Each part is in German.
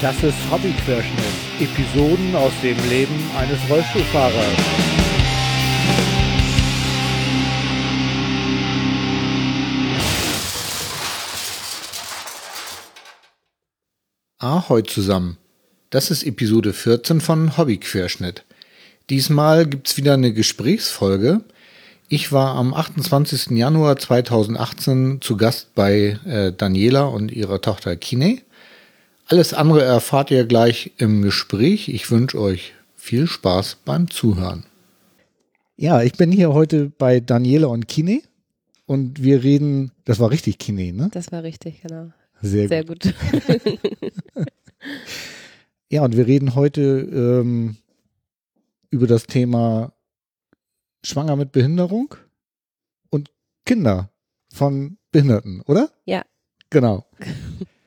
Das ist Hobbyquerschnitt. Episoden aus dem Leben eines Rollstuhlfahrers. Ahoi zusammen. Das ist Episode 14 von Hobbyquerschnitt. Diesmal gibt's wieder eine Gesprächsfolge. Ich war am 28. Januar 2018 zu Gast bei äh, Daniela und ihrer Tochter Kine. Alles andere erfahrt ihr gleich im Gespräch. Ich wünsche euch viel Spaß beim Zuhören. Ja, ich bin hier heute bei Daniela und Kine und wir reden, das war richtig Kine, ne? Das war richtig, genau. Sehr, Sehr gut. gut. Ja, und wir reden heute ähm, über das Thema Schwanger mit Behinderung und Kinder von Behinderten, oder? Ja. Genau.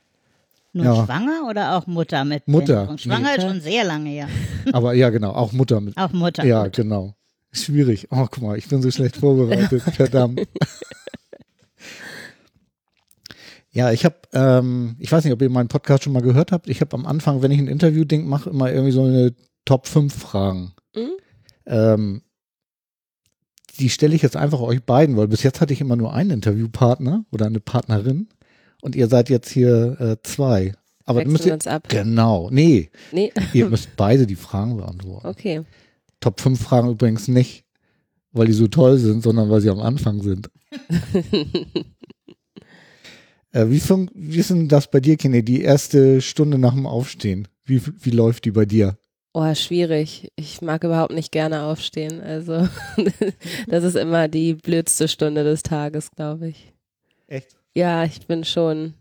Nur Ja. schwanger oder auch Mutter mit Mutter. Behinderung? Schwanger ist schon sehr lange her. Aber ja, genau, auch Mutter mit. Auch Mutter. Ja, gut. genau. Schwierig. Oh, guck mal, ich bin so schlecht vorbereitet. Verdammt. Ja, ich habe, ähm, ich weiß nicht, ob ihr meinen Podcast schon mal gehört habt. Ich habe am Anfang, wenn ich ein Interview-Ding mache, immer irgendwie so eine Top 5 Fragen. Mhm. Ähm, die stelle ich jetzt einfach euch beiden, weil bis jetzt hatte ich immer nur einen Interviewpartner oder eine Partnerin und ihr seid jetzt hier äh, zwei. Aber Wechseln müsst ihr, uns ab. genau, nee, Nee, ihr müsst beide die Fragen beantworten. okay. Top 5 Fragen übrigens nicht, weil die so toll sind, sondern weil sie am Anfang sind. äh, wie, wie ist denn das bei dir, Kenny? Die erste Stunde nach dem Aufstehen. Wie, wie läuft die bei dir? Oh, schwierig. Ich mag überhaupt nicht gerne aufstehen. Also, das ist immer die blödste Stunde des Tages, glaube ich. Echt? Ja, ich bin schon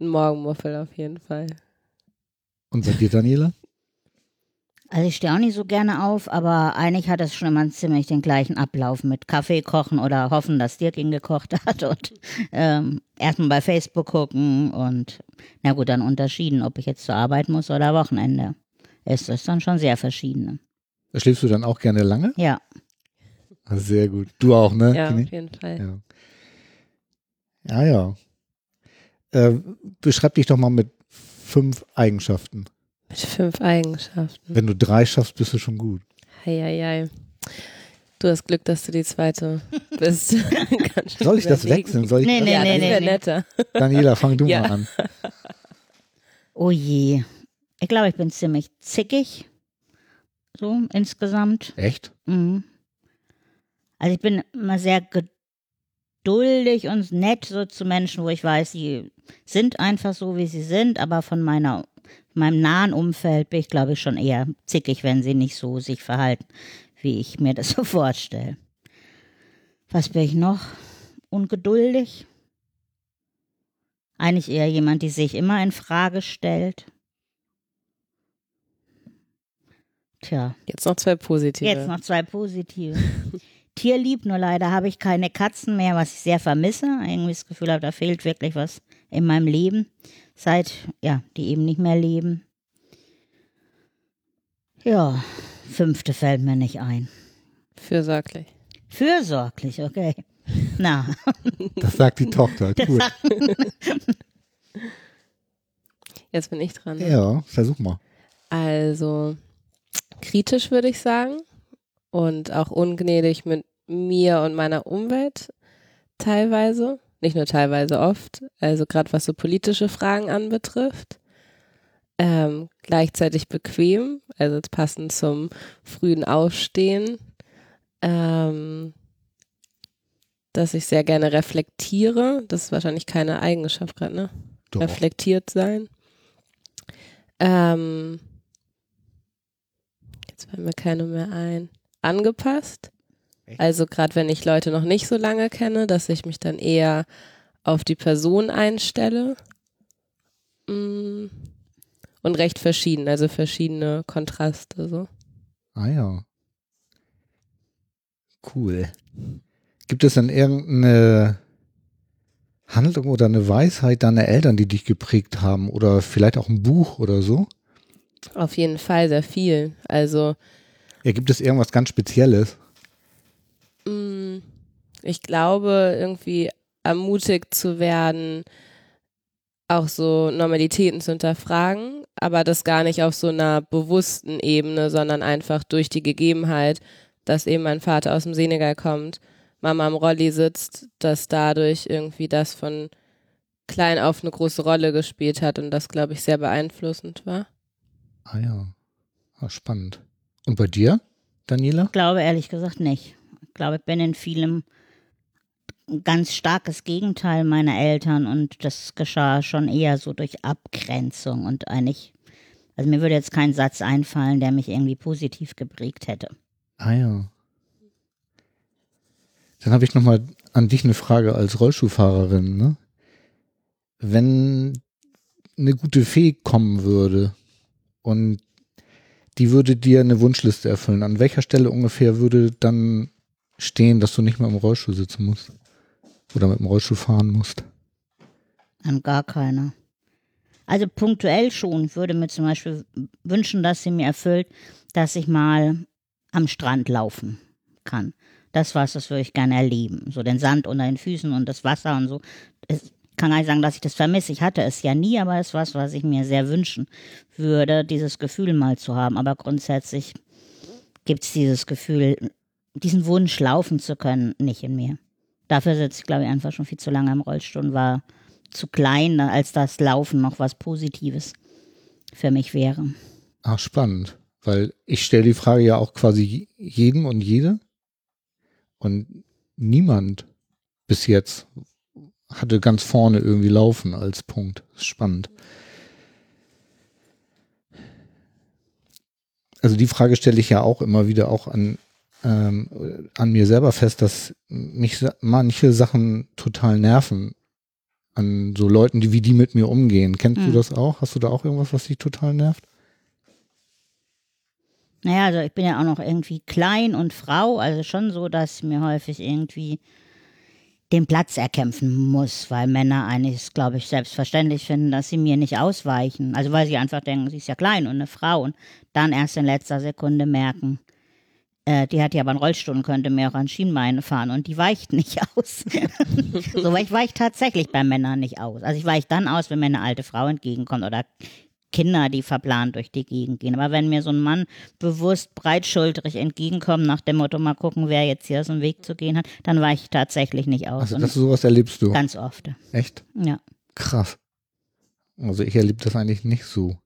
ein Morgenmuffel auf jeden Fall. Und bei dir, Daniela? Also ich stehe auch nicht so gerne auf, aber eigentlich hat es schon immer ziemlich den gleichen Ablauf mit Kaffee kochen oder hoffen, dass Dirk ihn gekocht hat und ähm, erstmal bei Facebook gucken und na gut, dann unterschieden, ob ich jetzt zur Arbeit muss oder Wochenende. Es ist dann schon sehr verschieden. Schläfst du dann auch gerne lange? Ja, Ah, Sehr gut. Du auch, ne? Ja, Kenny? auf jeden Fall. Ja. Ja, ja. Äh, beschreib dich doch mal mit fünf Eigenschaften. Mit fünf Eigenschaften. Wenn du drei schaffst, bist du schon gut. Heieiei. Du hast Glück, dass du die zweite bist. Soll ich das wechseln? Soll ich Nee, das? nee, nee, nee, nee. netter. Daniela, fang du Ja. mal an. oh je. Ich glaube, ich bin ziemlich zickig. So insgesamt. Echt? Mhm. Also ich bin immer sehr geduldig und nett so zu Menschen, wo ich weiß, die sind einfach so, wie sie sind, aber von meiner meinem nahen Umfeld bin ich, glaube ich, schon eher zickig, wenn sie nicht so sich verhalten, wie ich mir das so vorstelle. Was bin ich noch? Ungeduldig? Eigentlich eher jemand, die sich immer in Frage stellt. Tja. Jetzt noch zwei positive. Jetzt noch zwei positive. Tierlieb, nur leider habe ich keine Katzen mehr, was ich sehr vermisse. Irgendwie das Gefühl habe, da fehlt wirklich was in meinem Leben. Seit, ja, die eben nicht mehr leben. Ja, fünfte fällt mir nicht ein. Fürsorglich. Fürsorglich, okay. Na, Das sagt die Tochter. Cool. Jetzt bin ich dran. ne? Ja, versuch mal. Also kritisch würde ich sagen und auch ungnädig mit mir und meiner Umwelt teilweise, nicht nur teilweise oft, also gerade was so politische Fragen anbetrifft. Ähm, gleichzeitig bequem, also passend zum frühen Aufstehen, ähm, dass ich sehr gerne reflektiere. Das ist wahrscheinlich keine Eigenschaft gerade, ne? Doch. reflektiert sein. Ähm, jetzt fällt mir keine mehr ein. Angepasst. Also gerade wenn ich Leute noch nicht so lange kenne, dass ich mich dann eher auf die Person einstelle. Mm. Und recht verschieden, also verschiedene Kontraste so. Ah ja. Cool. Gibt es denn irgendeine Handlung oder eine Weisheit deiner Eltern, die dich geprägt haben? Oder vielleicht auch ein Buch oder so? Auf jeden Fall sehr viel. Also Ja, gibt es irgendwas ganz Spezielles? Mm, Ich glaube, irgendwie ermutigt zu werden, auch so Normalitäten zu hinterfragen, aber das gar nicht auf so einer bewussten Ebene, sondern einfach durch die Gegebenheit, dass eben mein Vater aus dem Senegal kommt, Mama am Rolli sitzt, dass dadurch irgendwie das von klein auf eine große Rolle gespielt hat und das, glaube ich, sehr beeinflussend war. Ah ja, ah, spannend. Und bei dir, Daniela? Ich glaube ehrlich gesagt nicht. Ich glaube, ich bin in vielem ein ganz starkes Gegenteil meiner Eltern und das geschah schon eher so durch Abgrenzung und eigentlich, also mir würde jetzt kein Satz einfallen, der mich irgendwie positiv geprägt hätte. Ah ja. Dann habe ich nochmal an dich eine Frage als Rollstuhlfahrerin. Ne? Wenn eine gute Fee kommen würde und die würde dir eine Wunschliste erfüllen, an welcher Stelle ungefähr würde dann stehen, dass du nicht mehr im Rollstuhl sitzen musst? Oder mit dem Rollstuhl fahren musst? An gar keiner. Also punktuell schon. Würde mir zum Beispiel wünschen, dass sie mir erfüllt, dass ich mal am Strand laufen kann. Das was, das würde ich gerne erleben. So den Sand unter den Füßen und das Wasser und so. Ich kann gar nicht sagen, dass ich das vermisse. Ich hatte es ja nie, aber es ist was, was ich mir sehr wünschen würde, dieses Gefühl mal zu haben. Aber grundsätzlich gibt es dieses Gefühl, diesen Wunsch laufen zu können, nicht in mir. Dafür sitze ich, glaube ich, einfach schon viel zu lange im Rollstuhl und war zu klein, als das Laufen noch was Positives für mich wäre. Ach, spannend. Weil ich stelle die Frage ja auch quasi jedem und jede. Und niemand bis jetzt hatte ganz vorne irgendwie Laufen als Punkt. Spannend. Also die Frage stelle ich ja auch immer wieder auch an ähm, an mir selber fest, dass mich manche Sachen total nerven. An so Leuten, die wie die mit mir umgehen. Kennst mhm. du das auch? Hast du da auch irgendwas, was dich total nervt? Naja, also ich bin ja auch noch irgendwie klein und Frau, also schon so, dass mir häufig irgendwie den Platz erkämpfen muss, weil Männer eigentlich, glaube ich, selbstverständlich finden, dass sie mir nicht ausweichen. Also weil sie einfach denken, sie ist ja klein und eine Frau und dann erst in letzter Sekunde merken, äh, die hat ja aber einen Rollstuhl und könnte mehr auch an Schienbeine fahren und die weicht nicht aus. so, weil ich weiche tatsächlich bei Männern nicht aus. Also ich weiche dann aus, wenn mir eine alte Frau entgegenkommt oder Kinder, die verplant durch die Gegend gehen. Aber wenn mir so ein Mann bewusst breitschultrig entgegenkommt, nach dem Motto, mal gucken, wer jetzt hier aus dem Weg zu gehen hat, dann weiche ich tatsächlich nicht aus. Also, das sowas erlebst du? Ganz oft. Echt? Ja. Krass. Also ich erlebe das eigentlich nicht so.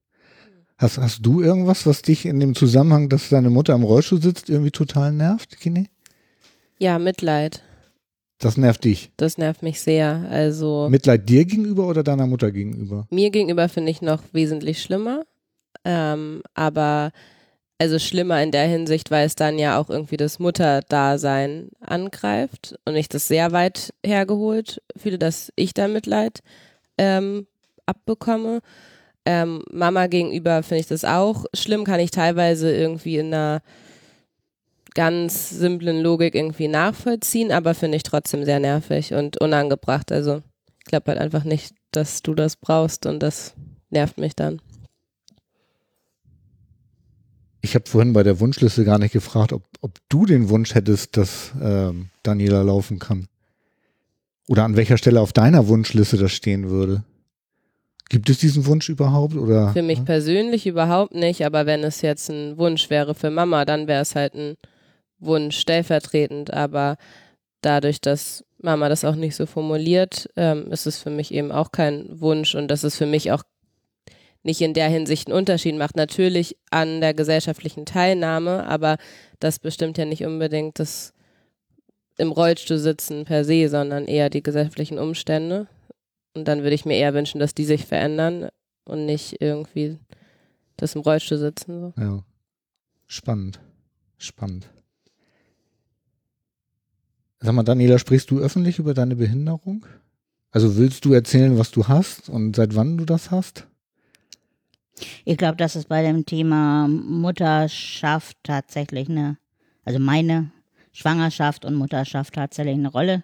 Hast, hast du irgendwas, was dich in dem Zusammenhang, dass deine Mutter am Rollstuhl sitzt, irgendwie total nervt, Kine? Ja, Mitleid. Das nervt dich? Das nervt mich sehr. Also Mitleid dir gegenüber oder deiner Mutter gegenüber? Mir gegenüber finde ich noch wesentlich schlimmer. Ähm, aber also schlimmer in der Hinsicht, weil es dann ja auch irgendwie das Mutterdasein angreift und ich das sehr weit hergeholt fühle, dass ich da Mitleid ähm, abbekomme. Ähm, Mama gegenüber finde ich das auch schlimm, kann ich teilweise irgendwie in einer ganz simplen Logik irgendwie nachvollziehen, aber finde ich trotzdem sehr nervig und unangebracht. Also ich glaube halt einfach nicht, dass du das brauchst und das nervt mich dann. Ich habe vorhin bei der Wunschliste gar nicht gefragt, ob, ob du den Wunsch hättest, dass ähm, Daniela laufen kann. Oder an welcher Stelle auf deiner Wunschliste das stehen würde. Gibt es diesen Wunsch überhaupt oder? Für mich persönlich überhaupt nicht, aber wenn es jetzt ein Wunsch wäre für Mama, dann wäre es halt ein Wunsch stellvertretend, aber dadurch, dass Mama das auch nicht so formuliert, ähm, ist es für mich eben auch kein Wunsch und dass es für mich auch nicht in der Hinsicht einen Unterschied macht. Natürlich an der gesellschaftlichen Teilnahme, aber das bestimmt ja nicht unbedingt das im Rollstuhl sitzen per se, sondern eher die gesellschaftlichen Umstände. Und dann würde ich mir eher wünschen, dass die sich verändern und nicht irgendwie das im Rollstuhl sitzen. So. Ja. Spannend. Spannend. Sag mal, Daniela, sprichst du öffentlich über deine Behinderung? Also willst du erzählen, was du hast und seit wann du das hast? Ich glaube, dass es bei dem Thema Mutterschaft tatsächlich eine, also meine Schwangerschaft und Mutterschaft tatsächlich eine Rolle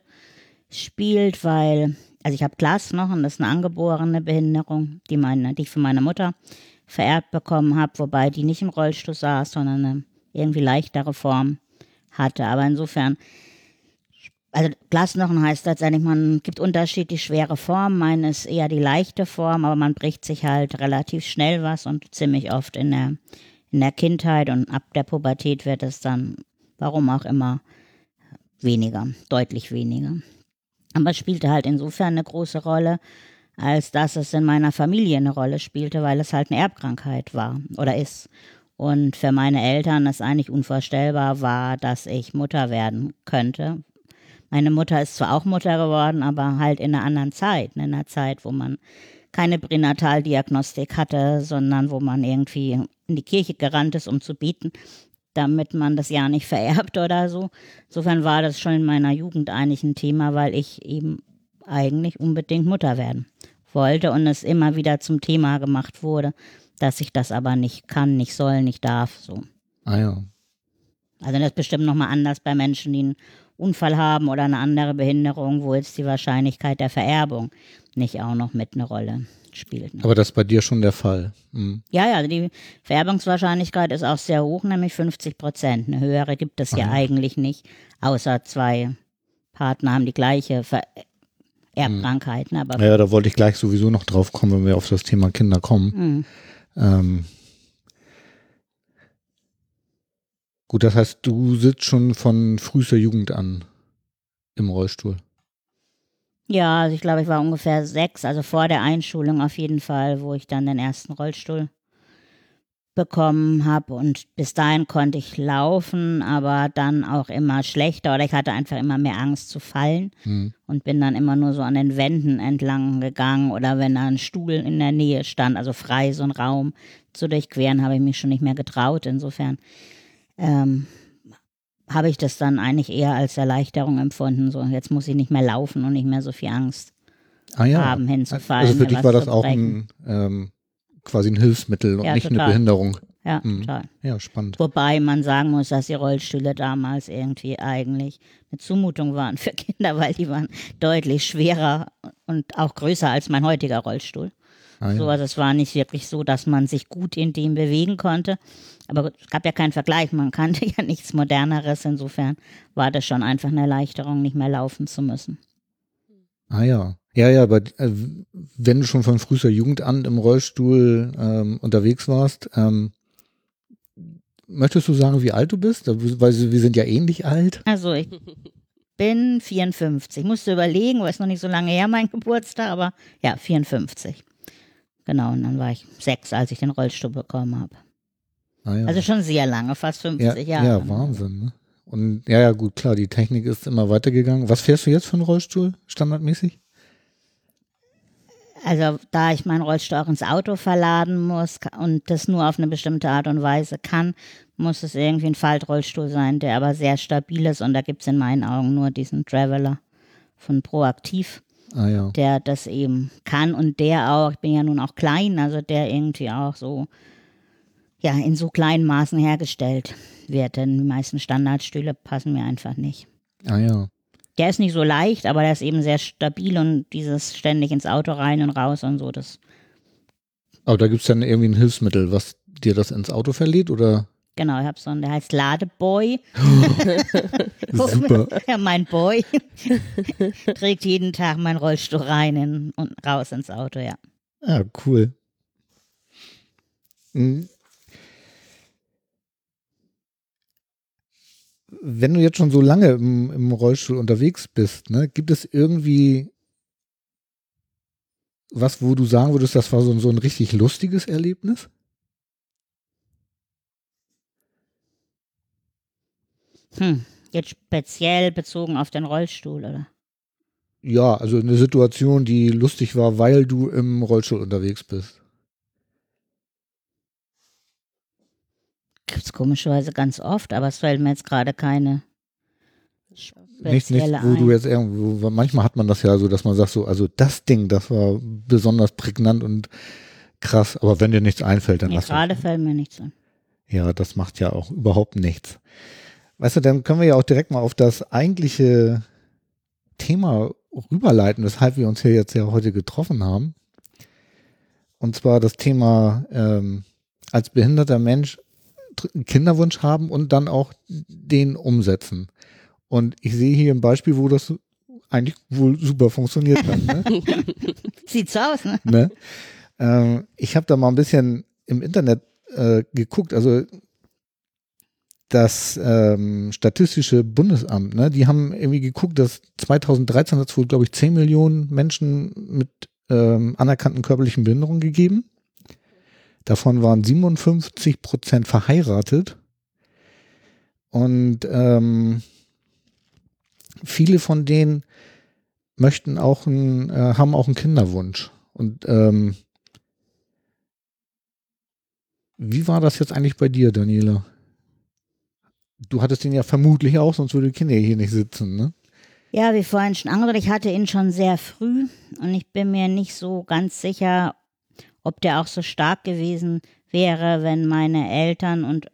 spielt, weil also ich habe Glasknochen, das ist eine angeborene Behinderung, die, meine, die ich von meiner Mutter vererbt bekommen habe, wobei die nicht im Rollstuhl saß, sondern eine irgendwie leichtere Form hatte. Aber insofern also Glasknochen heißt letztendlich, man gibt unterschiedlich schwere Formen. Meine ist eher die leichte Form, aber man bricht sich halt relativ schnell was und ziemlich oft in der, in der Kindheit und ab der Pubertät wird es dann, warum auch immer, weniger, deutlich weniger. Aber es spielte halt insofern eine große Rolle, als dass es in meiner Familie eine Rolle spielte, weil es halt eine Erbkrankheit war oder ist. Und für meine Eltern es eigentlich unvorstellbar war, dass ich Mutter werden könnte, meine Mutter ist zwar auch Mutter geworden, aber halt in einer anderen Zeit, in einer Zeit, wo man keine Pränataldiagnostik hatte, sondern wo man irgendwie in die Kirche gerannt ist, um zu bieten, damit man das ja nicht vererbt oder so. Insofern war das schon in meiner Jugend eigentlich ein Thema, weil ich eben eigentlich unbedingt Mutter werden wollte und es immer wieder zum Thema gemacht wurde, dass ich das aber nicht kann, nicht soll, nicht darf, so. Ah ja. Also das ist bestimmt nochmal anders bei Menschen, die einen Unfall haben oder eine andere Behinderung, wo jetzt die Wahrscheinlichkeit der Vererbung nicht auch noch mit eine Rolle spielt. Ne? Aber das ist bei dir schon der Fall. Mhm. Ja, ja, die Vererbungswahrscheinlichkeit ist auch sehr hoch, nämlich 50 Prozent. Eine höhere gibt es ja eigentlich nicht, außer zwei Partner haben die gleiche Ver Erbkrankheit. Ne? Aber Ja, da wollte ich gleich sowieso noch drauf kommen, wenn wir auf das Thema Kinder kommen. Mhm. Ähm, gut, das heißt, du sitzt schon von frühester Jugend an im Rollstuhl. Ja, also ich glaube, ich war ungefähr sechs, also vor der Einschulung auf jeden Fall, wo ich dann den ersten Rollstuhl bekommen habe und bis dahin konnte ich laufen, aber dann auch immer schlechter oder ich hatte einfach immer mehr Angst zu fallen Mhm. und bin dann immer nur so an den Wänden entlang gegangen oder wenn da ein Stuhl in der Nähe stand, also frei so ein Raum zu durchqueren, habe ich mich schon nicht mehr getraut. Insofern ähm, habe ich das dann eigentlich eher als Erleichterung empfunden. So, jetzt muss ich nicht mehr laufen und nicht mehr so viel Angst Ah ja. haben, hinzufallen. Also für dich war das auch ein, ähm, quasi ein Hilfsmittel und Ja, nicht total. eine Behinderung. Ja, Mhm. total. Ja, spannend. Wobei man sagen muss, dass die Rollstühle damals irgendwie eigentlich eine Zumutung waren für Kinder, weil die waren deutlich schwerer und auch größer als mein heutiger Rollstuhl. Ah, ja. So, also es war nicht wirklich so, dass man sich gut in dem bewegen konnte. Aber es gab ja keinen Vergleich, man kannte ja nichts Moderneres. Insofern war das schon einfach eine Erleichterung, nicht mehr laufen zu müssen. Ah ja. Ja, ja, aber äh, wenn du schon von frühester Jugend an im Rollstuhl ähm, unterwegs warst, ähm, möchtest du sagen, wie alt du bist? Weil wir sind ja ähnlich alt. Also ich bin 54. Musste überlegen, weil es noch nicht so lange her, mein Geburtstag, aber ja, 54. Genau, und dann war ich sechs, als ich den Rollstuhl bekommen habe. Ah, ja. Also schon sehr lange, fast 50 ja, Jahre. ja, Wahnsinn. Ne? Und ja, ja, gut, klar, die Technik ist immer weitergegangen. Was fährst du jetzt für einen Rollstuhl, standardmäßig? Also da ich meinen Rollstuhl auch ins Auto verladen muss und das nur auf eine bestimmte Art und Weise kann, muss es irgendwie ein Faltrollstuhl sein, der aber sehr stabil ist und da gibt es in meinen Augen nur diesen Traveler von Proaktiv, Ah ja. der das eben kann und der auch, ich bin ja nun auch klein, also der irgendwie auch so, ja, in so kleinen Maßen hergestellt wird, denn die meisten Standardstühle passen mir einfach nicht. Ah ja. Der ist nicht so leicht, aber der ist eben sehr stabil und dieses ständig ins Auto rein und raus und so, das Aber da gibt's dann irgendwie ein Hilfsmittel, was dir das ins Auto verlädt oder? Genau, ich habe so einen, der heißt Ladeboy. Super. Ja, mein Boy trägt jeden Tag meinen Rollstuhl rein in, und raus ins Auto, ja. Ja, cool. Hm. Wenn du jetzt schon so lange im, im Rollstuhl unterwegs bist, ne, gibt es irgendwie was, wo du sagen würdest, das war so, so ein richtig lustiges Erlebnis? Hm. Jetzt speziell bezogen auf den Rollstuhl, oder? Ja, also eine Situation, die lustig war, weil du im Rollstuhl unterwegs bist. Gibt's komischerweise ganz oft, aber es fällt mir jetzt gerade keine Nicht, nicht, spezielle wo ein. du jetzt irgendwo, manchmal hat man das ja so, dass man sagt so, also das Ding, das war besonders prägnant und krass, aber wenn dir nichts einfällt, dann nee, lass gerade es. fällt mir nichts an. Ja, das macht ja auch überhaupt nichts. Weißt du, dann können wir ja auch direkt mal auf das eigentliche Thema rüberleiten, weshalb wir uns hier jetzt ja heute getroffen haben. Und zwar das Thema ähm, als behinderter Mensch Kinderwunsch haben und dann auch den umsetzen. Und ich sehe hier ein Beispiel, wo das eigentlich wohl super funktioniert hat. Ne? Sieht so aus, ne? ne? Ähm, ich habe da mal ein bisschen im Internet äh, geguckt. Also das ähm, Statistische Bundesamt, ne, die haben irgendwie geguckt, dass 2013 hat es wohl, glaube ich, 10 Millionen Menschen mit ähm, anerkannten körperlichen Behinderungen gegeben. Davon waren 57 Prozent verheiratet. Und ähm, viele von denen möchten auch ein, äh, haben auch einen Kinderwunsch. Und ähm, wie war das jetzt eigentlich bei dir, Daniela? Du hattest ihn ja vermutlich auch, sonst würde Kinder hier nicht sitzen, ne? Ja, wie vorhin schon angedeutet, ich hatte ihn schon sehr früh und ich bin mir nicht so ganz sicher, ob der auch so stark gewesen wäre, wenn meine Eltern und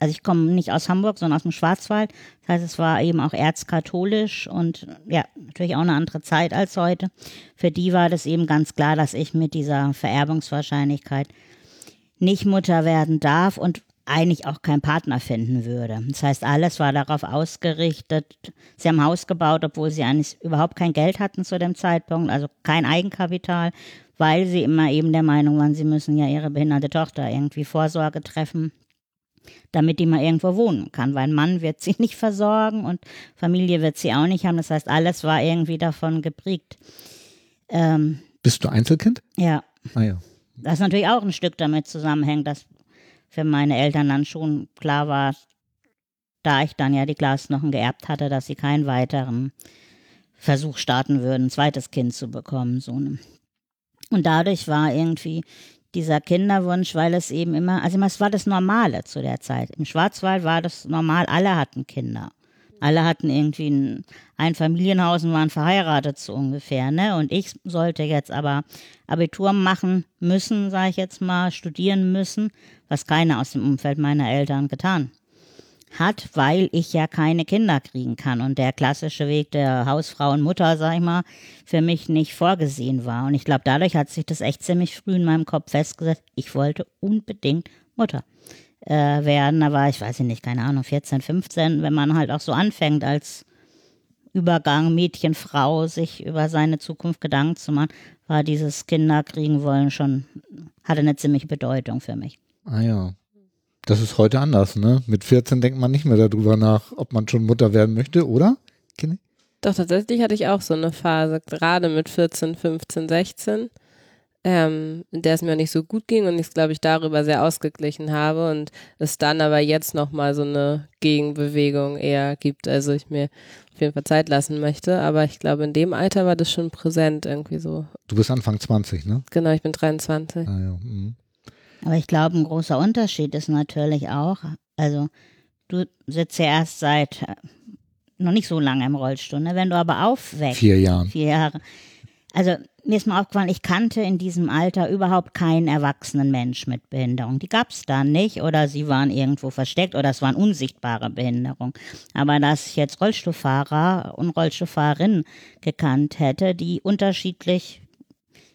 also ich komme nicht aus Hamburg, sondern aus dem Schwarzwald. Das heißt, es war eben auch erzkatholisch und ja, natürlich auch eine andere Zeit als heute. Für die war das eben ganz klar, dass ich mit dieser Vererbungswahrscheinlichkeit nicht Mutter werden darf und eigentlich auch keinen Partner finden würde. Das heißt, alles war darauf ausgerichtet. Sie haben Haus gebaut, obwohl sie eigentlich überhaupt kein Geld hatten zu dem Zeitpunkt, also kein Eigenkapital, weil sie immer eben der Meinung waren, sie müssen ja ihre behinderte Tochter irgendwie Vorsorge treffen, damit die mal irgendwo wohnen kann, weil ein Mann wird sie nicht versorgen und Familie wird sie auch nicht haben. Das heißt, alles war irgendwie davon geprägt. Ähm, Bist du Einzelkind? Ja. Ah ja. Das natürlich auch ein Stück damit zusammenhängt, dass für meine Eltern dann schon klar war, da ich dann ja die Glasknochen geerbt hatte, dass sie keinen weiteren Versuch starten würden, ein zweites Kind zu bekommen. So ne. Und dadurch war irgendwie dieser Kinderwunsch, weil es eben immer, also es war das Normale zu der Zeit. Im Schwarzwald war das normal, alle hatten Kinder. Alle hatten irgendwie ein, ein Familienhaus und waren verheiratet so ungefähr, ne? Und ich sollte jetzt aber Abitur machen müssen, sage ich jetzt mal, studieren müssen, was keiner aus dem Umfeld meiner Eltern getan hat, weil ich ja keine Kinder kriegen kann und der klassische Weg der Hausfrau und Mutter, sag ich mal, für mich nicht vorgesehen war. Und ich glaube, dadurch hat sich das echt ziemlich früh in meinem Kopf festgesetzt, ich wollte unbedingt Mutter äh, werden. War ich, weiß ich nicht, keine Ahnung, 14, 15, wenn man halt auch so anfängt als Übergang Mädchen, Frau, sich über seine Zukunft Gedanken zu machen, war dieses Kinder kriegen wollen schon, hatte eine ziemliche Bedeutung für mich. Ah ja. Das ist heute anders, ne? Mit 14 denkt man nicht mehr darüber nach, ob man schon Mutter werden möchte, oder? Kenny? Doch, tatsächlich hatte ich auch so eine Phase, gerade mit 14, 15, 16 ähm, in der es mir nicht so gut ging und ich es, glaube ich, darüber sehr ausgeglichen habe und es dann aber jetzt nochmal so eine Gegenbewegung eher gibt, also ich mir auf jeden Fall Zeit lassen möchte, aber ich glaube, in dem Alter war das schon präsent irgendwie so. Du bist Anfang 20, ne? Genau, ich bin 23. Ah, ja. mhm. Aber ich glaube, ein großer Unterschied ist natürlich auch, also du sitzt ja erst seit äh, noch nicht so lange im Rollstuhl, ne? wenn du aber aufwächst. Vier Jahren. Vier Jahre. Also mir ist mal aufgefallen, ich kannte in diesem Alter überhaupt keinen erwachsenen Mensch mit Behinderung. Die gab es da nicht oder sie waren irgendwo versteckt oder es waren unsichtbare Behinderungen. Aber dass ich jetzt Rollstuhlfahrer und Rollstuhlfahrerinnen gekannt hätte, die unterschiedlich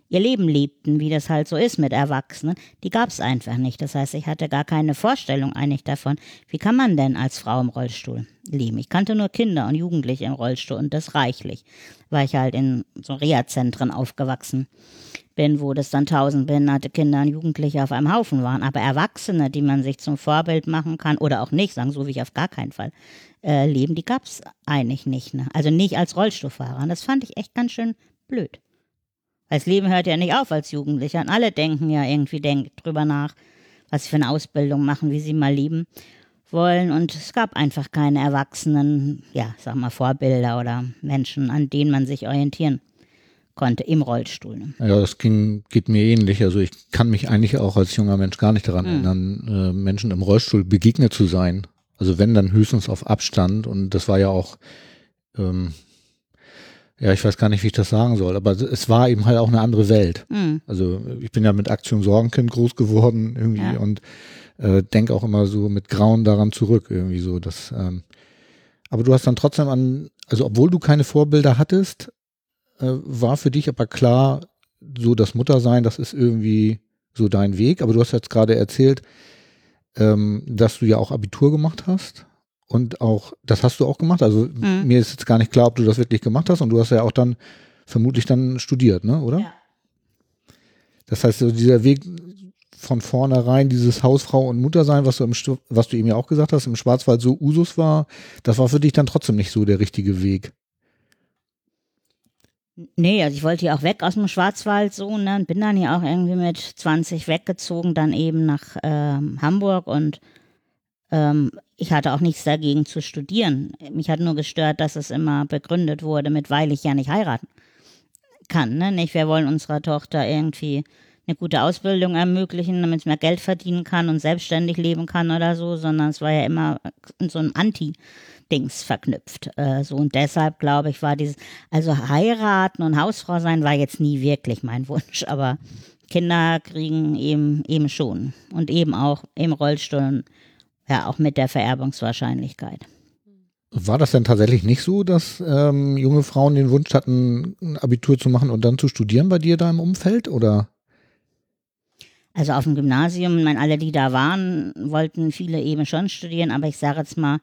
ihr Leben lebten, wie das halt so ist mit Erwachsenen, die gab es einfach nicht. Das heißt, ich hatte gar keine Vorstellung eigentlich davon, wie kann man denn als Frau im Rollstuhl leben. Ich kannte nur Kinder und Jugendliche im Rollstuhl und das reichlich, weil ich halt in so Reha-Zentren aufgewachsen bin, wo das dann tausend behinderte Kinder und Jugendliche auf einem Haufen waren. Aber Erwachsene, die man sich zum Vorbild machen kann oder auch nicht, sagen so wie ich auf gar keinen Fall äh, leben, die gab es eigentlich nicht. Ne? Also nicht als Rollstuhlfahrer. Und das fand ich echt ganz schön blöd. Das Leben hört ja nicht auf als Jugendlicher. Und alle denken ja irgendwie denk, drüber nach, was sie für eine Ausbildung machen, wie sie mal leben wollen. Und es gab einfach keine Erwachsenen, ja, sag mal, Vorbilder oder Menschen, an denen man sich orientieren konnte im Rollstuhl. Ne? Ja, das ging, geht mir ähnlich. Also ich kann mich eigentlich auch als junger Mensch gar nicht daran mhm. erinnern, äh, Menschen im Rollstuhl begegnet zu sein. Also wenn, dann höchstens auf Abstand. Und das war ja auch, ähm, ja, ich weiß gar nicht, wie ich das sagen soll, aber es war eben halt auch eine andere Welt. Mhm. Also ich bin ja mit Aktion Sorgenkind groß geworden irgendwie ja. und äh, denke auch immer so mit Grauen daran zurück irgendwie so. Dass, ähm, aber du hast dann trotzdem an, also obwohl du keine Vorbilder hattest, äh, war für dich aber klar, so das Muttersein, das ist irgendwie so dein Weg. Aber du hast jetzt gerade erzählt, ähm, dass du ja auch Abitur gemacht hast Und auch, das hast du auch gemacht. Also Mhm. mir ist jetzt gar nicht klar, ob du das wirklich gemacht hast. Und du hast ja auch dann vermutlich dann studiert, ne? Oder? Ja. Das heißt, so dieser Weg von vornherein, dieses Hausfrau und Mutter sein, was du, im, was du eben ja auch gesagt hast, im Schwarzwald so Usus war, das war für dich dann trotzdem nicht so der richtige Weg. Nee, also ich wollte ja auch weg aus dem Schwarzwald so, ne, und bin dann ja auch irgendwie mit 20 weggezogen, dann eben nach ähm, Hamburg und ähm, ich hatte auch nichts dagegen zu studieren. Mich hat nur gestört, dass es immer begründet wurde mit, weil ich ja nicht heiraten kann, ne, nicht, wir wollen unserer Tochter irgendwie eine gute Ausbildung ermöglichen, damit sie mehr Geld verdienen kann und selbstständig leben kann oder so, sondern es war ja immer in so einem Anti- Dings verknüpft. Äh, so und deshalb glaube ich, war dieses, also heiraten und Hausfrau sein war jetzt nie wirklich mein Wunsch, aber Kinder kriegen eben eben schon und eben auch im Rollstuhl, ja auch mit der Vererbungswahrscheinlichkeit. War das denn tatsächlich nicht so, dass ähm, junge Frauen den Wunsch hatten, ein Abitur zu machen und dann zu studieren bei dir da im Umfeld? Oder? Also auf dem Gymnasium, meine, alle, die da waren, wollten viele eben schon studieren, aber ich sage jetzt mal,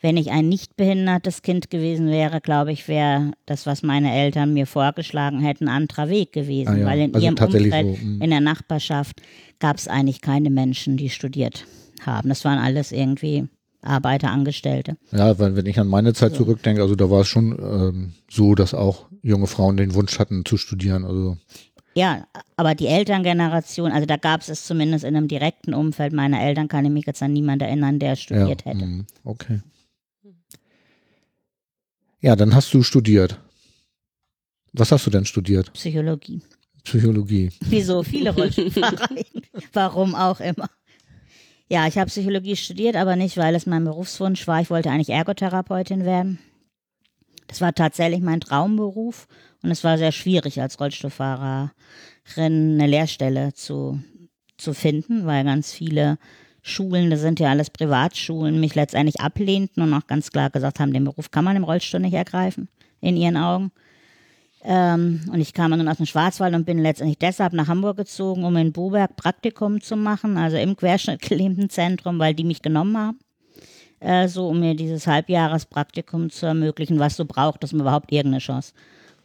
wenn ich ein nicht behindertes Kind gewesen wäre, glaube ich, wäre das, was meine Eltern mir vorgeschlagen hätten, ein anderer Weg gewesen. Ah ja, Weil in also ihrem tatsächlich Umfeld, so, mm. in der Nachbarschaft, gab es eigentlich keine Menschen, die studiert haben. Das waren alles irgendwie Arbeiter, Angestellte. Ja, weil wenn ich an meine Zeit So. zurückdenke, also da war es schon ähm, so, dass auch junge Frauen den Wunsch hatten zu studieren. Also Ja, aber die Elterngeneration, also da gab es es zumindest in einem direkten Umfeld meiner Eltern, kann ich mich jetzt an niemanden erinnern, der studiert ja, hätte. mm, Okay. Ja, dann hast du studiert. Was hast du denn studiert? Psychologie. Psychologie. Wie so viele Rollstuhlfahrer. Warum auch immer. Ja, ich habe Psychologie studiert, aber nicht, weil es mein Berufswunsch war. Ich wollte eigentlich Ergotherapeutin werden. Das war tatsächlich mein Traumberuf und es war sehr schwierig als Rollstuhlfahrerin eine Lehrstelle zu, zu finden, weil ganz viele Schulen, das sind ja alles Privatschulen, mich letztendlich ablehnten und auch ganz klar gesagt haben, den Beruf kann man im Rollstuhl nicht ergreifen, in ihren Augen. Ähm, und ich kam dann aus dem Schwarzwald und bin letztendlich deshalb nach Hamburg gezogen, um in Boberg Praktikum zu machen, also im Querschnittgelähmtenzentrum, weil die mich genommen haben. Äh, so, um mir dieses Halbjahrespraktikum zu ermöglichen, was du braucht, um überhaupt irgendeine Chance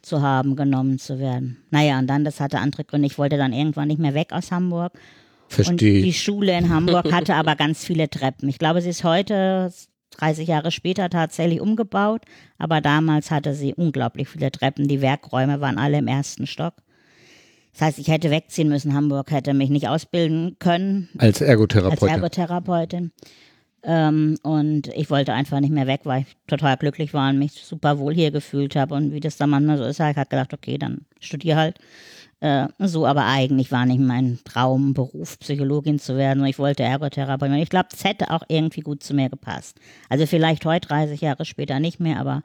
zu haben, genommen zu werden. Naja, und dann, das hatte andere Gründe. Ich wollte dann irgendwann nicht mehr weg aus Hamburg. Und die Verstehe. Schule in Hamburg hatte aber ganz viele Treppen. Ich glaube, sie ist heute 30 Jahre später tatsächlich umgebaut, aber damals hatte sie unglaublich viele Treppen. Die Werkräume waren alle im ersten Stock. Das heißt, ich hätte wegziehen müssen. Hamburg hätte mich nicht ausbilden können Als als Ergotherapeutin. Ergotherapeutin. Ähm, und ich wollte einfach nicht mehr weg, weil ich total glücklich war und mich super wohl hier gefühlt habe. Und wie das dann manchmal so ist, habe ich halt gedacht, okay, dann studier halt. Äh, so, aber eigentlich war nicht mein Traumberuf, Psychologin zu werden. Ich wollte Ergotherapeutin. Ich glaube, das hätte auch irgendwie gut zu mir gepasst. Also vielleicht heute, 30 Jahre später nicht mehr, aber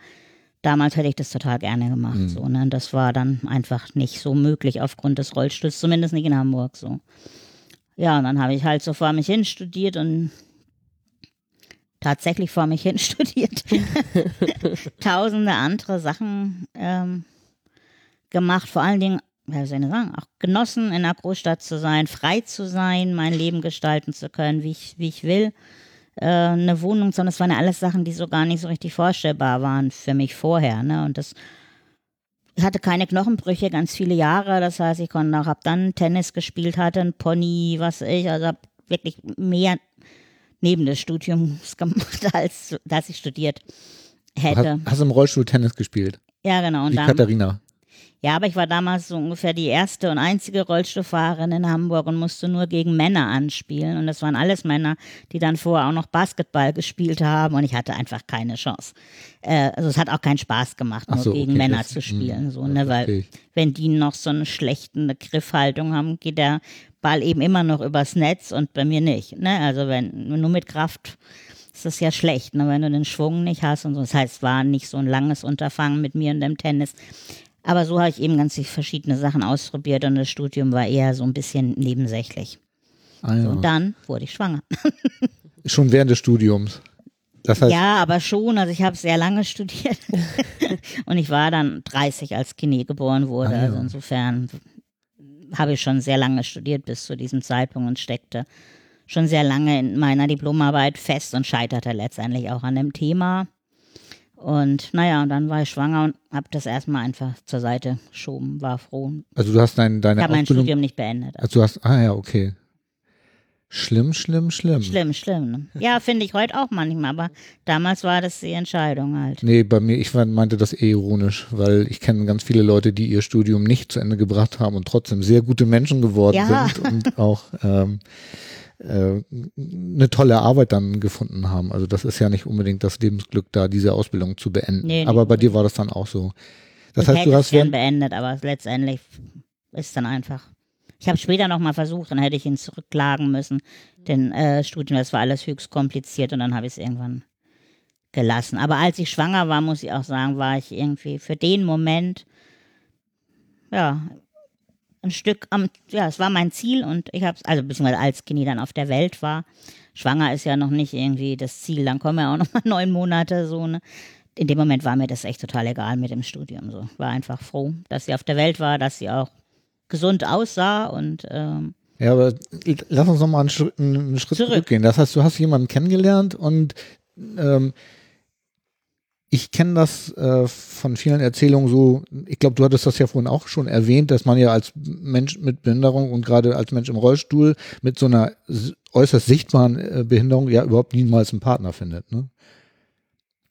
damals hätte ich das total gerne gemacht. So, ne? Das war dann einfach nicht so möglich aufgrund des Rollstuhls, zumindest nicht in Hamburg so. Ja, und dann habe ich halt so vor mich hin studiert und tatsächlich vor mich hin studiert. Tausende andere Sachen ähm, gemacht, vor allen Dingen, wie soll ich sagen, auch genossen, in einer Großstadt zu sein, frei zu sein, mein Leben gestalten zu können, wie ich, wie ich will. Äh, eine Wohnung, sondern das waren ja alles Sachen, die so gar nicht so richtig vorstellbar waren für mich vorher. Ne? Und das ich hatte keine Knochenbrüche ganz viele Jahre. Das heißt, ich konnte auch, hab dann Tennis gespielt, hatte ein Pony, was ich, also hab wirklich mehr neben des Studiums gemacht, als dass ich studiert Du hast, hätte. hast im Rollstuhl Tennis gespielt. Ja, genau. Und Wie dann, Katharina. Ja, aber ich war damals so ungefähr die erste und einzige Rollstuhlfahrerin in Hamburg und musste nur gegen Männer anspielen. Und das waren alles Männer, die dann vorher auch noch Basketball gespielt haben. Und ich hatte einfach keine Chance. Äh, also es hat auch keinen Spaß gemacht, Ach nur so, gegen okay, Männer das- zu spielen. hm, so, das ne, weil ich. wenn die noch so eine schlechte Griffhaltung haben, geht der Ball eben immer noch übers Netz und bei mir nicht. Ne? Also wenn nur mit Kraft ist das ja schlecht, ne? wenn du den Schwung nicht hast und so. Das heißt, es war nicht so ein langes Unterfangen mit mir und dem Tennis. Aber so habe ich eben ganz verschiedene Sachen ausprobiert und das Studium war eher so ein bisschen nebensächlich. Ah, ja. Und dann wurde ich schwanger. Schon während des Studiums. Das heißt, Ja, aber schon. Also ich habe sehr lange studiert. und ich war dann 30, als Kine geboren wurde. Ah, ja. Also insofern habe ich schon sehr lange studiert bis zu diesem Zeitpunkt und steckte schon sehr lange in meiner Diplomarbeit fest und scheiterte letztendlich auch an dem Thema. Und naja, und dann war ich schwanger und habe das erstmal einfach zur Seite geschoben, war froh. Also du hast dein, deine Ich habe mein Studium nicht beendet. also du hast, ah ja, okay. Schlimm, schlimm, schlimm. Schlimm, schlimm. Ne? Ja, finde ich heute auch manchmal, aber damals war das die Entscheidung halt. Nee, bei mir, ich meinte das eher ironisch, weil ich kenne ganz viele Leute, die ihr Studium nicht zu Ende gebracht haben und trotzdem sehr gute Menschen geworden Ja. sind und auch ähm, äh, eine tolle Arbeit dann gefunden haben. Also das ist ja nicht unbedingt das Lebensglück, da diese Ausbildung zu beenden. Nee. Aber bei dir war das dann auch so. Das ich heißt, du es hast gern beendet, aber letztendlich ist dann einfach. Ich habe später nochmal versucht, dann hätte ich ihn zurückklagen müssen. Den äh, Studium, das war alles höchst kompliziert und dann habe ich es irgendwann gelassen. Aber als ich schwanger war, muss ich auch sagen, war ich irgendwie für den Moment, ja, ein Stück am, ja, es war mein Ziel und ich habe es, also beziehungsweise als Kini dann auf der Welt war, schwanger ist ja noch nicht irgendwie das Ziel, dann kommen ja auch noch mal neun Monate so, ne. In dem Moment war mir das echt total egal mit dem Studium so. War einfach froh, dass sie auf der Welt war, dass sie auch gesund aussah und ähm, ja, aber lass uns noch mal einen Schritt, einen Schritt Zurück. zurückgehen. Das heißt, du hast jemanden kennengelernt und ähm, ich kenne das äh, von vielen Erzählungen so, ich glaube, du hattest das ja vorhin auch schon erwähnt, dass man ja als Mensch mit Behinderung und gerade als Mensch im Rollstuhl mit so einer äußerst sichtbaren äh, Behinderung ja überhaupt niemals einen Partner findet. Ne?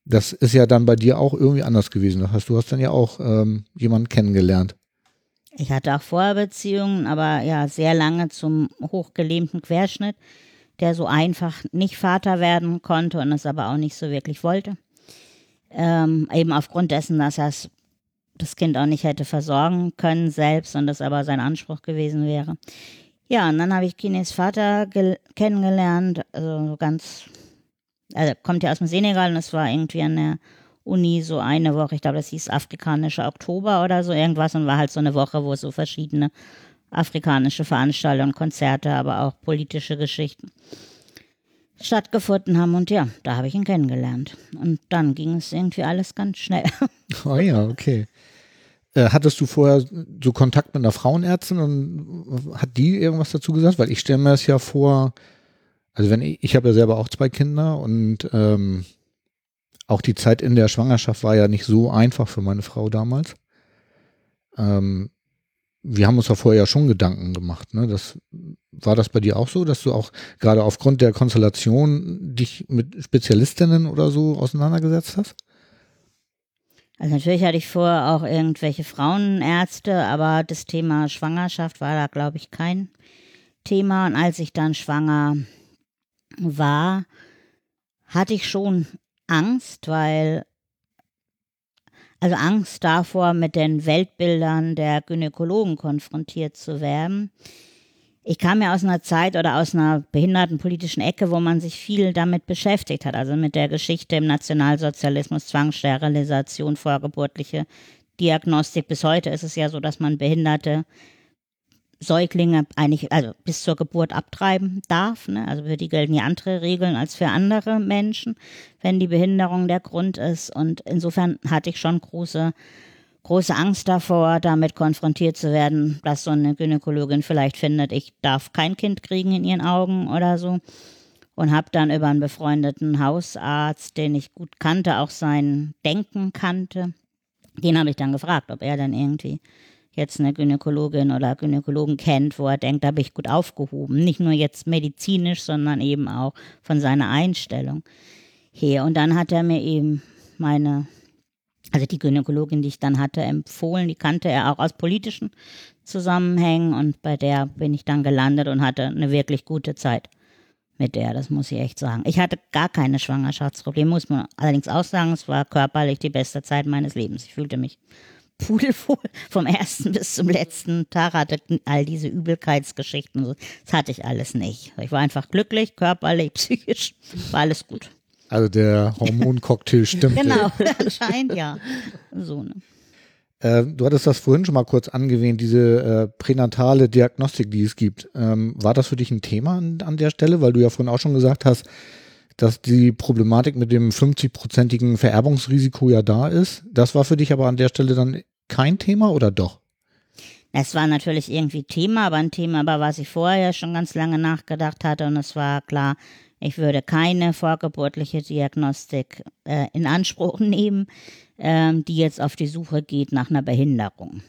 Das ist ja dann bei dir auch irgendwie anders gewesen. Das heißt, du hast dann ja auch ähm, jemanden kennengelernt. Ich hatte auch vorher Beziehungen, aber ja, sehr lange zum hochgelähmten Querschnitt, der so einfach nicht Vater werden konnte und es aber auch nicht so wirklich wollte. Ähm, eben aufgrund dessen, dass er es- das Kind auch nicht hätte versorgen können selbst und das aber sein Anspruch gewesen wäre. Ja, und dann habe ich Kines Vater gel- kennengelernt, also so ganz, also kommt ja aus dem Senegal und es war irgendwie an der Uni so eine Woche, ich glaube, das hieß afrikanischer Oktober oder so irgendwas und war halt so eine Woche, wo so verschiedene afrikanische Veranstaltungen, Konzerte, aber auch politische Geschichten stattgefunden haben und ja, da habe ich ihn kennengelernt. Und dann ging es irgendwie alles ganz schnell. Oh ja, okay. Äh, hattest du vorher so Kontakt mit einer Frauenärztin und hat die irgendwas dazu gesagt? Weil ich stelle mir das ja vor, also wenn ich, ich habe ja selber auch zwei Kinder und ähm, auch die Zeit in der Schwangerschaft war ja nicht so einfach für meine Frau damals. Ähm, wir haben uns ja vorher ja schon Gedanken gemacht. Ne? Das, war das bei dir auch so, dass du auch gerade aufgrund der Konstellation dich mit Spezialistinnen oder so auseinandergesetzt hast? Also natürlich hatte ich vorher auch irgendwelche Frauenärzte, aber das Thema Schwangerschaft war da, glaube ich, kein Thema. Und als ich dann schwanger war, hatte ich schon Angst, weil, also Angst davor, mit den Weltbildern der Gynäkologen konfrontiert zu werden. Ich kam ja aus einer Zeit oder aus einer behindertenpolitischen Ecke, wo man sich viel damit beschäftigt hat, also mit der Geschichte im Nationalsozialismus, Zwangssterilisation, vorgeburtliche Diagnostik. Bis heute ist es ja so, dass man behinderte Säuglinge eigentlich, also bis zur Geburt abtreiben darf. Ne? Also für die gelten ja andere Regeln als für andere Menschen, wenn die Behinderung der Grund ist. Und insofern hatte ich schon große große Angst davor, damit konfrontiert zu werden, dass so eine Gynäkologin vielleicht findet, ich darf kein Kind kriegen in ihren Augen oder so. Und habe dann über einen befreundeten Hausarzt, den ich gut kannte, auch sein Denken kannte, den habe ich dann gefragt, ob er dann irgendwie jetzt eine Gynäkologin oder Gynäkologen kennt, wo er denkt, da bin ich gut aufgehoben. Nicht nur jetzt medizinisch, sondern eben auch von seiner Einstellung her. Und dann hat er mir eben meine also die Gynäkologin, die ich dann hatte, empfohlen. Die kannte er auch aus politischen Zusammenhängen und bei der bin ich dann gelandet und hatte eine wirklich gute Zeit mit der, das muss ich echt sagen. Ich hatte gar keine Schwangerschaftsprobleme, muss man allerdings auch sagen, es war körperlich die beste Zeit meines Lebens. Ich fühlte mich pudelwohl vom ersten bis zum letzten Tag, hatte all diese Übelkeitsgeschichten, das hatte ich alles nicht. Ich war einfach glücklich, körperlich, psychisch, war alles gut. Also der Hormoncocktail stimmt. Genau, anscheinend ja. So, ne? Äh, du hattest das vorhin schon mal kurz angewähnt, diese äh, pränatale Diagnostik, die es gibt. Ähm, war das für dich ein Thema an, an der Stelle? Weil du ja vorhin auch schon gesagt hast, dass die Problematik mit dem 50-prozentigen Vererbungsrisiko ja da ist. Das war für dich aber an der Stelle dann kein Thema oder doch? Es war natürlich irgendwie Thema, aber ein Thema, über was ich vorher schon ganz lange nachgedacht hatte. Und es war klar, ich würde keine vorgeburtliche Diagnostik äh, in Anspruch nehmen, ähm, die jetzt auf die Suche geht nach einer Behinderung.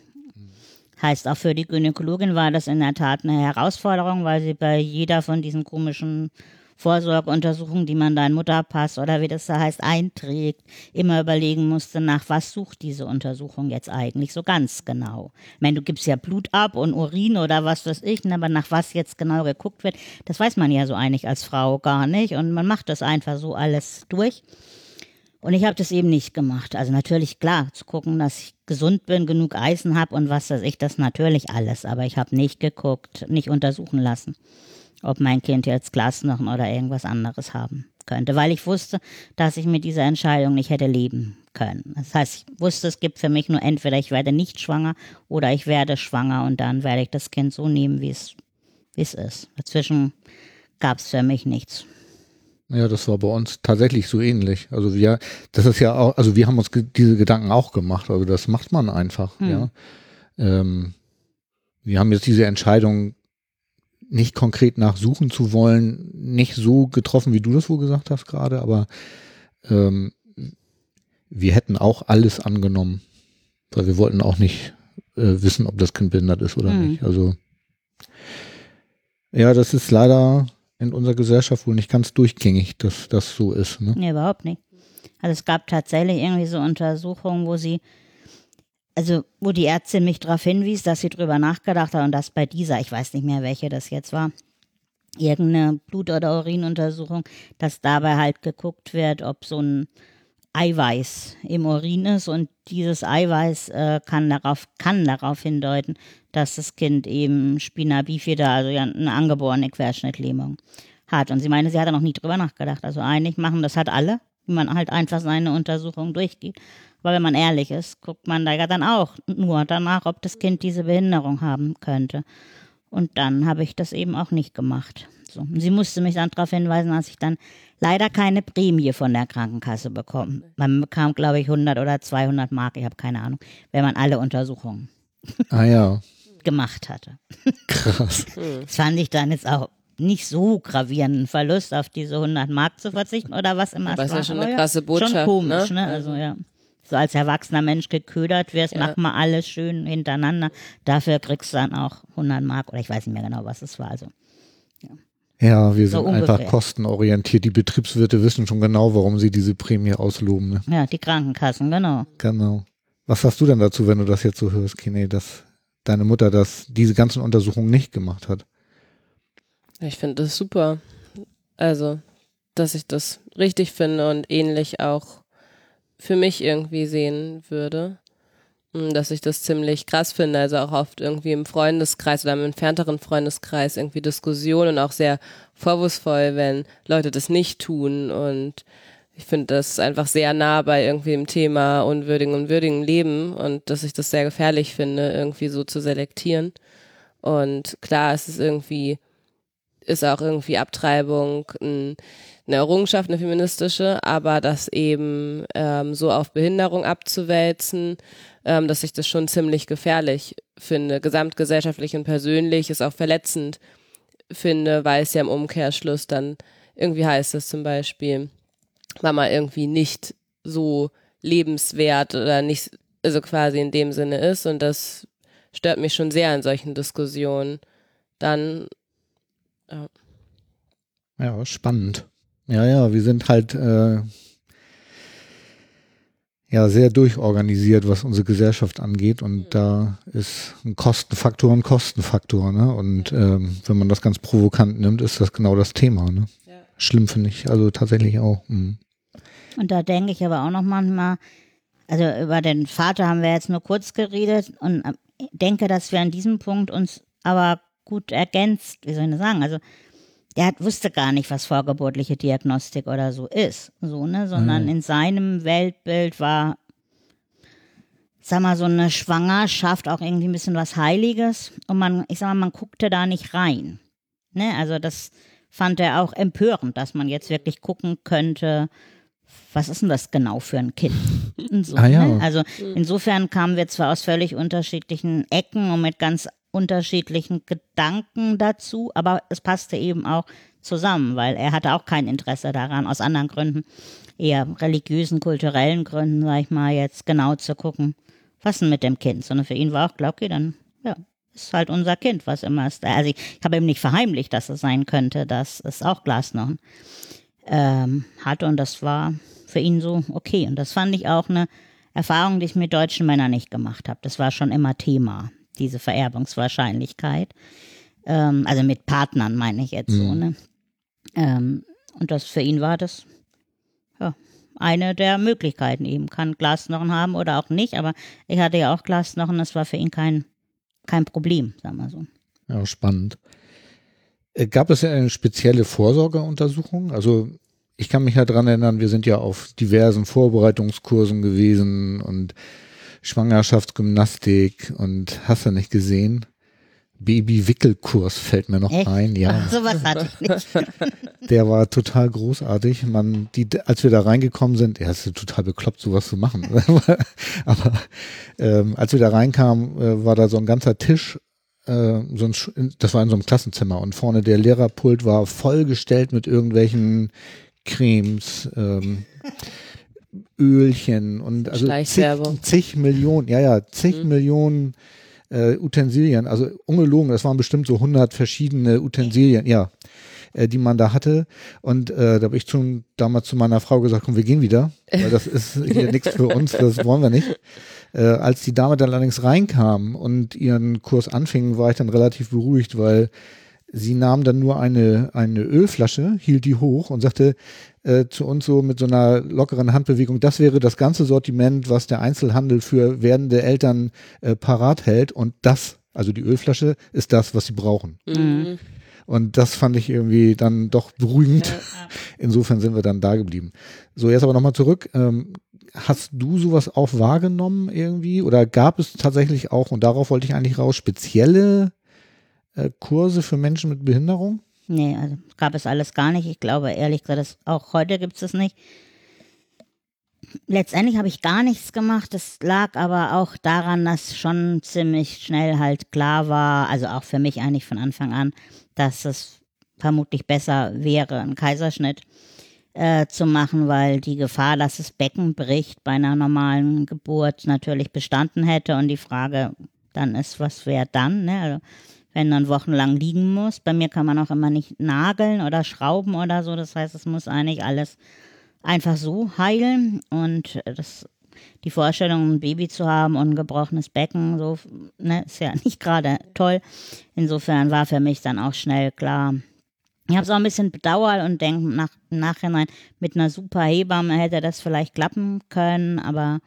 Heißt, auch für die Gynäkologin war das in der Tat eine Herausforderung, weil sie bei jeder von diesen komischen Vorsorgeuntersuchungen, die man da in Mutterpass oder wie das da heißt, einträgt, immer überlegen musste, nach was sucht diese Untersuchung jetzt eigentlich so ganz genau. Ich meine, du gibst ja Blut ab und Urin oder was weiß ich, aber nach was jetzt genau geguckt wird, das weiß man ja so eigentlich als Frau gar nicht und man macht das einfach so alles durch. Und ich habe das eben nicht gemacht. Also natürlich klar, zu gucken, dass ich gesund bin, genug Eisen habe und was weiß ich, das natürlich alles. Aber ich habe nicht geguckt, nicht untersuchen lassen ob mein Kind jetzt Glasknochen oder irgendwas anderes haben könnte, weil ich wusste, dass ich mit dieser Entscheidung nicht hätte leben können. Das heißt, ich wusste, es gibt für mich nur entweder ich werde nicht schwanger oder ich werde schwanger und dann werde ich das Kind so nehmen, wie es, wie es ist. Dazwischen gab es für mich nichts. Ja, das war bei uns tatsächlich so ähnlich. Also wir, das ist ja auch, also wir haben uns ge diese Gedanken auch gemacht. Also das macht man einfach, hm. ja. Ähm, wir haben jetzt diese Entscheidung nicht konkret nachsuchen zu wollen, nicht so getroffen, wie du das wohl gesagt hast gerade, aber ähm, wir hätten auch alles angenommen, weil wir wollten auch nicht äh, wissen, ob das Kind behindert ist oder mhm. nicht. Also ja, das ist leider in unserer Gesellschaft wohl nicht ganz durchgängig, dass das so ist. Ne? Nee, überhaupt nicht. Also es gab tatsächlich irgendwie so Untersuchungen, wo sie also wo die Ärztin mich darauf hinwies, dass sie drüber nachgedacht hat und dass bei dieser, ich weiß nicht mehr, welche das jetzt war, irgendeine Blut- oder Urinuntersuchung, dass dabei halt geguckt wird, ob so ein Eiweiß im Urin ist und dieses Eiweiß äh, kann darauf kann darauf hindeuten, dass das Kind eben Spina bifida, also ja eine angeborene Querschnittlähmung hat. Und sie meine, sie hatte noch nie drüber nachgedacht. Also eigentlich machen das halt alle, wie man halt einfach seine Untersuchung durchgeht. Aber wenn man ehrlich ist, guckt man da ja dann auch nur danach, ob das Kind diese Behinderung haben könnte. Und dann habe ich das eben auch nicht gemacht. So. Sie musste mich dann darauf hinweisen, dass ich dann leider keine Prämie von der Krankenkasse bekomme. Man bekam, glaube ich, 100 oder 200 Mark, ich habe keine Ahnung, wenn man alle Untersuchungen ah, ja. gemacht hatte. Krass. Das fand ich dann jetzt auch nicht so gravierenden Verlust auf diese 100 Mark zu verzichten oder was immer. Das ist ja schon eine krasse Botschaft. Schon komisch, ne? ne? Also ja so als erwachsener Mensch geködert wirst, ja. mach mal alles schön hintereinander. Dafür kriegst du dann auch 100 Mark oder ich weiß nicht mehr genau, was es war. Also, ja. ja wir so sind ungefähr. einfach kostenorientiert. Die Betriebswirte wissen schon genau, warum sie diese Prämie ausloben. Ne? Ja, die Krankenkassen, genau. Genau. Was hast du denn dazu, wenn du das jetzt so hörst, Kine, dass deine Mutter das, diese ganzen Untersuchungen nicht gemacht hat? Ich finde das super. Also, dass ich das richtig finde und ähnlich auch für mich irgendwie sehen würde. Mm, dass ich das ziemlich krass finde, also auch oft irgendwie im Freundeskreis oder im entfernteren Freundeskreis irgendwie Diskussionen auch sehr vorwurfsvoll, wenn Leute das nicht tun und ich finde das einfach sehr nah bei irgendwie dem Thema unwürdigen und würdigen Leben und dass ich das sehr gefährlich finde, irgendwie so zu selektieren. Und klar, es ist irgendwie, ist auch irgendwie Abtreibung ein eine Errungenschaft, eine feministische, aber das eben ähm, so auf Behinderung abzuwälzen, ähm, dass ich das schon ziemlich gefährlich finde, gesamtgesellschaftlich und persönlich, ist auch verletzend finde, weil es ja im Umkehrschluss dann irgendwie heißt es zum Beispiel, Mama irgendwie nicht so lebenswert oder nicht, also quasi in dem Sinne ist und das stört mich schon sehr in solchen Diskussionen. Dann, ja. Ja, spannend. Ja, ja, wir sind halt äh, ja sehr durchorganisiert, was unsere Gesellschaft angeht. Und mhm. da ist ein Kostenfaktor ein Kostenfaktor. Ne? Und ähm, wenn man das ganz provokant nimmt, ist das genau das Thema. Ne? Ja. Schlimm finde ich also tatsächlich auch. Mhm. Und da denke ich aber auch noch manchmal, also über den Vater haben wir jetzt nur kurz geredet und äh, denke, dass wir an diesem Punkt uns aber gut ergänzt, wie soll ich das sagen? Also der hat, wusste gar nicht, was vorgeburtliche Diagnostik oder so ist, so, ne, sondern mhm. in seinem Weltbild war, sag mal, so eine Schwangerschaft auch irgendwie ein bisschen was Heiliges und man, ich sag mal, man guckte da nicht rein, ne, also das fand er auch empörend, dass man jetzt wirklich gucken könnte, was ist denn das genau für ein Kind? So, ah, ja. ne? Also insofern kamen wir zwar aus völlig unterschiedlichen Ecken und mit ganz unterschiedlichen Gedanken dazu, aber es passte eben auch zusammen, weil er hatte auch kein Interesse daran, aus anderen Gründen, eher religiösen, kulturellen Gründen, sag ich mal, jetzt genau zu gucken, was denn mit dem Kind, sondern für ihn war auch klar, okay, dann, ja, ist halt unser Kind, was immer ist. Also ich, ich habe ihm nicht verheimlicht, dass es sein könnte, dass es auch Glasnochen ähm, hatte und das war für ihn so okay. Und das fand ich auch eine Erfahrung, die ich mit deutschen Männern nicht gemacht habe. Das war schon immer Thema, diese Vererbungswahrscheinlichkeit. Ähm, also mit Partnern meine ich jetzt mhm. so, ne? Ähm, und das für ihn war das ja, eine der Möglichkeiten eben. Kann Glasnochen haben oder auch nicht, aber ich hatte ja auch Glasnochen, das war für ihn kein, kein Problem, sagen wir so. Ja, spannend. Äh, gab es eine spezielle Vorsorgeuntersuchung? Also ich kann mich ja dran erinnern, wir sind ja auf diversen Vorbereitungskursen gewesen und Schwangerschaftsgymnastik und hast du nicht gesehen? Baby-Wickelkurs fällt mir noch Echt? ein, ja. Sowas hatte ich nicht. Der war total großartig. Man, die, als wir da reingekommen sind, er ist total bekloppt, sowas zu machen. Aber ähm, als wir da reinkamen, äh, war da so ein ganzer Tisch, äh, so ein, das war in so einem Klassenzimmer und vorne der Lehrerpult war vollgestellt mit irgendwelchen Cremes, ähm, Ölchen und also zig, zig, Millionen, ja, ja, zig mhm. Millionen äh, Utensilien, also ungelogen, das waren bestimmt so 100 verschiedene Utensilien, ja, äh, die man da hatte. Und äh, da habe ich schon damals zu meiner Frau gesagt, komm, wir gehen wieder, weil das ist hier nichts für uns, das wollen wir nicht. Äh, als die Dame dann allerdings reinkam und ihren Kurs anfing, war ich dann relativ beruhigt, weil sie nahm dann nur eine, eine Ölflasche, hielt die hoch und sagte äh, zu uns so mit so einer lockeren Handbewegung, das wäre das ganze Sortiment, was der Einzelhandel für werdende Eltern äh, parat hält und das, also die Ölflasche, ist das, was sie brauchen. Mhm. Und das fand ich irgendwie dann doch beruhigend. Insofern sind wir dann da geblieben. So, jetzt aber nochmal zurück. Ähm, hast du sowas auch wahrgenommen irgendwie? Oder gab es tatsächlich auch, und darauf wollte ich eigentlich raus, spezielle Kurse für Menschen mit Behinderung? Nee, also gab es alles gar nicht. Ich glaube, ehrlich gesagt, auch heute gibt es das nicht. Letztendlich habe ich gar nichts gemacht. Das lag aber auch daran, dass schon ziemlich schnell halt klar war, also auch für mich eigentlich von Anfang an, dass es vermutlich besser wäre, einen Kaiserschnitt äh, zu machen, weil die Gefahr, dass das Becken bricht bei einer normalen Geburt natürlich bestanden hätte und die Frage dann ist, was wäre dann? Ne? Also wenn man wochenlang liegen muss. Bei mir kann man auch immer nicht nageln oder schrauben oder so. Das heißt, es muss eigentlich alles einfach so heilen. Und das, die Vorstellung, ein Baby zu haben und ein gebrochenes Becken, so, ne, ist ja nicht gerade toll. Insofern war für mich dann auch schnell klar. Ich habe es auch ein bisschen bedauert und denke nach, im Nachhinein, mit einer super Hebamme hätte das vielleicht klappen können, aber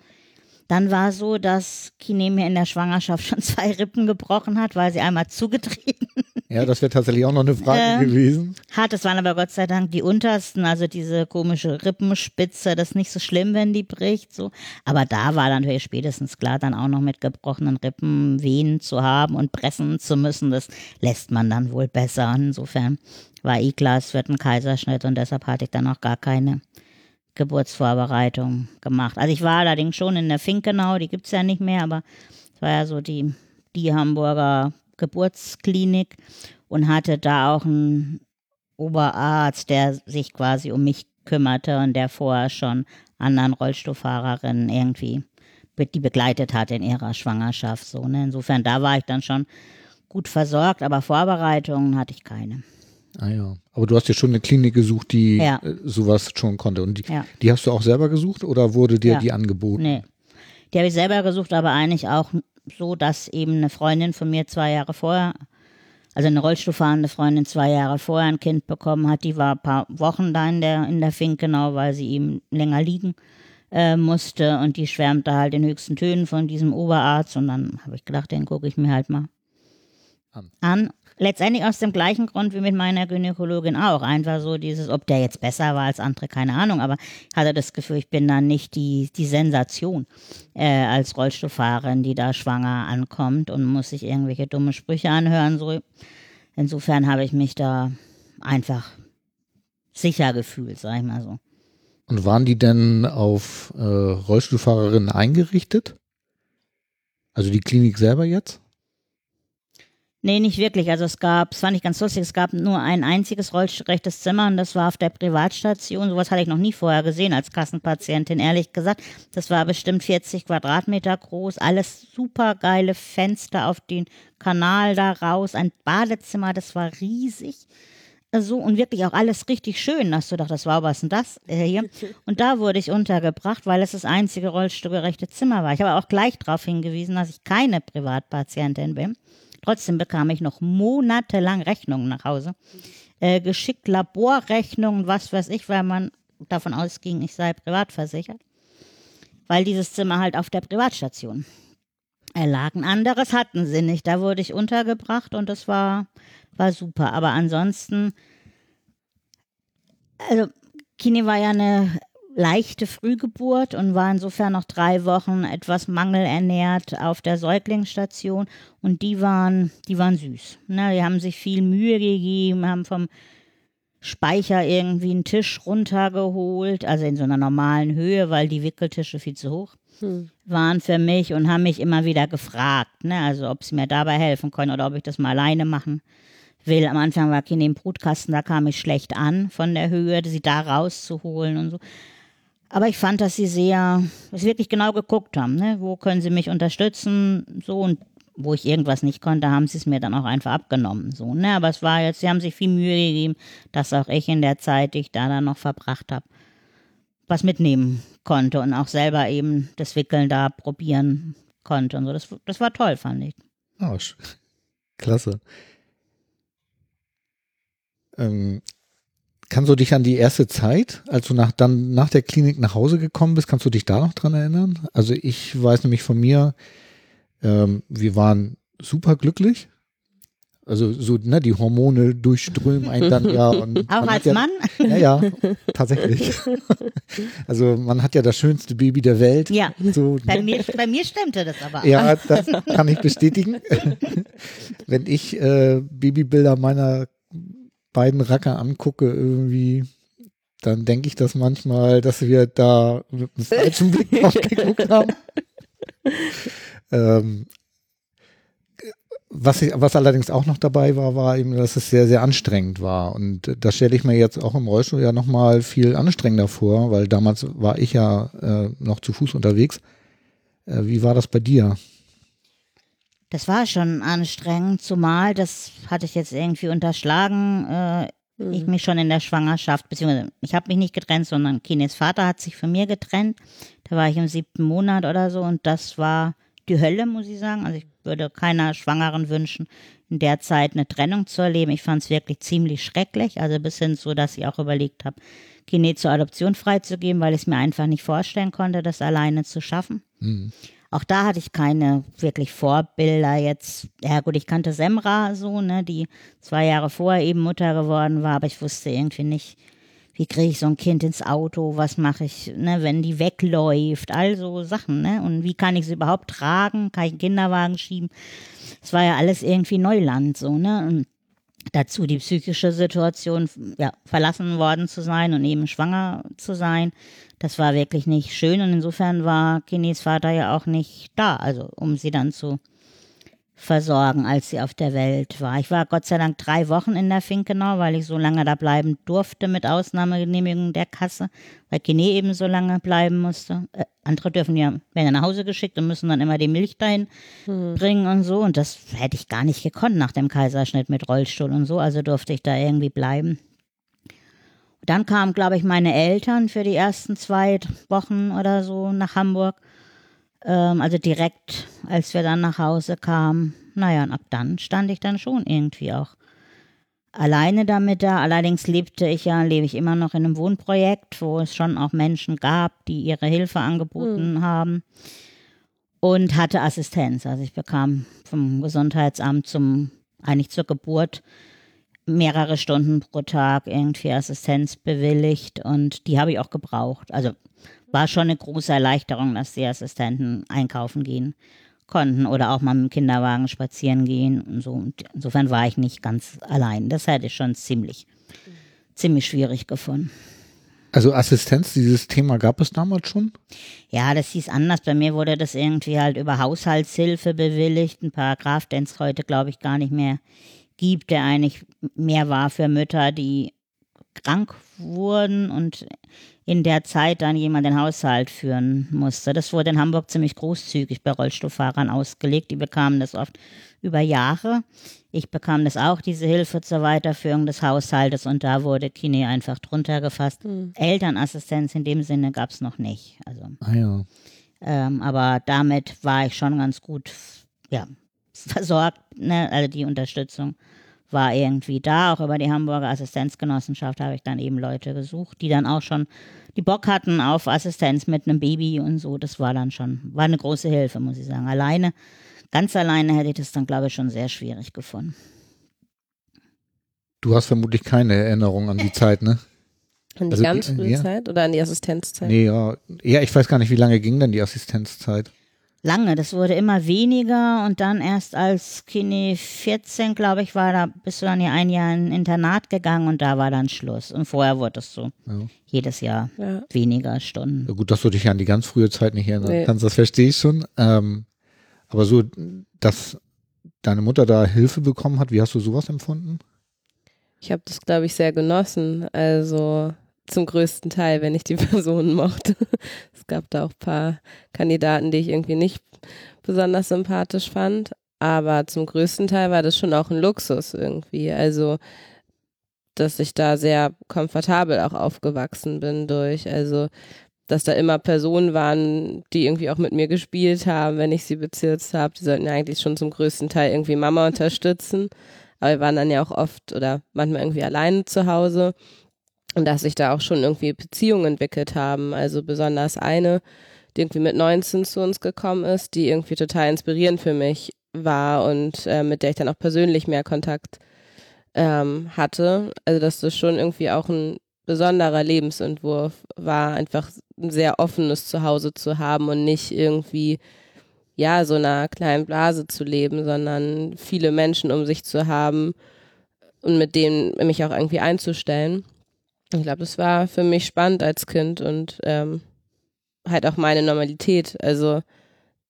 dann war so, dass Kine mir in der Schwangerschaft schon zwei Rippen gebrochen hat, weil sie einmal zugetreten. Ja, das wäre tatsächlich auch noch eine Frage äh, gewesen. Hat, das waren aber Gott sei Dank die untersten, also diese komische Rippenspitze, das ist nicht so schlimm, wenn die bricht, so. Aber da war dann natürlich spätestens klar, dann auch noch mit gebrochenen Rippen Wehen zu haben und pressen zu müssen, das lässt man dann wohl besser. Insofern war eh klar, es wird ein Kaiserschnitt und deshalb hatte ich dann auch gar keine Geburtsvorbereitung gemacht. Also ich war allerdings schon in der Finkenau, die gibt es ja nicht mehr, aber es war ja so die, die Hamburger Geburtsklinik und hatte da auch einen Oberarzt, der sich quasi um mich kümmerte und der vorher schon anderen Rollstuhlfahrerinnen irgendwie die begleitet hat in ihrer Schwangerschaft. So, ne? Insofern, da war ich dann schon gut versorgt, aber Vorbereitungen hatte ich keine. Ah ja. Aber du hast ja schon eine Klinik gesucht, die ja. Äh, sowas schon konnte. Und die, ja. die, hast du auch selber gesucht oder wurde dir ja. die angeboten? Nee. Die habe ich selber gesucht, aber eigentlich auch so, dass eben eine Freundin von mir zwei Jahre vorher, also eine Rollstuhlfahrende Freundin zwei Jahre vorher ein Kind bekommen hat. Die war ein paar Wochen da in der, in der Fink, genau, weil sie eben länger liegen äh, musste. Und die schwärmte halt in höchsten Tönen von diesem Oberarzt. Und dann habe ich gedacht, den gucke ich mir halt mal an. an. Letztendlich aus dem gleichen Grund wie mit meiner Gynäkologin auch. Einfach so dieses, ob der jetzt besser war als andere, keine Ahnung. Aber ich hatte das Gefühl, ich bin dann nicht die, die Sensation äh, als Rollstuhlfahrerin, die da schwanger ankommt und muss sich irgendwelche dumme Sprüche anhören. So. Insofern habe ich mich da einfach sicher gefühlt, sag ich mal so. Und waren die denn auf äh, Rollstuhlfahrerinnen eingerichtet? Also die Klinik selber jetzt? Nee, nicht wirklich. Also es gab, es fand ich ganz lustig, es gab nur ein einziges rollstuhlrechtes Zimmer und das war auf der Privatstation. Sowas hatte ich noch nie vorher gesehen als Kassenpatientin, ehrlich gesagt. Das war bestimmt 40 Quadratmeter groß, alles super geile Fenster auf den Kanal da raus, ein Badezimmer, das war riesig. So und wirklich auch alles richtig schön. Hast du gedacht, das war was denn das äh, hier? Und da wurde ich untergebracht, weil es das einzige rollstuhlgerechte Zimmer war. Ich habe auch gleich darauf hingewiesen, dass ich keine Privatpatientin bin. Trotzdem bekam ich noch monatelang Rechnungen nach Hause. Äh, geschickt Laborrechnungen, was weiß ich, weil man davon ausging, ich sei privatversichert. Weil dieses Zimmer halt auf der Privatstation erlag. Ein anderes hatten sie nicht. Da wurde ich untergebracht und das war, war super. Aber ansonsten, also Kini war ja eine leichte Frühgeburt und war insofern noch drei Wochen etwas mangelernährt auf der Säuglingsstation und die waren, die waren süß. Ne, die haben sich viel Mühe gegeben, haben vom Speicher irgendwie einen Tisch runtergeholt, also in so einer normalen Höhe, weil die Wickeltische viel zu hoch hm. waren für mich und haben mich immer wieder gefragt, ne, also ob sie mir dabei helfen können oder ob ich das mal alleine machen will. Am Anfang war Kind im Brutkasten, da kam ich schlecht an von der Höhe, sie da rauszuholen und so. Aber ich fand, dass sie sehr, dass sie wirklich genau geguckt haben, ne? wo können sie mich unterstützen, so und wo ich irgendwas nicht konnte, haben sie es mir dann auch einfach abgenommen, so, ne? Aber es war jetzt, sie haben sich viel Mühe gegeben, dass auch ich in der Zeit, die ich da dann noch verbracht habe, was mitnehmen konnte und auch selber eben das Wickeln da probieren konnte und so. Das, das war toll, fand ich. Oh, klasse. Ähm, Kannst du dich an die erste Zeit, als du nach, dann nach der Klinik nach Hause gekommen bist, kannst du dich da noch dran erinnern? Also ich weiß nämlich von mir, ähm, wir waren super glücklich. Also so, ne, die Hormone durchströmen einen dann ja. Und Auch als ja, Mann? Ja, ja, tatsächlich. Also man hat ja das schönste Baby der Welt. Ja, so, bei, mir, bei mir stimmte das aber auch. Ja, das kann ich bestätigen. Wenn ich äh, Babybilder meiner beiden Racker angucke, irgendwie, dann denke ich das manchmal, dass wir da mit einem falschen Blick drauf geguckt haben. ähm, was, ich, was allerdings auch noch dabei war, war eben, dass es sehr, sehr anstrengend war. Und das stelle ich mir jetzt auch im Rollstuhl ja nochmal viel anstrengender vor, weil damals war ich ja äh, noch zu Fuß unterwegs. Äh, wie war das bei dir? Das war schon anstrengend, zumal das hatte ich jetzt irgendwie unterschlagen. Äh, mhm. Ich mich schon in der Schwangerschaft, beziehungsweise ich habe mich nicht getrennt, sondern Kines Vater hat sich von mir getrennt. Da war ich im siebten Monat oder so und das war die Hölle, muss ich sagen. Also ich würde keiner Schwangeren wünschen, in der Zeit eine Trennung zu erleben. Ich fand es wirklich ziemlich schrecklich, also bis hin so, dass ich auch überlegt habe, Kine zur Adoption freizugeben, weil ich es mir einfach nicht vorstellen konnte, das alleine zu schaffen. Mhm. Auch da hatte ich keine wirklich Vorbilder jetzt. Ja gut, ich kannte Semra so, ne, die zwei Jahre vorher eben Mutter geworden war, aber ich wusste irgendwie nicht, wie kriege ich so ein Kind ins Auto, was mache ich, ne, wenn die wegläuft, all so Sachen, ne? Und wie kann ich sie überhaupt tragen? Kann ich einen Kinderwagen schieben? Es war ja alles irgendwie Neuland, so, ne? Und dazu die psychische Situation, ja, verlassen worden zu sein und eben schwanger zu sein das war wirklich nicht schön und insofern war Kinis Vater ja auch nicht da, also um sie dann zu versorgen, als sie auf der Welt war. Ich war Gott sei Dank drei Wochen in der Finkenau, weil ich so lange da bleiben durfte mit Ausnahmegenehmigung der Kasse, weil Kine eben so lange bleiben musste. Äh, andere dürfen ja, werden ja nach Hause geschickt und müssen dann immer die Milch dahin mhm. bringen und so. Und das hätte ich gar nicht gekonnt nach dem Kaiserschnitt mit Rollstuhl und so. Also durfte ich da irgendwie bleiben. Dann kamen, glaube ich, meine Eltern für die ersten zwei Wochen oder so nach Hamburg. Ähm, also direkt, als wir dann nach Hause kamen. Naja, und ab dann stand ich dann schon irgendwie auch alleine damit da. Allerdings lebte ich ja, lebe ich immer noch in einem Wohnprojekt, wo es schon auch Menschen gab, die ihre Hilfe angeboten mhm. haben. Und hatte Assistenz. Also ich bekam vom Gesundheitsamt zum, eigentlich zur Geburt mehrere Stunden pro Tag irgendwie Assistenz bewilligt und die habe ich auch gebraucht. Also war schon eine große Erleichterung, dass die Assistenten einkaufen gehen konnten oder auch mal mit dem Kinderwagen spazieren gehen und so. Und insofern war ich nicht ganz allein. Das hätte ich schon ziemlich, ziemlich schwierig gefunden. Also Assistenz, dieses Thema gab es damals schon? Ja, das hieß anders. Bei mir wurde das irgendwie halt über Haushaltshilfe bewilligt. Ein Paragraph, den es heute, glaube ich, gar nicht mehr gibt, der eigentlich mehr war für Mütter, die krank wurden und in der Zeit dann jemand den Haushalt führen musste. Das wurde in Hamburg ziemlich großzügig bei Rollstuhlfahrern ausgelegt. Die bekamen das oft über Jahre. Ich bekam das auch, diese Hilfe zur Weiterführung des Haushaltes und da wurde Kine einfach drunter gefasst. Mhm. Elternassistenz in dem Sinne gab es noch nicht. Also, ah ja. Ähm, aber damit war ich schon ganz gut ja, versorgt, ne? also die Unterstützung war irgendwie da. Auch über die Hamburger Assistenzgenossenschaft habe ich dann eben Leute gesucht, die dann auch schon die Bock hatten auf Assistenz mit einem Baby und so. Das war dann schon, war eine große Hilfe, muss ich sagen. Alleine, ganz alleine hätte ich das dann, glaube ich, schon sehr schwierig gefunden. Du hast vermutlich keine Erinnerung an die Zeit, ne? An die also, ganz frühe ja. Zeit oder an die Assistenzzeit? Nee, ja. ja, ich weiß gar nicht, wie lange ging denn die Assistenzzeit? Lange. Das wurde immer weniger und dann erst als Kini 14, glaube ich, war, da bist du dann ja ein Jahr in ein Internat gegangen und da war dann Schluss. Und vorher wurde es so ja. jedes Jahr ja. weniger Stunden. Ja, gut, dass du dich an die ganz frühe Zeit nicht erinnern nee. kannst, das verstehe ich schon. Ähm, aber so, dass deine Mutter da Hilfe bekommen hat, wie hast du sowas empfunden? Ich habe das, glaube ich, sehr genossen. Also zum größten Teil, wenn ich die Personen mochte. Es gab da auch ein paar Kandidaten, die ich irgendwie nicht besonders sympathisch fand. Aber zum größten Teil war das schon auch ein Luxus irgendwie. Also, dass ich da sehr komfortabel auch aufgewachsen bin durch. Also, dass da immer Personen waren, die irgendwie auch mit mir gespielt haben, wenn ich sie bezirzt habe. Die sollten ja eigentlich schon zum größten Teil irgendwie Mama unterstützen. Aber wir waren dann ja auch oft oder manchmal irgendwie alleine zu Hause. Und dass sich da auch schon irgendwie Beziehungen entwickelt haben. Also besonders eine, die irgendwie mit 19 zu uns gekommen ist, die irgendwie total inspirierend für mich war und äh, mit der ich dann auch persönlich mehr Kontakt ähm, hatte. Also dass das schon irgendwie auch ein besonderer Lebensentwurf war, einfach ein sehr offenes Zuhause zu haben und nicht irgendwie ja so einer kleinen Blase zu leben, sondern viele Menschen um sich zu haben und mit denen mich auch irgendwie einzustellen. Ich glaube, das war für mich spannend als Kind und ähm, halt auch meine Normalität. Also,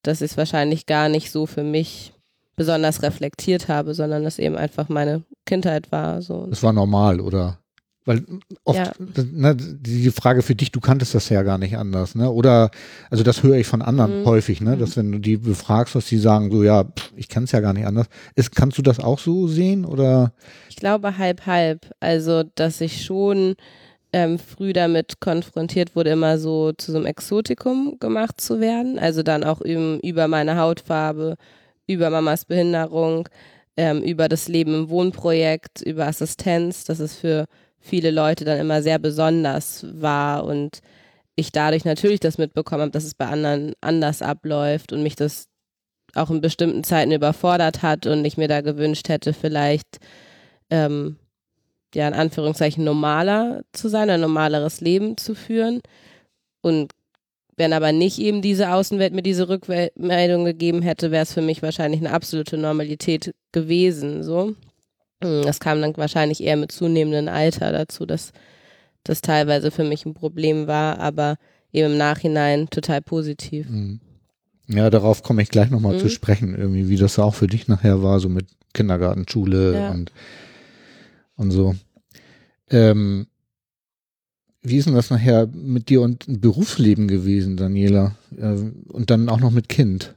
dass ich es wahrscheinlich gar nicht so für mich besonders reflektiert habe, sondern dass eben einfach meine Kindheit war. So. Das war normal, oder? Weil oft, ja. ne, die Frage für dich, du kanntest das ja gar nicht anders, ne? Oder, also das höre ich von anderen mhm. häufig, ne? Dass mhm. wenn du die befragst, dass die sagen, so ja, pff, ich kenne es ja gar nicht anders. Ist, kannst du das auch so sehen? Oder? Ich glaube halb halb. Also, dass ich schon ähm, früh damit konfrontiert wurde, immer so zu so einem Exotikum gemacht zu werden. Also dann auch über, über meine Hautfarbe, über Mamas Behinderung, ähm, über das Leben im Wohnprojekt, über Assistenz. Das ist für viele Leute dann immer sehr besonders war und ich dadurch natürlich das mitbekommen habe, dass es bei anderen anders abläuft und mich das auch in bestimmten Zeiten überfordert hat und ich mir da gewünscht hätte, vielleicht ähm, ja in Anführungszeichen normaler zu sein, ein normaleres Leben zu führen. Und wenn aber nicht eben diese Außenwelt mir diese Rückmeldung gegeben hätte, wäre es für mich wahrscheinlich eine absolute Normalität gewesen. So. Hm, das kam dann wahrscheinlich eher mit zunehmendem Alter dazu, dass das teilweise für mich ein Problem war, aber eben im Nachhinein total positiv. Mhm. Ja, darauf komme ich gleich nochmal mhm. zu sprechen, irgendwie, wie das auch für dich nachher war, so mit Kindergarten, Schule ja. und, und so. Ähm, wie ist denn das nachher mit dir und Berufsleben gewesen, Daniela? Äh, und dann auch noch mit Kind?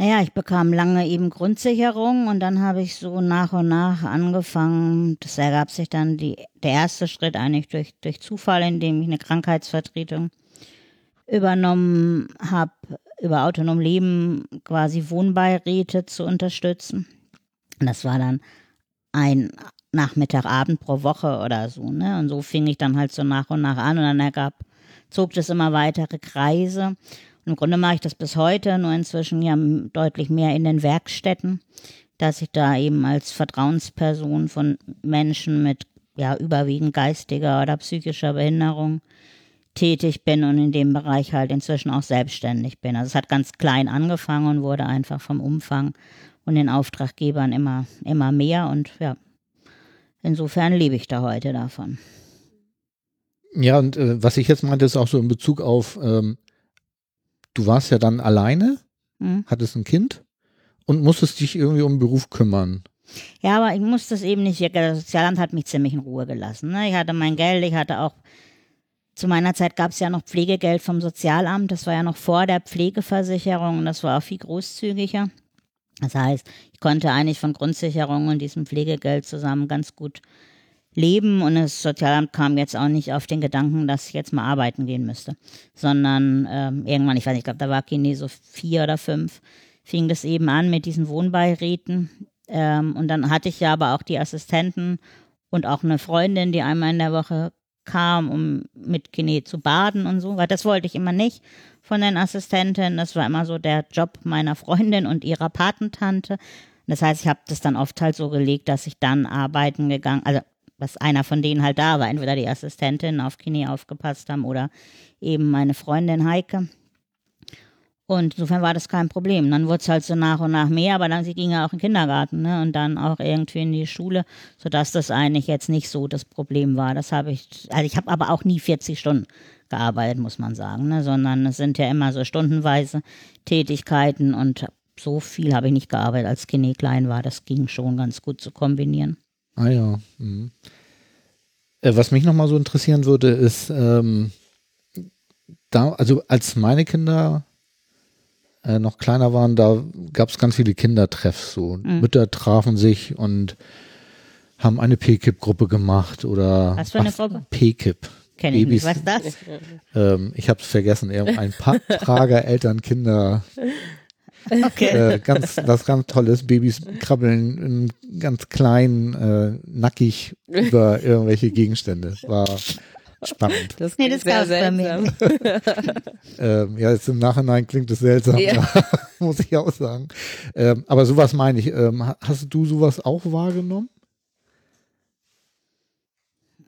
Naja, ich bekam lange eben Grundsicherung und dann habe ich so nach und nach angefangen. Das ergab sich dann die, der erste Schritt eigentlich durch, durch Zufall, indem ich eine Krankheitsvertretung übernommen habe, über autonom Leben quasi Wohnbeiräte zu unterstützen. Und das war dann ein Nachmittagabend pro Woche oder so, ne? Und so fing ich dann halt so nach und nach an und dann ergab, zog das immer weitere Kreise. Im Grunde mache ich das bis heute, nur inzwischen ja deutlich mehr in den Werkstätten, dass ich da eben als Vertrauensperson von Menschen mit ja überwiegend geistiger oder psychischer Behinderung tätig bin und in dem Bereich halt inzwischen auch selbstständig bin. Also es hat ganz klein angefangen und wurde einfach vom Umfang und den Auftraggebern immer, immer mehr und ja, insofern lebe ich da heute davon. Ja, und äh, was ich jetzt meinte, ist auch so in Bezug auf, ähm, du warst ja dann alleine, Hm? hattest ein Kind und musstest dich irgendwie um den Beruf kümmern. Ja, aber ich musste es eben nicht. Das Sozialamt hat mich ziemlich in Ruhe gelassen. Ne? Ich hatte mein Geld, ich hatte auch, zu meiner Zeit gab es ja noch Pflegegeld vom Sozialamt. Das war ja noch vor der Pflegeversicherung und das war auch viel großzügiger. Das heißt, ich konnte eigentlich von Grundsicherung und diesem Pflegegeld zusammen ganz gut leben und das Sozialamt kam jetzt auch nicht auf den Gedanken, dass ich jetzt mal arbeiten gehen müsste, sondern ähm, irgendwann, ich weiß nicht, ich glaube, da war Kine so vier oder fünf, fing das eben an mit diesen Wohnbeiräten ähm, und dann hatte ich ja aber auch die Assistenten und auch eine Freundin, die einmal in der Woche kam, um mit Kine zu baden und so, weil das wollte ich immer nicht von den Assistentinnen. Das war immer so der Job meiner Freundin und ihrer Patentante. Das heißt, ich habe das dann oft halt so gelegt, dass ich dann arbeiten gegangen, also dass einer von denen halt da war, entweder die Assistentin auf Kine aufgepasst haben oder eben meine Freundin Heike. Und insofern war das kein Problem. Dann wurde es halt so nach und nach mehr, aber dann sie ging ja auch in den Kindergarten ne? und dann auch irgendwie in die Schule, sodass das eigentlich jetzt nicht so das Problem war. Das habe ich, also ich habe aber auch nie 40 Stunden gearbeitet, muss man sagen, ne? sondern es sind ja immer so stundenweise Tätigkeiten und so viel habe ich nicht gearbeitet, als Kinder klein war. Das ging schon ganz gut zu kombinieren. Ah ja. Mhm. Äh, was mich nochmal so interessieren würde, ist, ähm, da, also als meine Kinder äh, noch kleiner waren, da gab es ganz viele Kindertreffs. So Mhm. Mütter trafen sich und haben eine PKIP-Gruppe gemacht oder Was für eine Gruppe? PKIP. Kenne ich Babys. nicht. Was ist das? Ähm, ich habe es vergessen. Ein Papptrager, Eltern, Kinder. Okay. Äh, ganz, was ganz tolles. Babys krabbeln in ganz klein, äh, nackig über irgendwelche Gegenstände. War spannend. Das Nee, das sehr gab's bei mir seltsam. Ähm, ja, jetzt im Nachhinein klingt es seltsam, Ja. muss ich auch sagen. Ähm, aber sowas meine ich. Ähm, ha- hast du sowas auch wahrgenommen?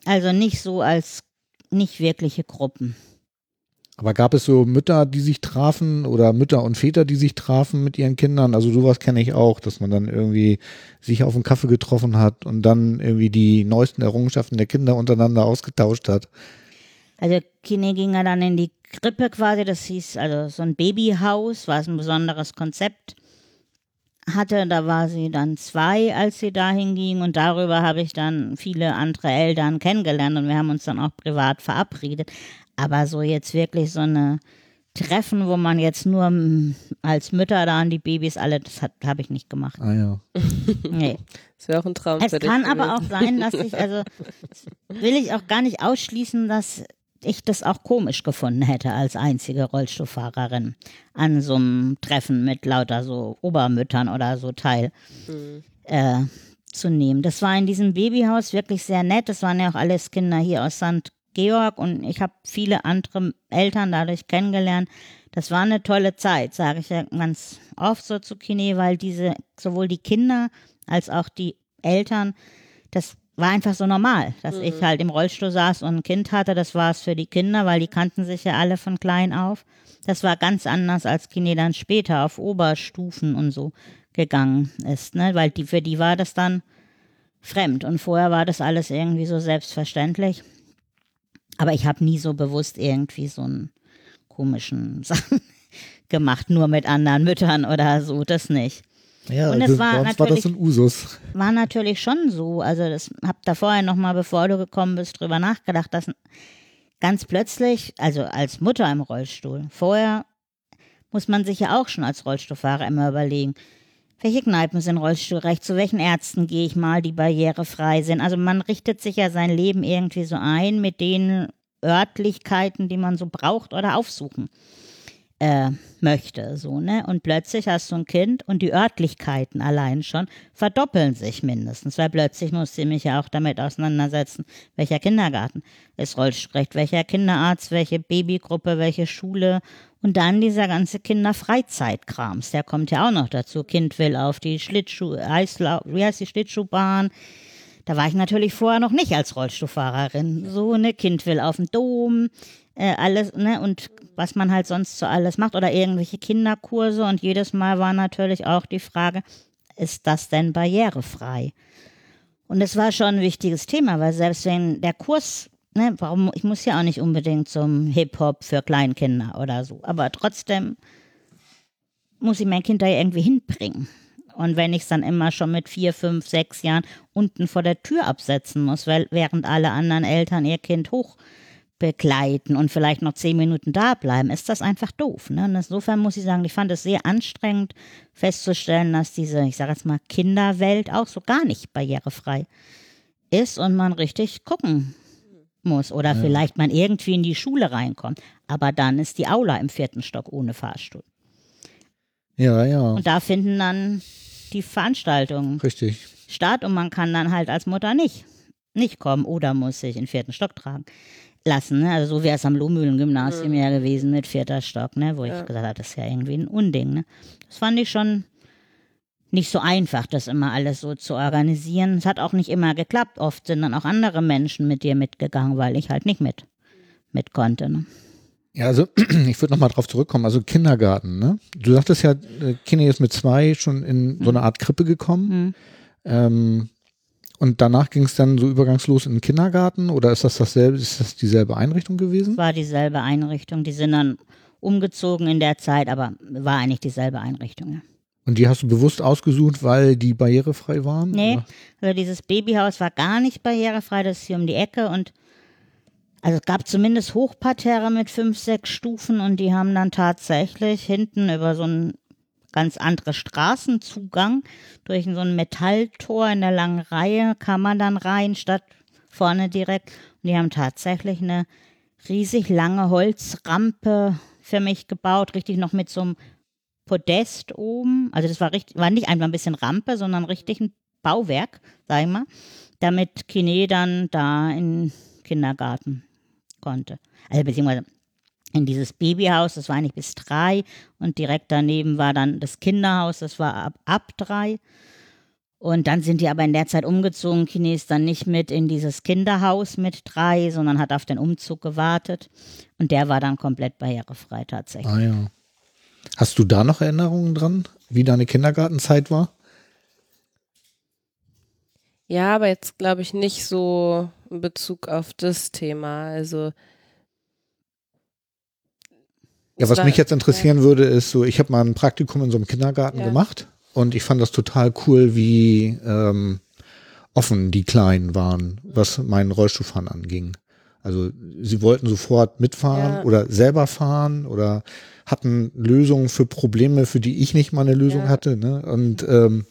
Also nicht so als nicht wirkliche Gruppen. Aber gab es so Mütter, die sich trafen oder Mütter und Väter, die sich trafen mit ihren Kindern? Also sowas kenne ich auch, dass man dann irgendwie sich auf einen Kaffee getroffen hat und dann irgendwie die neuesten Errungenschaften der Kinder untereinander ausgetauscht hat. Also Kine ging ja dann in die Krippe quasi, das hieß also so ein Babyhaus, was ein besonderes Konzept hatte. Da war sie dann zwei, als sie dahin ging und darüber habe ich dann viele andere Eltern kennengelernt und wir haben uns dann auch privat verabredet. Aber so jetzt wirklich so eine Treffen, wo man jetzt nur mm, als Mütter da an die Babys alle, das hat- habe ich nicht gemacht. Ah ja. Nee. Das wäre auch ein Traum Es für dich kann aber auch sein, dass ich, also will ich auch gar nicht ausschließen, dass ich das auch komisch gefunden hätte als einzige Rollstuhlfahrerin an so einem Treffen mit lauter so Obermüttern oder so teil äh, zu nehmen. Das war in diesem Babyhaus wirklich sehr nett. Das waren ja auch alles Kinder hier aus St. Georg und ich habe viele andere Eltern dadurch kennengelernt. Das war eine tolle Zeit, sage ich ja ganz oft so zu Kine, weil diese, sowohl die Kinder als auch die Eltern, das war einfach so normal, dass ich halt im Rollstuhl saß und ein Kind hatte. Das war es für die Kinder, weil die kannten sich ja alle von klein auf. Das war ganz anders, als Kine dann später auf Oberstufen und so gegangen ist, ne? Weil die, für die war das dann fremd und vorher war das alles irgendwie so selbstverständlich. Aber ich habe nie so bewusst irgendwie so einen komischen Sachen gemacht, nur mit anderen Müttern oder so, das nicht. Ja, Und es also war bei uns war das natürlich- ein Usus. War natürlich schon so, also das hab da vorher nochmal, bevor du gekommen bist, drüber nachgedacht, dass ganz plötzlich, also als Mutter im Rollstuhl, vorher muss man sich ja auch schon als Rollstuhlfahrer immer überlegen, welche Kneipen sind rollstuhlrecht, zu welchen Ärzten gehe ich mal, die barrierefrei sind. Also man richtet sich ja sein Leben irgendwie so ein mit den Örtlichkeiten, die man so braucht oder aufsuchen äh, möchte, so, ne? Und plötzlich hast du ein Kind und die Örtlichkeiten allein schon verdoppeln sich mindestens, weil plötzlich musst du mich ja auch damit auseinandersetzen, welcher Kindergarten ist rollstuhlrecht, welcher Kinderarzt, welche Babygruppe, welche Schule und dann dieser ganze Kinderfreizeitkrams, der kommt ja auch noch dazu. Kind will auf die Schlittschuh, Eislau wie heißt die Schlittschuhbahn? Da war ich natürlich vorher noch nicht als Rollstuhlfahrerin. So, ne, Kind will auf den Dom, äh, alles, ne, und was man halt sonst so alles macht oder irgendwelche Kinderkurse und jedes Mal war natürlich auch die Frage, ist das denn barrierefrei? Und es war schon ein wichtiges Thema, weil selbst wenn der Kurs ne, warum, ich muss ja auch nicht unbedingt zum Hip-Hop für Kleinkinder oder so. Aber trotzdem muss ich mein Kind da irgendwie hinbringen. Und wenn ich es dann immer schon mit vier, fünf, sechs Jahren unten vor der Tür absetzen muss, weil während alle anderen Eltern ihr Kind hoch begleiten und vielleicht noch zehn Minuten da bleiben, ist das einfach doof. Ne? Und insofern muss ich sagen, ich fand es sehr anstrengend festzustellen, dass diese, ich sage jetzt mal, Kinderwelt auch so gar nicht barrierefrei ist und man richtig gucken muss oder ja. vielleicht man irgendwie in die Schule reinkommt. Aber dann ist die Aula im vierten Stock ohne Fahrstuhl. Ja, ja. Und da finden dann die Veranstaltungen Richtig. statt und man kann dann halt als Mutter nicht, nicht kommen oder muss sich in den vierten Stock tragen lassen. Ne? Also so wäre es am Lohmühlen-Gymnasium mhm. ja gewesen mit vierter Stock, ne? wo ja. ich gesagt habe, das ist ja irgendwie ein Unding. Ne? Das fand ich schon nicht so einfach, das immer alles so zu organisieren. Es hat auch nicht immer geklappt. Oft sind dann auch andere Menschen mit dir mitgegangen, weil ich halt nicht mit, mit konnte. Ne? Ja, also ich würde nochmal drauf zurückkommen. Also Kindergarten, ne? Du sagtest ja, äh, Kinder ist mit zwei schon in so eine Art Krippe gekommen. Mhm. Ähm, und danach ging es dann so übergangslos in den Kindergarten oder ist das dasselbe, ist das dieselbe Einrichtung gewesen? Es war dieselbe Einrichtung. Die sind dann umgezogen in der Zeit, aber war eigentlich dieselbe Einrichtung. Ja. Und die hast du bewusst ausgesucht, weil die barrierefrei waren? Nee, also dieses Babyhaus war gar nicht barrierefrei, das ist hier um die Ecke und also es gab zumindest Hochparterre mit fünf, sechs Stufen und die haben dann tatsächlich hinten über so ein ganz andere Straßenzugang. Durch so ein Metalltor in der langen Reihe kann man dann rein, statt vorne direkt. Und die haben tatsächlich eine riesig lange Holzrampe für mich gebaut, richtig noch mit so einem Podest oben. Also das war richtig, war nicht einfach ein bisschen Rampe, sondern richtig ein Bauwerk, sag ich mal, damit Kine dann da in den Kindergarten konnte. Also beziehungsweise in dieses Babyhaus, das war eigentlich bis drei und direkt daneben war dann das Kinderhaus, das war ab, ab drei. Und dann sind die aber in der Zeit umgezogen. Kines dann nicht mit in dieses Kinderhaus mit drei, sondern hat auf den Umzug gewartet. Und der war dann komplett barrierefrei tatsächlich. Ah ja. Hast du da noch Erinnerungen dran, wie deine Kindergartenzeit war? Ja, aber jetzt glaube ich nicht so in Bezug auf das Thema. Also ja, was mich jetzt interessieren ja. würde, ist so, ich habe mal ein Praktikum in so einem Kindergarten ja. gemacht und ich fand das total cool, wie ähm, offen die Kleinen waren, was meinen Rollstuhlfahren anging. Also sie wollten sofort mitfahren ja. oder selber fahren oder hatten Lösungen für Probleme, für die ich nicht mal eine Lösung hatte. Ne? Und ähm,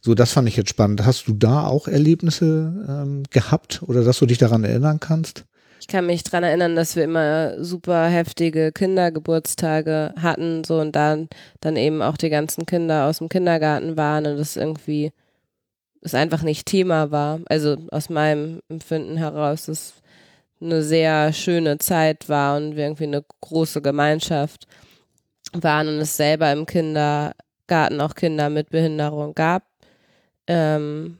so, das fand ich jetzt spannend. Hast du da auch Erlebnisse ähm, gehabt oder dass du dich daran erinnern kannst? Ich kann mich dran erinnern, dass wir immer super heftige Kindergeburtstage hatten, so und dann, dann eben auch die ganzen Kinder aus dem Kindergarten waren und das irgendwie es einfach nicht Thema war. Also aus meinem Empfinden heraus, dass eine sehr schöne Zeit war und wir irgendwie eine große Gemeinschaft waren und es selber im Kindergarten auch Kinder mit Behinderung gab. Ähm,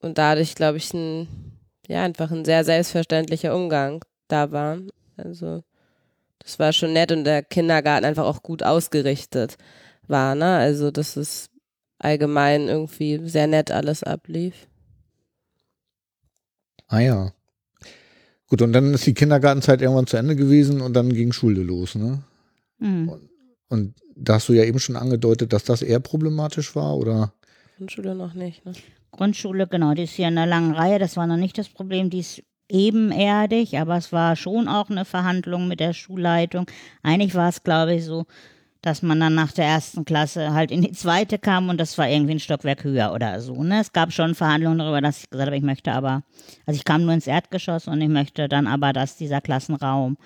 und dadurch, glaube ich, ein ja, einfach ein sehr selbstverständlicher Umgang da war. Also, das war schon nett und der Kindergarten einfach auch gut ausgerichtet war, ne? Also, dass es allgemein irgendwie sehr nett alles ablief. Ah ja. Gut, und dann ist die Kindergartenzeit irgendwann zu Ende gewesen und dann ging Schule los, ne? Mhm. Und, und da hast du ja eben schon angedeutet, dass das eher problematisch war, oder? Grundschule noch nicht, ne? Grundschule, genau, die ist hier in einer langen Reihe, das war noch nicht das Problem, die ist ebenerdig, aber es war schon auch eine Verhandlung mit der Schulleitung. Eigentlich war es, glaube ich, so, dass man dann nach der ersten Klasse halt in die zweite kam und das war irgendwie ein Stockwerk höher oder so. Ne? Es gab schon Verhandlungen darüber, dass ich gesagt habe, ich möchte aber, also ich kam nur ins Erdgeschoss und ich möchte dann aber, dass dieser Klassenraum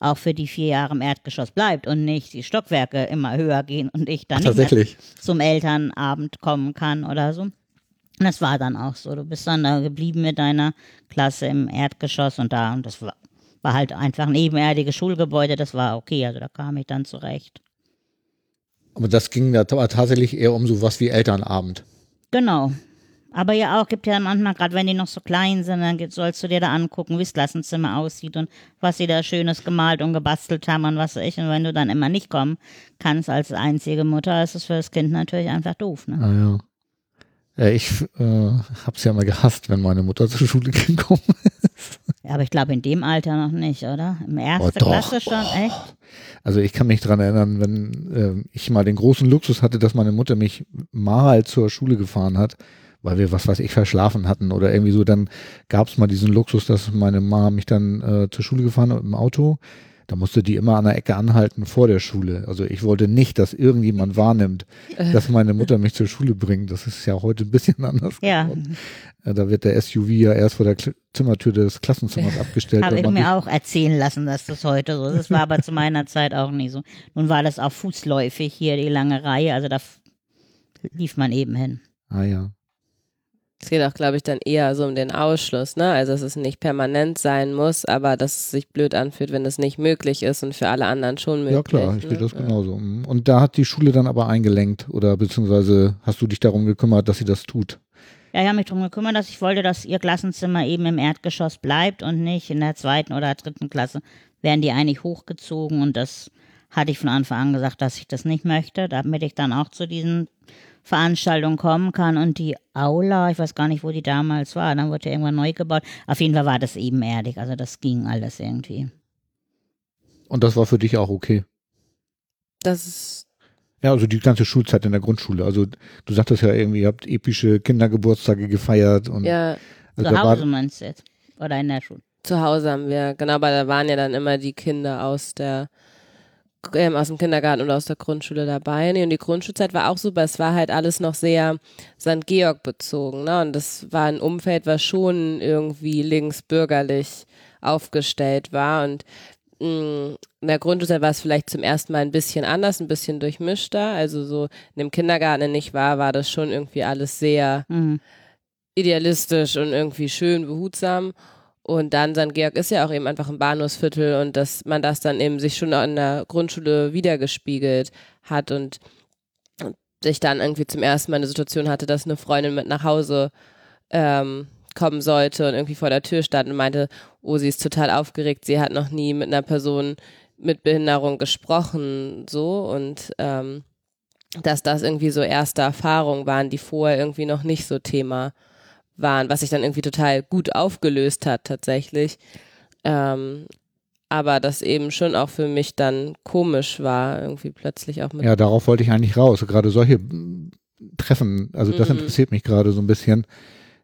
auch für die vier Jahre im Erdgeschoss bleibt und nicht die Stockwerke immer höher gehen und ich dann Ach, nicht zum Elternabend kommen kann oder so. Und das war dann auch so. Du bist dann da geblieben mit deiner Klasse im Erdgeschoss und da, und das war, war halt einfach ein ebenerdiges Schulgebäude, das war okay, also da kam ich dann zurecht. Aber das ging da tatsächlich eher um sowas wie Elternabend. Genau. Aber ja auch, gibt ja manchmal, gerade wenn die noch so klein sind, dann sollst du dir da angucken, wie das Klassenzimmer aussieht und was sie da Schönes gemalt und gebastelt haben und was weiß ich. Und wenn du dann immer nicht kommen kannst als einzige Mutter, ist es für das Kind natürlich einfach doof. Ne? Ah, ja. Äh, ich äh, habe es ja mal gehasst, wenn meine Mutter zur Schule gekommen ist. Ja, aber ich glaube in dem Alter noch nicht, oder? Im ersten Oh. Klasse schon, echt? Also ich kann mich dran erinnern, wenn äh, ich mal den großen Luxus hatte, dass meine Mutter mich mal zur Schule gefahren hat, weil wir was weiß ich verschlafen hatten oder irgendwie so, dann gab es mal diesen Luxus, dass meine Mama mich dann äh, zur Schule gefahren hat im Auto. Da musste die immer an der Ecke anhalten vor der Schule. Also ich wollte nicht, dass irgendjemand wahrnimmt, dass meine Mutter mich zur Schule bringt. Das ist ja heute ein bisschen anders. Ja, geworden. Äh, Da wird der SUV ja erst vor der Zimmertür des Klassenzimmers abgestellt. habe ich mir auch erzählen lassen, dass das heute so ist. Das war aber zu meiner Zeit auch nicht so. Nun war das auch fußläufig hier, die lange Reihe, also da lief man eben hin. Ah ja. Es geht auch, glaube ich, dann eher so um den Ausschluss, ne? Also, dass es nicht permanent sein muss, aber dass es sich blöd anfühlt, wenn es nicht möglich ist und für alle anderen schon möglich. Ja klar, ich ne? sehe das genauso. Mhm. Und da hat die Schule dann aber eingelenkt oder beziehungsweise hast du dich darum gekümmert, dass sie das tut? Ja, ich habe mich darum gekümmert, dass ich wollte, dass ihr Klassenzimmer eben im Erdgeschoss bleibt und nicht in der zweiten oder dritten Klasse werden die eigentlich hochgezogen und das hatte ich von Anfang an gesagt, dass ich das nicht möchte, damit ich dann auch zu diesen Veranstaltungen kommen kann und die Aula, ich weiß gar nicht, wo die damals war, dann wurde ja irgendwann neu gebaut. Auf jeden Fall war das ebenerdig, also das ging alles irgendwie. Und das war für dich auch okay? Das ist, Ja, also die ganze Schulzeit in der Grundschule. Also du sagtest ja irgendwie, ihr habt epische Kindergeburtstage gefeiert und ja, also Zu Hause meinst du jetzt? Oder in der Schule? zu Hause haben wir, genau, aber da waren ja dann immer die Kinder aus der, ähm, aus dem Kindergarten oder aus der Grundschule dabei. Nee, und die Grundschulzeit war auch super. Es war halt alles noch sehr St. Georg bezogen, ne? Und das war ein Umfeld, was schon irgendwie linksbürgerlich aufgestellt war. Und mh, in der Grundschulzeit war es vielleicht zum ersten Mal ein bisschen anders, ein bisschen durchmischter. Also so in dem Kindergarten, in dem ich war, war das schon irgendwie alles sehr Mhm. idealistisch und irgendwie schön behutsam. Und dann St. Georg ist ja auch eben einfach ein Bahnhofsviertel und dass man das dann eben sich schon in der Grundschule wiedergespiegelt hat und ich dann irgendwie zum ersten Mal eine Situation hatte, dass eine Freundin mit nach Hause ähm, kommen sollte und irgendwie vor der Tür stand und meinte, oh, sie ist total aufgeregt, sie hat noch nie mit einer Person mit Behinderung gesprochen, so und ähm, dass das irgendwie so erste Erfahrungen waren, die vorher irgendwie noch nicht so Thema waren, was sich dann irgendwie total gut aufgelöst hat tatsächlich. Ähm, aber das eben schon auch für mich dann komisch war, irgendwie plötzlich auch mit. ja, darauf wollte ich eigentlich raus. Gerade solche mm, Treffen, also das Mhm. interessiert mich gerade so ein bisschen,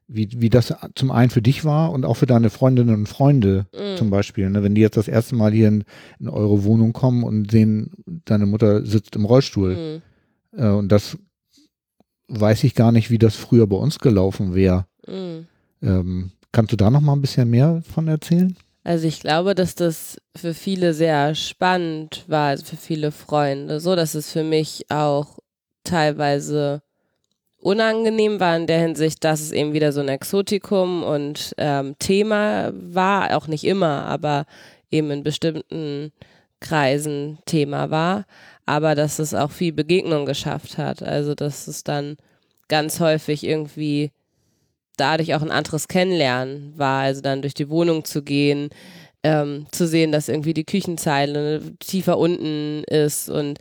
wie, wie das zum einen für dich war und auch für deine Freundinnen und Freunde Mhm. zum Beispiel. Ne? Wenn die jetzt das erste Mal hier in, in eure Wohnung kommen und sehen, deine Mutter sitzt im Rollstuhl. Mhm. Äh, und das weiß ich gar nicht, wie das früher bei uns gelaufen wäre. Mhm. Ähm, kannst du da noch mal ein bisschen mehr von erzählen? Also ich glaube, dass das für viele sehr spannend war, also für viele Freunde, so dass es für mich auch teilweise unangenehm war in der Hinsicht, dass es eben wieder so ein Exotikum und ähm, Thema war, auch nicht immer, aber eben in bestimmten Kreisen Thema war, aber dass es auch viel Begegnung geschafft hat, also dass es dann ganz häufig irgendwie dadurch auch ein anderes Kennenlernen war, also dann durch die Wohnung zu gehen, ähm, zu sehen, dass irgendwie die Küchenzeile tiefer unten ist und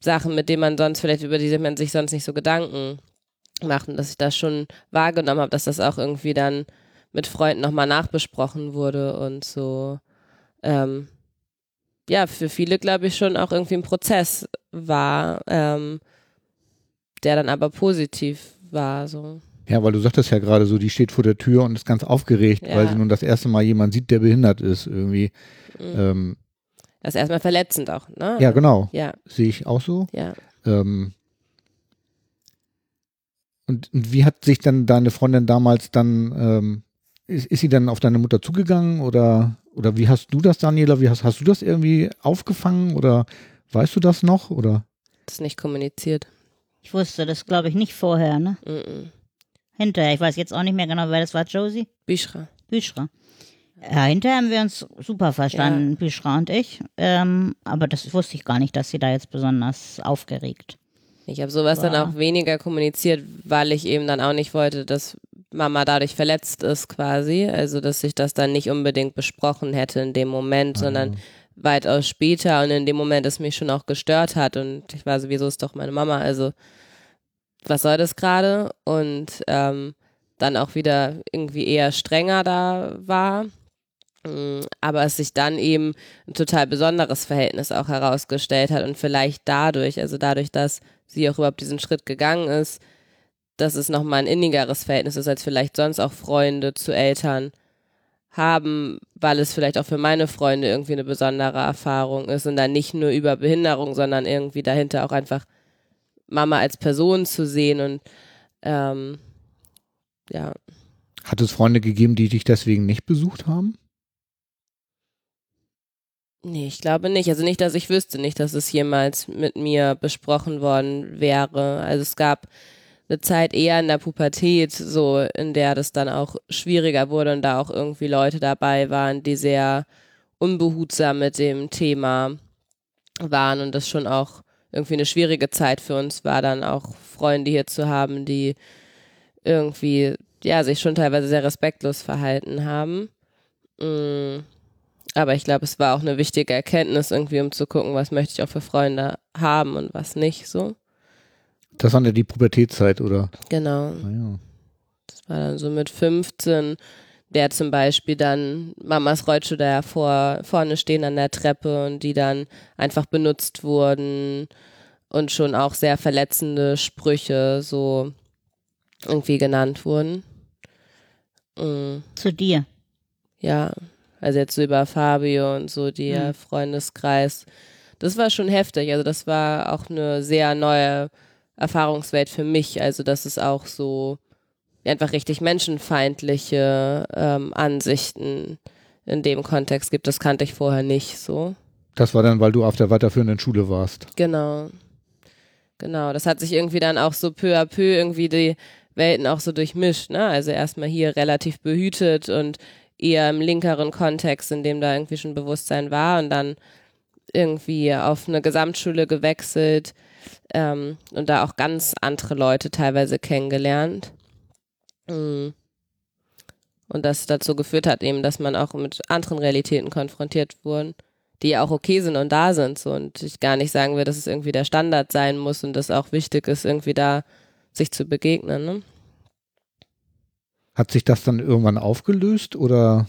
Sachen, mit denen man sonst vielleicht über die man sich sonst nicht so Gedanken macht und dass ich das schon wahrgenommen habe, dass das auch irgendwie dann mit Freunden nochmal nachbesprochen wurde und so ähm, ja, für viele glaube ich schon auch irgendwie ein Prozess war, ähm, der dann aber positiv war, so. Ja, weil du sagtest ja gerade so, die steht vor der Tür und ist ganz aufgeregt, Ja. weil sie nun das erste Mal jemand sieht, der behindert ist irgendwie. Mhm. Ähm, Das ist erstmal verletzend auch, ne? ja, genau. Ja, Sehe ich auch so. ja. Ähm, und, und wie hat sich dann deine Freundin damals dann, ähm, ist, ist sie dann auf deine Mutter zugegangen oder, oder wie hast du das, Daniela? Wie hast, hast du das irgendwie aufgefangen oder weißt du das noch? Oder? Das ist nicht kommuniziert. Ich wusste das, glaube ich, nicht vorher, ne? Mhm. Hinterher. Ich weiß jetzt auch nicht mehr genau, wer das war, Josie. Büschra. Büschra. Ja, hinterher haben wir uns super verstanden, Büschra und ich. Ähm, aber das wusste ich gar nicht, dass sie da jetzt besonders aufgeregt. Ich habe sowas dann Wow. auch weniger kommuniziert, weil ich eben dann auch nicht wollte, dass Mama dadurch verletzt ist quasi. Also, dass ich das dann nicht unbedingt besprochen hätte in dem Moment, sondern weitaus später und in dem Moment es mich schon auch gestört hat und ich war sowieso ist doch meine Mama, also was soll das gerade? Und ähm, dann auch wieder irgendwie eher strenger da war. Mm, aber es sich dann eben ein total besonderes Verhältnis auch herausgestellt hat und vielleicht dadurch, also dadurch, dass sie auch überhaupt diesen Schritt gegangen ist, dass es nochmal ein innigeres Verhältnis ist, als vielleicht sonst auch Freunde zu Eltern haben, weil es vielleicht auch für meine Freunde irgendwie eine besondere Erfahrung ist und dann nicht nur über Behinderung, sondern irgendwie dahinter auch einfach Mama als Person zu sehen und ähm, ja. Hat es Freunde gegeben, die dich deswegen nicht besucht haben? Nee, ich glaube nicht. Also nicht, dass ich wüsste, nicht, dass es jemals mit mir besprochen worden wäre. Also es gab eine Zeit eher in der Pubertät, so in der das dann auch schwieriger wurde und da auch irgendwie Leute dabei waren, die sehr unbehutsam mit dem Thema waren und das schon auch irgendwie eine schwierige Zeit für uns war, dann auch Freunde hier zu haben, die irgendwie ja sich schon teilweise sehr respektlos verhalten haben. Mm. Aber ich glaube, es war auch eine wichtige Erkenntnis irgendwie, um zu gucken, was möchte ich auch für Freunde haben und was nicht so. Das war ja die Pubertätzeit, oder? Genau. Ah, ja. Das war dann so mit 15, der zum Beispiel dann Mamas Rollschuhe da vor, vorne stehen an der Treppe und die dann einfach benutzt wurden und schon auch sehr verletzende Sprüche so irgendwie genannt wurden. Mhm. Zu dir? Ja, also jetzt so über Fabio und so, der mhm. Freundeskreis. Das war schon heftig. Also das war auch eine sehr neue Erfahrungswelt für mich. Also dass es auch so einfach richtig menschenfeindliche ähm, Ansichten in dem Kontext gibt. Das kannte ich vorher nicht so. Das war dann, weil du auf der weiterführenden Schule warst. Genau. Genau. Das hat sich irgendwie dann auch so peu à peu irgendwie die Welten auch so durchmischt. Ne? Also erstmal hier relativ behütet und eher im linkeren Kontext, in dem da irgendwie schon Bewusstsein war und dann irgendwie auf eine Gesamtschule gewechselt ähm, und da auch ganz andere Leute teilweise kennengelernt. Mm. Und das dazu geführt hat eben, dass man auch mit anderen Realitäten konfrontiert wurden, die auch okay sind und da sind. So. Und ich gar nicht sagen will, dass es irgendwie der Standard sein muss und das auch wichtig ist, irgendwie da sich zu begegnen. Ne? Hat sich das dann irgendwann aufgelöst oder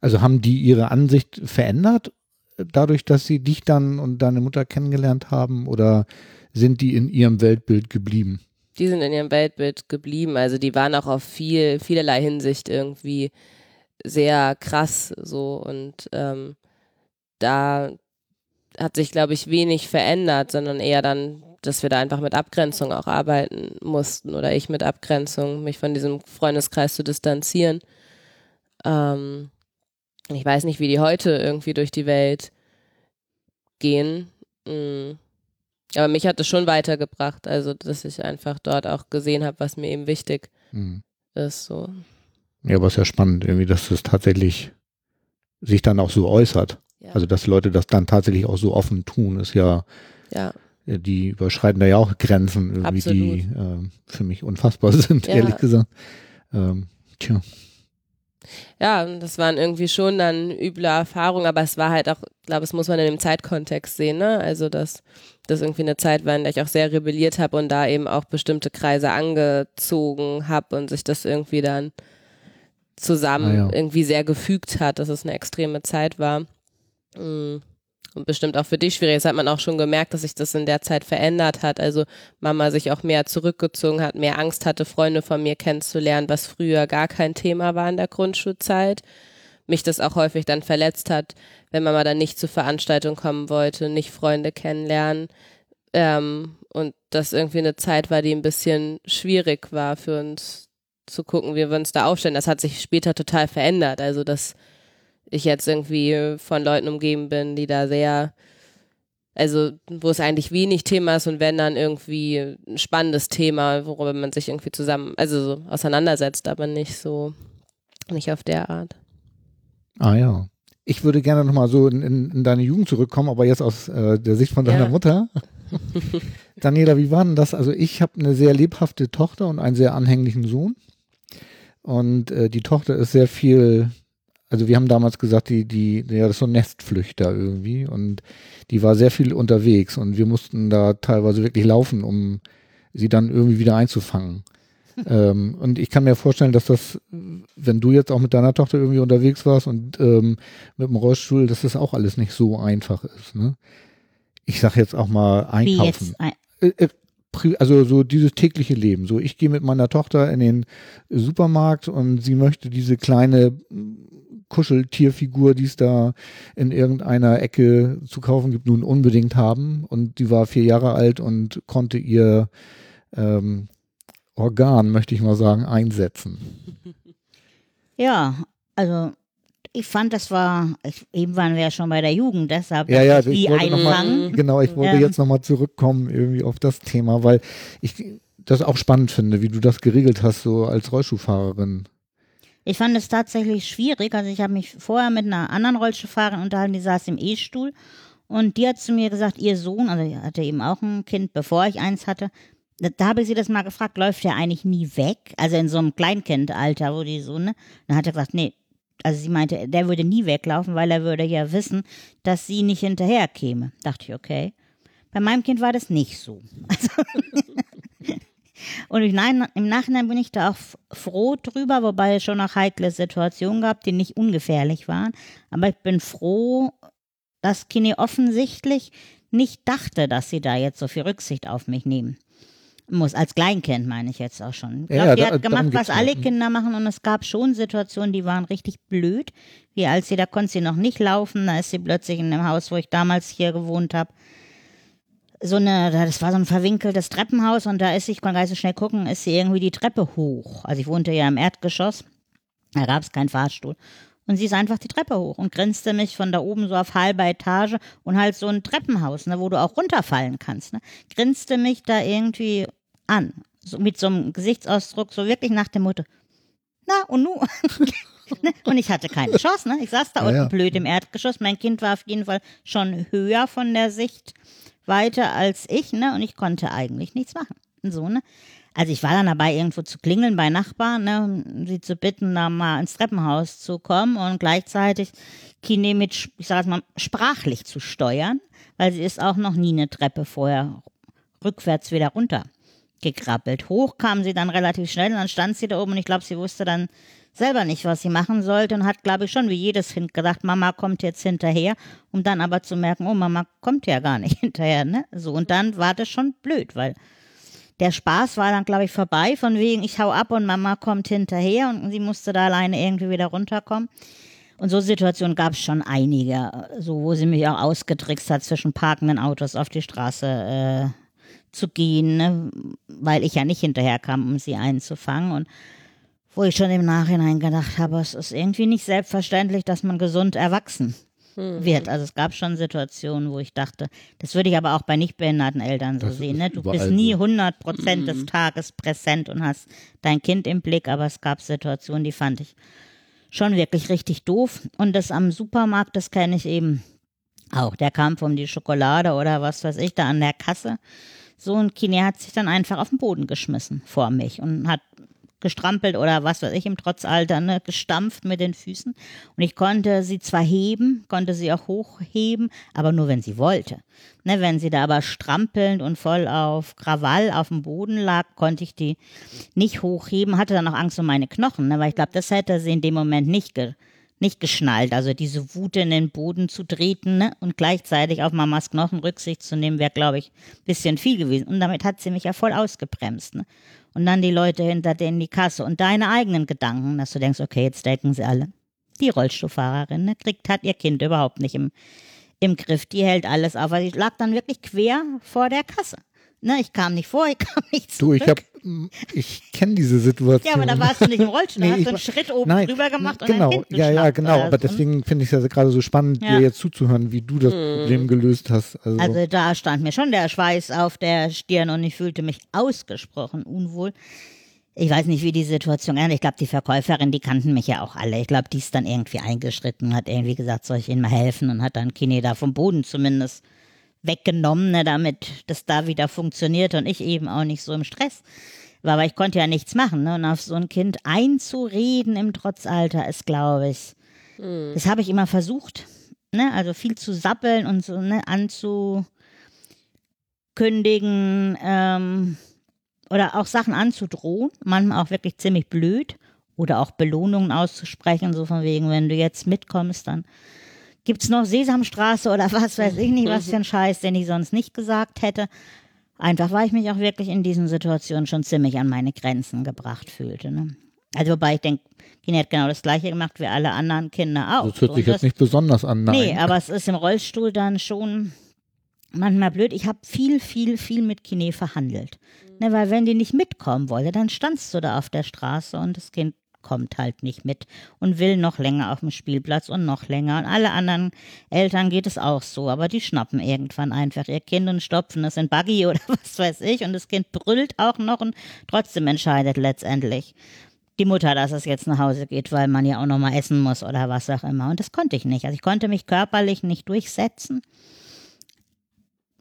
also haben die ihre Ansicht verändert, dadurch, dass sie dich dann und deine Mutter kennengelernt haben oder sind die in ihrem Weltbild geblieben? Die sind in ihrem Weltbild geblieben. Also die waren auch auf viel, vielerlei Hinsicht irgendwie sehr krass so und ähm, da hat sich, glaube ich, wenig verändert, sondern eher dann dass wir da einfach mit Abgrenzung auch arbeiten mussten oder ich mit Abgrenzung, mich von diesem Freundeskreis zu distanzieren. Ähm, ich weiß nicht, wie die heute irgendwie durch die Welt gehen. Mhm. Aber mich hat es schon weitergebracht, also dass ich einfach dort auch gesehen habe, was mir eben wichtig mhm. ist. So. Ja, aber es ist ja spannend, irgendwie, dass das tatsächlich sich dann auch so äußert. Ja. Also dass Leute das dann tatsächlich auch so offen tun, ist ja, ja die überschreiten da ja auch Grenzen, irgendwie, Absolut. die äh, für mich unfassbar sind, ja. ehrlich gesagt. Ähm, tja. Ja, das waren irgendwie schon dann üble Erfahrungen, aber es war halt auch, ich glaube, das muss man in dem Zeitkontext sehen, ne? Also, dass das irgendwie eine Zeit war, in der ich auch sehr rebelliert habe und da eben auch bestimmte Kreise angezogen habe und sich das irgendwie dann zusammen ah, ja. irgendwie sehr gefügt hat, dass es eine extreme Zeit war. Mhm und bestimmt auch für dich schwierig. Das hat man auch schon gemerkt, dass sich das in der Zeit verändert hat. Also Mama sich auch mehr zurückgezogen hat, mehr Angst hatte, Freunde von mir kennenzulernen, was früher gar kein Thema war in der Grundschulzeit. Mich das auch häufig dann verletzt hat, wenn Mama dann nicht zur Veranstaltung kommen wollte, nicht Freunde kennenlernen. Ähm, und das irgendwie eine Zeit war, die ein bisschen schwierig war für uns zu gucken, wie wir uns da aufstellen. Das hat sich später total verändert. Also das ich jetzt irgendwie von Leuten umgeben bin, die da sehr, also wo es eigentlich wenig Thema ist und wenn dann irgendwie ein spannendes Thema, worüber man sich irgendwie zusammen, also so auseinandersetzt, aber nicht so, nicht auf der Art. Ah ja. Ich würde gerne nochmal so in, in, in, deine Jugend zurückkommen, aber jetzt aus äh, der Sicht von deiner ja. Mutter. Daniela, wie war denn das? Also ich habe eine sehr lebhafte Tochter und einen sehr anhänglichen Sohn. Und äh, die Tochter ist sehr viel also wir haben damals gesagt, die, die, ja, das ist so ein Nestflüchter irgendwie und die war sehr viel unterwegs und wir mussten da teilweise wirklich laufen, um sie dann irgendwie wieder einzufangen. Ähm, und ich kann mir vorstellen, dass das, wenn du jetzt auch mit deiner Tochter irgendwie unterwegs warst und ähm, mit dem Rollstuhl, dass das auch alles nicht so einfach ist. Ne? Ich sag jetzt auch mal einkaufen. Ein, Äh, äh, also so dieses tägliche Leben. So, ich gehe mit meiner Tochter in den Supermarkt und sie möchte diese kleine Kuscheltierfigur, die es da in irgendeiner Ecke zu kaufen gibt, nun unbedingt haben. Und die war vier Jahre alt und konnte ihr ähm, Organ, möchte ich mal sagen, einsetzen. ja, also ich fand, das war, ich, eben waren wir ja schon bei der Jugend, deshalb Ja, ja, dachte ich, wollte noch mal, genau, ich wollte Ja. jetzt nochmal zurückkommen irgendwie auf das Thema, weil ich das auch spannend finde, wie du das geregelt hast, so als Rollschuhfahrerin. Ich fand es tatsächlich schwierig. Also ich habe mich vorher mit einer anderen Rollstuhlfahrerin unterhalten, die saß im E-Stuhl und die hat zu mir gesagt, ihr Sohn, also hatte eben auch ein Kind, bevor ich eins hatte, da, habe ich sie das mal gefragt, läuft der eigentlich nie weg? Also in so einem Kleinkindalter, wo die so, ne? Dann hat er gesagt, nee, also sie meinte, der würde nie weglaufen, weil er würde ja wissen, dass sie nicht hinterher käme. Dachte ich, okay. Bei meinem Kind war das nicht so. Also und im Nein- im Nachhinein bin ich da auch froh drüber, wobei es schon noch heikle Situationen gab, die nicht ungefährlich waren. Aber ich bin froh, dass Kine offensichtlich nicht dachte, dass sie da jetzt so viel Rücksicht auf mich nehmen muss. Als Kleinkind meine ich jetzt auch schon. Ich Ja, glaube, ja, die hat gemacht, was ja. alle Mhm. Kinder machen und es gab schon Situationen, die waren richtig blöd. Wie als sie, da konnte sie noch nicht laufen, da ist sie plötzlich in dem Haus, wo ich damals hier gewohnt habe, so eine, das war so ein verwinkeltes Treppenhaus und da ist sie, ich konnte gar nicht so schnell gucken, ist sie irgendwie die Treppe hoch. Also ich wohnte ja im Erdgeschoss, da gab es keinen Fahrstuhl. Und sie ist einfach die Treppe hoch und grinste mich von da oben so auf halber Etage und halt so ein Treppenhaus, ne, wo du auch runterfallen kannst. Ne, grinste mich da irgendwie an. So mit so einem Gesichtsausdruck, so wirklich nach dem Motto, na und nu? Und ich hatte keine Chance, ne? Ich saß da Ja, unten ja. blöd im Erdgeschoss. Mein Kind war auf jeden Fall schon höher von der Sicht weiter als ich, ne? Und ich konnte eigentlich nichts machen. Und So, ne? Also ich war dann dabei, irgendwo zu klingeln bei Nachbarn, ne, um sie zu bitten, da mal ins Treppenhaus zu kommen und gleichzeitig Kine mit, ich sag mal, sprachlich zu steuern, weil sie ist auch noch nie eine Treppe vorher rückwärts wieder runter gekrabbelt. Hoch kam sie dann relativ schnell und dann stand sie da oben und ich glaube, sie wusste dann selber nicht, was sie machen sollte und hat, glaube ich, schon wie jedes Kind gedacht, Mama kommt jetzt hinterher, um dann aber zu merken, oh, Mama kommt ja gar nicht hinterher, ne? So, und dann war das schon blöd, weil der Spaß war dann, glaube ich, vorbei, von wegen, ich hau ab und Mama kommt hinterher und sie musste da alleine irgendwie wieder runterkommen. Und so Situationen gab es schon einige, so wo sie mich auch ausgetrickst hat, zwischen parkenden Autos auf die Straße äh, zu gehen, ne? weil ich ja nicht hinterherkam, um sie einzufangen. Und wo ich schon im Nachhinein gedacht habe, es ist irgendwie nicht selbstverständlich, dass man gesund erwachsen wird. Also es gab schon Situationen, wo ich dachte, das würde ich aber auch bei nicht behinderten Eltern so Das sehen. Ne? Du bist nie so. 100 Prozent des Tages präsent und hast dein Kind im Blick, aber es gab Situationen, die fand ich schon wirklich richtig doof. Und das am Supermarkt, das kenne ich eben auch. Der Kampf um die Schokolade oder was weiß ich da an der Kasse. So ein Kine hat sich dann einfach auf den Boden geschmissen vor mich und hat gestrampelt oder was weiß ich im Trotzalter, ne, gestampft mit den Füßen. Und ich konnte sie zwar heben, konnte sie auch hochheben, aber nur wenn sie wollte. Ne, wenn sie da aber strampelnd und voll auf Krawall auf dem Boden lag, konnte ich die nicht hochheben, hatte dann auch Angst um meine Knochen, ne, weil ich glaube, das hätte sie in dem Moment nicht ge nicht geschnallt, also diese Wut in den Boden zu treten ne? und gleichzeitig auf Mamas Knochen Rücksicht zu nehmen, wäre, glaube ich, ein bisschen viel gewesen. Und damit hat sie mich ja voll ausgebremst. Ne? Und dann die Leute hinter denen die Kasse und deine eigenen Gedanken, dass du denkst, okay, jetzt denken sie alle. Die Rollstuhlfahrerin ne, kriegt, hat ihr Kind überhaupt nicht im, im Griff. Die hält alles auf. Also ich lag dann wirklich quer vor der Kasse. Ne, ich kam nicht vor, ich kam nicht Du, zurück. ich hab, ich kenne diese Situation. ja, aber da warst du nicht im Rollstuhl, da Nee, hast du einen war- Schritt oben Nein, drüber gemacht genau, und ein Kind ja, ja, genau. Aber so, ne? deswegen finde ich es ja gerade so spannend, Ja. dir jetzt zuzuhören, wie du das Problem gelöst hast. Also, Also da stand mir schon der Schweiß auf der Stirn und ich fühlte mich ausgesprochen unwohl. Ich weiß nicht, wie die Situation ist. Ich glaube, die Verkäuferin, die kannten mich ja auch alle. Ich glaube, die ist dann irgendwie eingeschritten, hat irgendwie gesagt, soll ich Ihnen mal helfen und hat dann Kine da vom Boden zumindest weggenommen, ne, damit das da wieder funktioniert und ich eben auch nicht so im Stress war. Aber ich konnte ja nichts machen. Ne? Und auf so ein Kind einzureden im Trotzalter ist, glaube ich, das habe ich immer versucht. Ne? Also viel zu sappeln und so ne, anzukündigen, ähm, oder auch Sachen anzudrohen, manchmal auch wirklich ziemlich blöd oder auch Belohnungen auszusprechen, so von wegen, wenn du jetzt mitkommst, dann gibt's noch Sesamstraße oder was weiß ich nicht, was für ein Scheiß, den ich sonst nicht gesagt hätte. Einfach, weil ich mich auch wirklich in diesen Situationen schon ziemlich an meine Grenzen gebracht fühlte. Ne? Also wobei ich denke, Kini hat genau das gleiche gemacht wie alle anderen Kinder auch. Das hört sich jetzt nicht besonders an. Nein. Nee, aber es ist im Rollstuhl dann schon manchmal blöd. Ich habe viel, viel, viel mit Kine verhandelt. Ne, weil wenn die nicht mitkommen wollte, dann standst du da auf der Straße und das Kind kommt halt nicht mit und will noch länger auf dem Spielplatz und noch länger. Und alle anderen Eltern geht es auch so, aber die schnappen irgendwann einfach ihr Kind und stopfen es in Buggy oder was weiß ich und das Kind brüllt auch noch und trotzdem entscheidet letztendlich die Mutter, dass es jetzt nach Hause geht, weil man ja auch noch mal essen muss oder was auch immer. Und das konnte ich nicht. Also ich konnte mich körperlich nicht durchsetzen.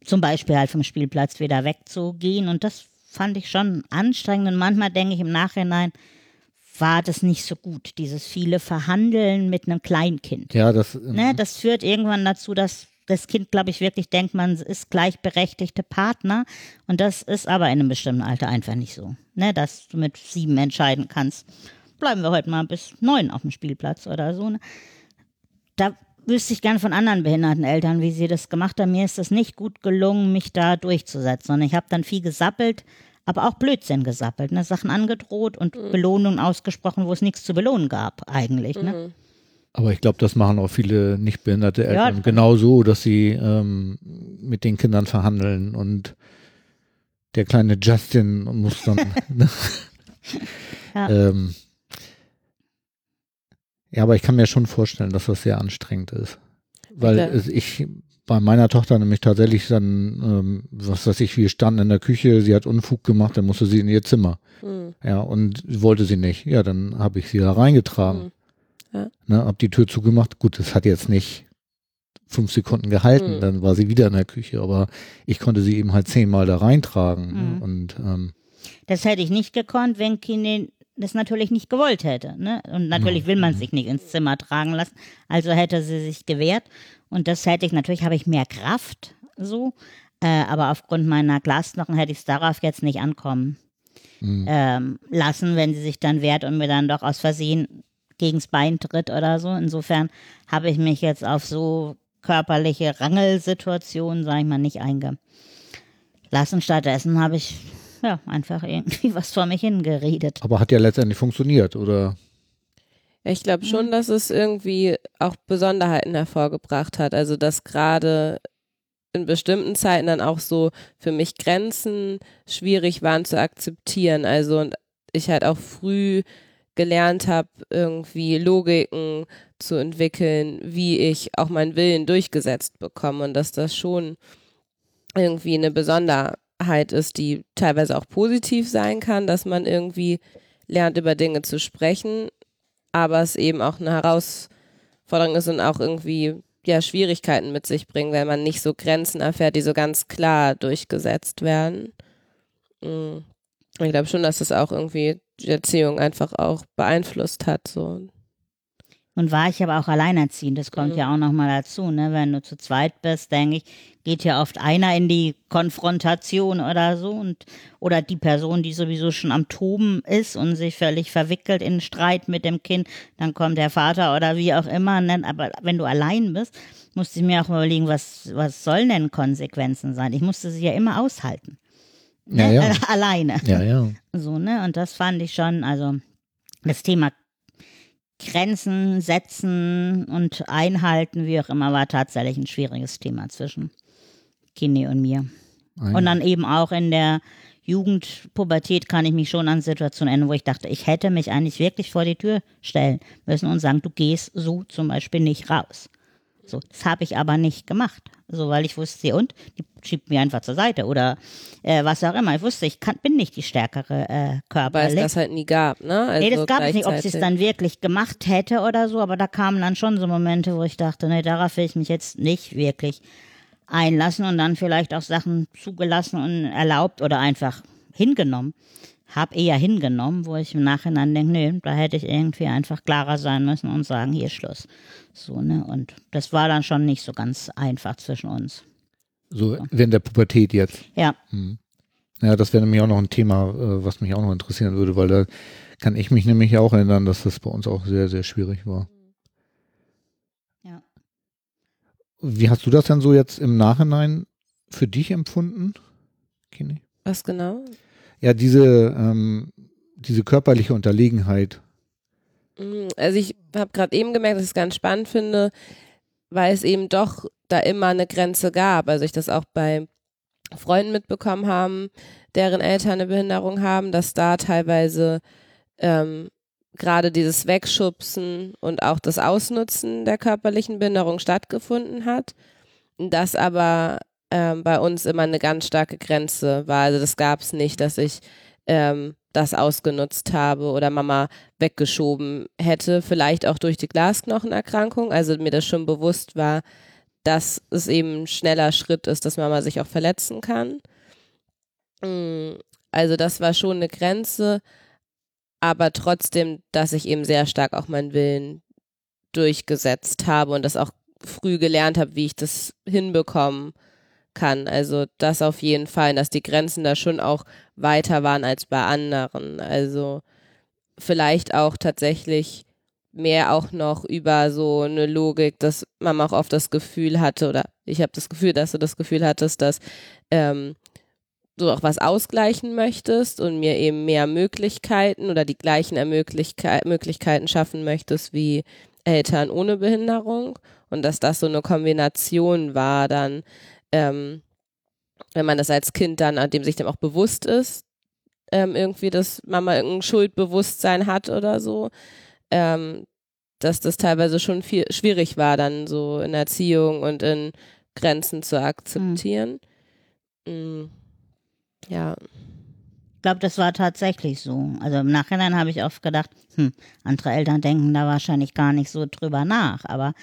Zum Beispiel halt vom Spielplatz wieder wegzugehen. Und das fand ich schon anstrengend. Und manchmal denke ich im Nachhinein, war das nicht so gut, dieses viele Verhandeln mit einem Kleinkind. Ja, das. Ne, das führt irgendwann dazu, dass das Kind, glaube ich, wirklich denkt, man ist gleichberechtigte Partner. Und das ist aber in einem bestimmten Alter einfach nicht so. Ne, dass du mit sieben entscheiden kannst. Bleiben wir heute mal bis neun auf dem Spielplatz oder so. Ne? Da wüsste ich gern von anderen behinderten Eltern, wie sie das gemacht haben. Mir ist es nicht gut gelungen, mich da durchzusetzen. Und ich habe dann viel gesappelt, aber auch Blödsinn gesappelt. Ne? Sachen angedroht und Belohnungen ausgesprochen, wo es nichts zu belohnen gab, eigentlich. Ne? Aber ich glaube, das machen auch viele nicht behinderte Ja, Eltern genau so, dass sie ähm, mit den Kindern verhandeln und der kleine Justin muss dann. ne? Ja. ähm, ja, aber ich kann mir schon vorstellen, dass das sehr anstrengend ist. Weil ich bei meiner Tochter nämlich tatsächlich dann, ähm, was weiß ich, wir standen in der Küche, sie hat Unfug gemacht, dann musste sie in ihr Zimmer. Hm. Ja, und wollte sie nicht. Ja, dann habe ich sie da reingetragen. Hm. Ja. Ne, hab die Tür zugemacht. Gut, das hat jetzt nicht fünf Sekunden gehalten, Mhm. dann war sie wieder in der Küche, aber ich konnte sie eben halt zehnmal da reintragen. Mhm. Ne? Und ähm, Das hätte ich nicht gekonnt, wenn Kine das natürlich nicht gewollt hätte. Ne? Und natürlich will man sich nicht ins Zimmer tragen lassen. Also hätte sie sich gewehrt. Und das hätte ich, natürlich habe ich mehr Kraft, so. Äh, aber aufgrund meiner Glasknochen hätte ich es darauf jetzt nicht ankommen Mhm. ähm, lassen, wenn sie sich dann wehrt und mir dann doch aus Versehen gegens Bein tritt oder so. Insofern habe ich mich jetzt auf so körperliche Rangelsituationen, sage ich mal, nicht eingelassen. Stattdessen habe ich ja einfach irgendwie was vor mich hingeredet. aber hat ja letztendlich funktioniert, oder? Ich glaube schon, dass es irgendwie auch Besonderheiten hervorgebracht hat. Also dass gerade in bestimmten Zeiten dann auch so für mich Grenzen schwierig waren zu akzeptieren. Also und ich halt auch früh gelernt habe, irgendwie Logiken zu entwickeln, wie ich auch meinen Willen durchgesetzt bekomme und dass das schon irgendwie eine Besonderheit ist, die teilweise auch positiv sein kann, dass man irgendwie lernt, über Dinge zu sprechen, aber es eben auch eine Herausforderung ist und auch irgendwie ja Schwierigkeiten mit sich bringen, wenn man nicht so Grenzen erfährt, die so ganz klar durchgesetzt werden. Mm. Ich glaube schon, dass es auch irgendwie die Erziehung einfach auch beeinflusst hat. So. Und war ich aber auch alleinerziehend, das kommt Mhm. ja auch nochmal dazu, ne? Wenn du zu zweit bist, denke ich, geht ja oft einer in die Konfrontation oder so und oder die Person, die sowieso schon am Toben ist und sich völlig verwickelt in Streit mit dem Kind, dann kommt der Vater oder wie auch immer. Ne? Aber wenn du allein bist, musste ich mir auch überlegen, was, was sollen denn Konsequenzen sein? Ich musste sie ja immer aushalten. Ja, ne? ja. Alleine. Ja, ja. So, ne? Und das fand ich schon, also das Thema Grenzen setzen und einhalten, wie auch immer, war tatsächlich ein schwieriges Thema zwischen Kini und mir. Ah, Und dann eben auch in der Jugendpubertät kann ich mich schon an Situationen erinnern, wo ich dachte, ich hätte mich eigentlich wirklich vor die Tür stellen müssen und sagen, du gehst so zum Beispiel nicht raus. So, das habe ich aber nicht gemacht. So, weil ich wusste, und die schiebt mir einfach zur Seite oder äh, was auch immer. Ich wusste, ich kann, bin nicht die stärkere äh, Weil es körperlich. das halt nie gab, ne? Also nee, das gab es nicht, ob sie es dann wirklich gemacht hätte oder so, aber da kamen dann schon so Momente, wo ich dachte, nee, darauf will ich mich jetzt nicht wirklich einlassen und dann vielleicht auch Sachen zugelassen und erlaubt oder einfach hingenommen. Hab eher hingenommen, wo ich im Nachhinein denke, nee, da hätte ich irgendwie einfach klarer sein müssen und sagen, hier ist Schluss. So, ne? Und das war dann schon nicht so ganz einfach zwischen uns. So während der Pubertät jetzt. Ja, Hm. Ja, das wäre nämlich auch noch ein Thema, äh, was mich auch noch interessieren würde, weil da kann ich mich nämlich auch erinnern, dass das bei uns auch sehr, sehr schwierig war. Ja. Wie hast du das dann so jetzt im Nachhinein für dich empfunden, Kini? Was genau? Ja, diese, ähm, diese körperliche Unterlegenheit. Mm, Also ich habe gerade eben gemerkt, dass ich es ganz spannend finde, weil es eben doch da immer eine Grenze gab. Also ich das auch bei Freunden mitbekommen haben, deren Eltern eine Behinderung haben, dass da teilweise ähm, gerade dieses Wegschubsen und auch das Ausnutzen der körperlichen Behinderung stattgefunden hat. Das aber ähm, bei uns immer eine ganz starke Grenze war. Also das gab es nicht, dass ich ähm, das ausgenutzt habe oder Mama weggeschoben hätte, vielleicht auch durch die Glasknochenerkrankung. Also mir das schon bewusst war, dass es eben ein schneller Schritt ist, dass Mama sich auch verletzen kann. Mm, Also das war schon eine Grenze, aber trotzdem, dass ich eben sehr stark auch meinen Willen durchgesetzt habe und das auch früh gelernt habe, wie ich das hinbekommen kann. Also das auf jeden Fall, dass die Grenzen da schon auch weiter waren als bei anderen. Also vielleicht auch tatsächlich mehr auch noch über so eine Logik, dass man auch oft das Gefühl hatte, oder ich habe das Gefühl, dass du das Gefühl hattest, dass ähm, du auch was ausgleichen möchtest und mir eben mehr Möglichkeiten oder die gleichen Ermöglichkeit, Möglichkeiten schaffen möchtest wie Eltern ohne Behinderung und dass das so eine Kombination war dann, ähm, wenn man das als Kind dann, an dem sich dem auch bewusst ist, ähm, irgendwie, dass Mama irgendein Schuldbewusstsein hat oder so, ähm, dass das teilweise schon viel schwierig war, dann so in Erziehung und in Grenzen zu akzeptieren. Mm. Ja. Ich glaube, das war tatsächlich so. Also im Nachhinein habe ich oft gedacht, hm, andere Eltern denken da wahrscheinlich gar nicht so drüber nach. Aber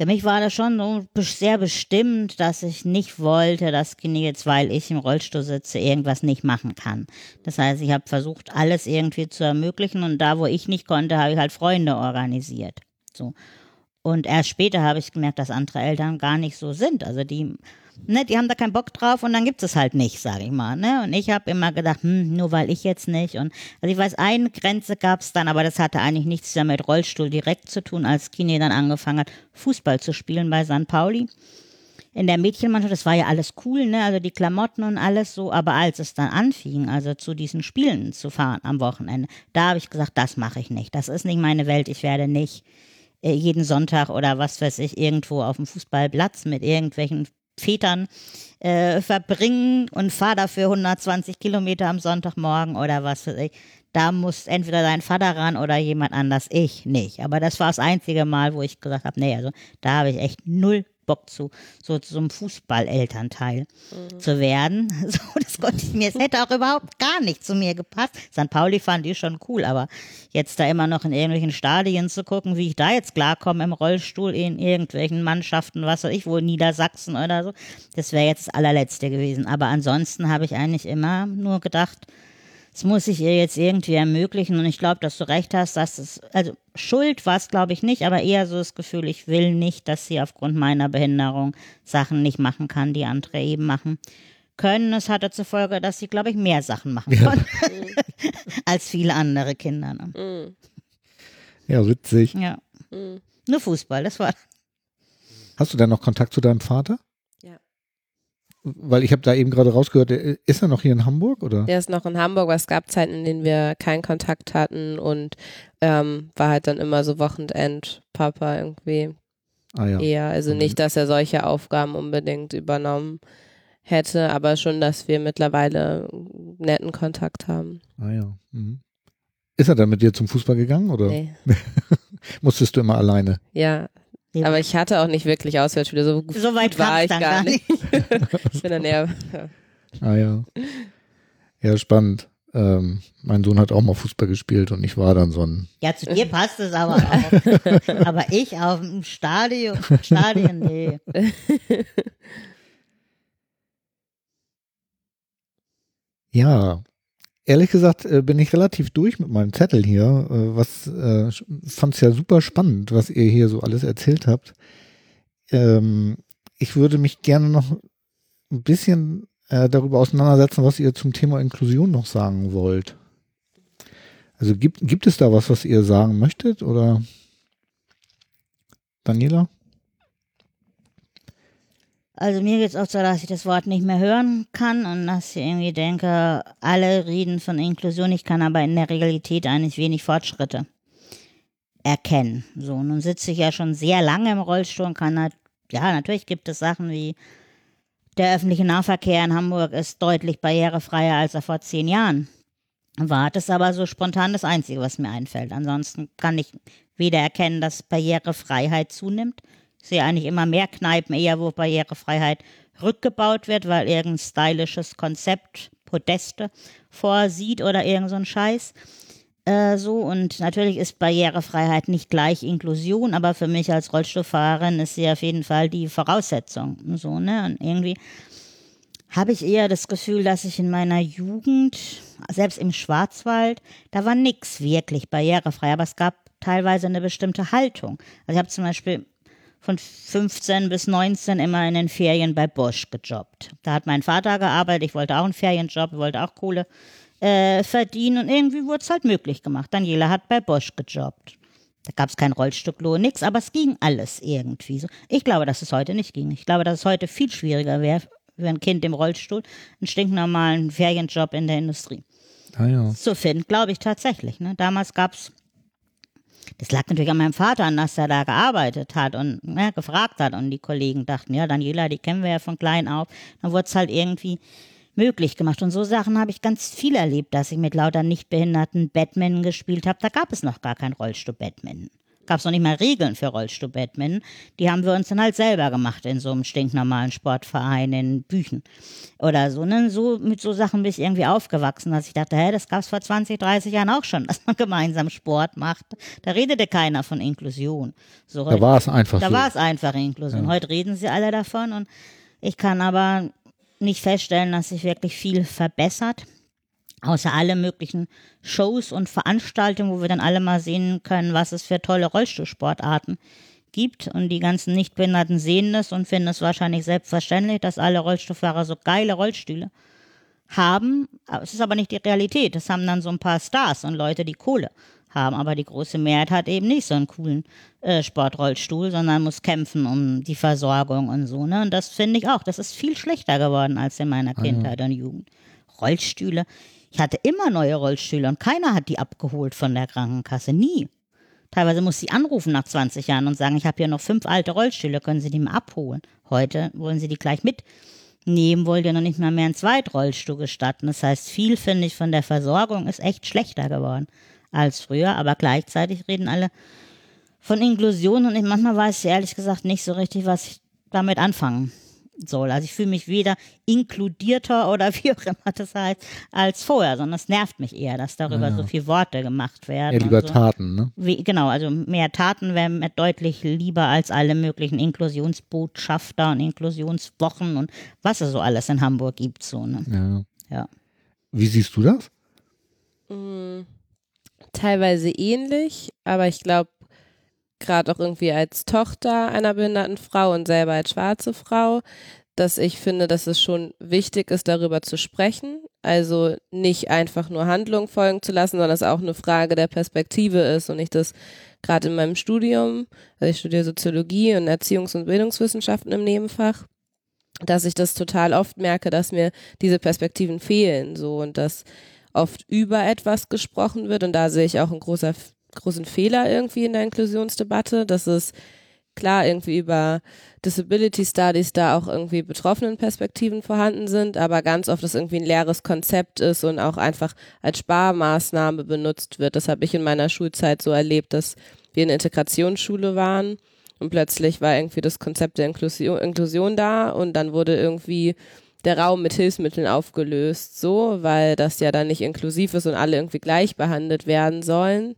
für mich war das schon sehr bestimmt, dass ich nicht wollte, dass Kini jetzt, weil ich im Rollstuhl sitze, irgendwas nicht machen kann. Das heißt, ich habe versucht, alles irgendwie zu ermöglichen und da, wo ich nicht konnte, habe ich halt Freunde organisiert. So. Und erst später habe ich gemerkt, dass andere Eltern gar nicht so sind. Also die, ne, die haben da keinen Bock drauf und dann gibt es halt nicht, sage ich mal. Ne? Und ich habe immer gedacht, hm, nur weil ich jetzt nicht. Und also ich weiß, eine Grenze gab es dann, aber das hatte eigentlich nichts mehr mit Rollstuhl direkt zu tun, als Kini dann angefangen hat, Fußball zu spielen bei St. Pauli. In der Mädchenmannschaft, das war ja alles cool, ne? Also die Klamotten und alles so, aber als es dann anfing, also zu diesen Spielen zu fahren am Wochenende, da habe ich gesagt, das mache ich nicht. Das ist nicht meine Welt. Ich werde nicht äh, jeden Sonntag oder was weiß ich irgendwo auf dem Fußballplatz mit irgendwelchen Vätern äh, verbringen und fahr dafür 120 Kilometer am Sonntagmorgen oder was weiß ich. Da muss entweder dein Vater ran oder jemand anders, ich nicht. Aber das war das einzige Mal, wo ich gesagt habe, nee, also da habe ich echt null Bock zu, so zu so einem Fußball-Elternteil zu werden. So, das konnte ich mir, es hätte auch überhaupt gar nicht zu mir gepasst. St. Pauli fand ich schon cool, aber jetzt da immer noch in irgendwelchen Stadien zu gucken, wie ich da jetzt klarkomme im Rollstuhl in irgendwelchen Mannschaften, was weiß ich, wo in Niedersachsen oder so, das wäre jetzt das allerletzte gewesen. Aber ansonsten habe ich eigentlich immer nur gedacht, das muss ich ihr jetzt irgendwie ermöglichen und ich glaube, dass du recht hast, dass es, also Schuld war es glaube ich nicht, aber eher so das Gefühl, ich will nicht, dass sie aufgrund meiner Behinderung Sachen nicht machen kann, die andere eben machen können. Es hatte zur Folge, dass sie, glaube ich, mehr Sachen machen konnte als viele andere Kinder. Ne? Mm. Ja, witzig. Ja. Mm. Nur Fußball, das war. Hast du denn noch Kontakt zu deinem Vater? Weil ich habe da eben gerade rausgehört, der- ist er noch hier in Hamburg oder? Der ist noch in Hamburg, aber es gab Zeiten, in denen wir keinen Kontakt hatten und ähm, war halt dann immer so Wochenend-Papa irgendwie Ah ja. eher. Also Mhm. nicht, dass er solche Aufgaben unbedingt übernommen hätte, aber schon, dass wir mittlerweile netten Kontakt haben. Ah ja. Mhm. Ist er dann mit dir zum Fußball gegangen oder Nee. musstest du immer alleine? Ja, aber ich hatte auch nicht wirklich Auswärtsspiele. So, gut So weit war ich dann gar gar nicht. ich bin dann eher, ja. Ah ja. Ja, spannend. Ähm, mein Sohn hat auch mal Fußball gespielt und ich war dann so ein. Ja, zu dir passt es aber auch. aber ich auf dem Stadion, Stadion, nee. Ja, ehrlich gesagt äh, bin ich relativ durch mit meinem Zettel hier. Äh, was äh, fand es ja super spannend, was ihr hier so alles erzählt habt. Ähm, ich würde mich gerne noch ein bisschen äh, darüber auseinandersetzen, was ihr zum Thema Inklusion noch sagen wollt. Also gibt, gibt es da was, was ihr sagen möchtet oder Daniela? Also mir geht es auch so, dass ich das Wort nicht mehr hören kann und dass ich irgendwie denke, alle reden von Inklusion, ich kann aber in der Realität eigentlich wenig Fortschritte erkennen. So, nun sitze ich ja schon sehr lange im Rollstuhl und kann halt, ja, natürlich gibt es Sachen wie der öffentliche Nahverkehr in Hamburg ist deutlich barrierefreier, als er vor zehn Jahren war. Das ist aber so spontan das Einzige, was mir einfällt. Ansonsten kann ich weder erkennen, dass Barrierefreiheit zunimmt. Ich sehe eigentlich immer mehr Kneipen, eher wo Barrierefreiheit rückgebaut wird, weil irgendein stylisches Konzept Podeste vorsieht oder irgend so ein Scheiß. Äh, so und natürlich ist Barrierefreiheit nicht gleich Inklusion, aber für mich als Rollstuhlfahrerin ist sie auf jeden Fall die Voraussetzung. So, ne? Und irgendwie habe ich eher das Gefühl, dass ich in meiner Jugend, selbst im Schwarzwald, da war nichts wirklich barrierefrei, aber es gab teilweise eine bestimmte Haltung. Also ich habe zum Beispiel von 15 bis 19 immer in den Ferien bei Bosch gejobbt. Da hat mein Vater gearbeitet, ich wollte auch einen Ferienjob, ich wollte auch Kohle äh, verdienen und irgendwie wurde es halt möglich gemacht. Daniela hat bei Bosch gejobbt. Da gab es kein Rollstücklohn, nix, aber es ging alles irgendwie so. Ich glaube, dass es heute nicht ging. Ich glaube, dass es heute viel schwieriger wäre für ein Kind im Rollstuhl, einen stinknormalen Ferienjob in der Industrie ah, ja. zu finden. Glaube ich tatsächlich. Ne? Damals gab es das lag natürlich an meinem Vater, an dass er da gearbeitet hat und ne, gefragt hat. Und die Kollegen dachten, ja, Daniela, die kennen wir ja von klein auf. Dann wurde es halt irgendwie möglich gemacht. Und so Sachen habe ich ganz viel erlebt, dass ich mit lauter Nichtbehinderten Batman gespielt habe. Da gab es noch gar kein Rollstuhl-Batman. Gab es noch nicht mal Regeln für Rollstuhl-Batman. Die haben wir uns dann halt selber gemacht in so einem stinknormalen Sportverein in Büchen oder so. Ne? so mit so Sachen bin ich irgendwie aufgewachsen, dass ich dachte, hä, das gab es vor 20, 30 Jahren auch schon, dass man gemeinsam Sport macht. Da redete keiner von Inklusion. So, da war es einfach Da so. war es einfach Inklusion. Ja. Heute reden sie alle davon und ich kann aber nicht feststellen, dass sich wirklich viel verbessert. Außer alle möglichen Shows und Veranstaltungen, wo wir dann alle mal sehen können, was es für tolle Rollstuhlsportarten gibt. Und die ganzen Nichtbehinderten sehen das und finden es wahrscheinlich selbstverständlich, dass alle Rollstuhlfahrer so geile Rollstühle haben. Es ist aber nicht die Realität. Das haben dann so ein paar Stars und Leute, die Kohle haben. Aber die große Mehrheit hat eben nicht so einen coolen äh, Sportrollstuhl, sondern muss kämpfen um die Versorgung und so. Ne? Und das finde ich auch. Das ist viel schlechter geworden als in meiner Kindheit und Jugend. Rollstühle. Ich hatte immer neue Rollstühle und keiner hat die abgeholt von der Krankenkasse. Nie. Teilweise muss sie anrufen nach 20 Jahren und sagen, ich habe hier noch fünf alte Rollstühle, können Sie die mal abholen? Heute wollen Sie die gleich mitnehmen, wollt ihr noch nicht mal mehr einen Zweitrollstuhl gestatten. Das heißt, viel, finde ich, von der Versorgung ist echt schlechter geworden als früher, aber gleichzeitig reden alle von Inklusion und ich, manchmal weiß ich ehrlich gesagt nicht so richtig, was ich damit anfangen soll. Also ich fühle mich weder inkludierter oder wie auch immer das heißt, als vorher, sondern es nervt mich eher, dass darüber Ja. so viel Worte gemacht werden. Ja, lieber so. Taten, ne? Wie, genau, also mehr Taten wären mir deutlich lieber als alle möglichen Inklusionsbotschafter und Inklusionswochen und was es so alles in Hamburg gibt. So, ne? Ja. Ja. Wie siehst du das? Mm, Teilweise ähnlich, aber ich glaube, gerade auch irgendwie als Tochter einer behinderten Frau und selber als schwarze Frau, dass ich finde, dass es schon wichtig ist, darüber zu sprechen. Also nicht einfach nur Handlungen folgen zu lassen, sondern es auch eine Frage der Perspektive ist und ich das gerade in meinem Studium, also ich studiere Soziologie und Erziehungs- und Bildungswissenschaften im Nebenfach, dass ich das total oft merke, dass mir diese Perspektiven fehlen, so und dass oft über etwas gesprochen wird und da sehe ich auch einen großer, großen Fehler irgendwie in der Inklusionsdebatte, dass es klar irgendwie über Disability Studies da auch irgendwie betroffenen Perspektiven vorhanden sind, aber ganz oft das irgendwie ein leeres Konzept ist und auch einfach als Sparmaßnahme benutzt wird. Das habe ich in meiner Schulzeit so erlebt, dass wir eine Integrationsschule waren und plötzlich war irgendwie das Konzept der Inklusion, Inklusion da und dann wurde irgendwie der Raum mit Hilfsmitteln aufgelöst, so, weil das ja dann nicht inklusiv ist und alle irgendwie gleich behandelt werden sollen.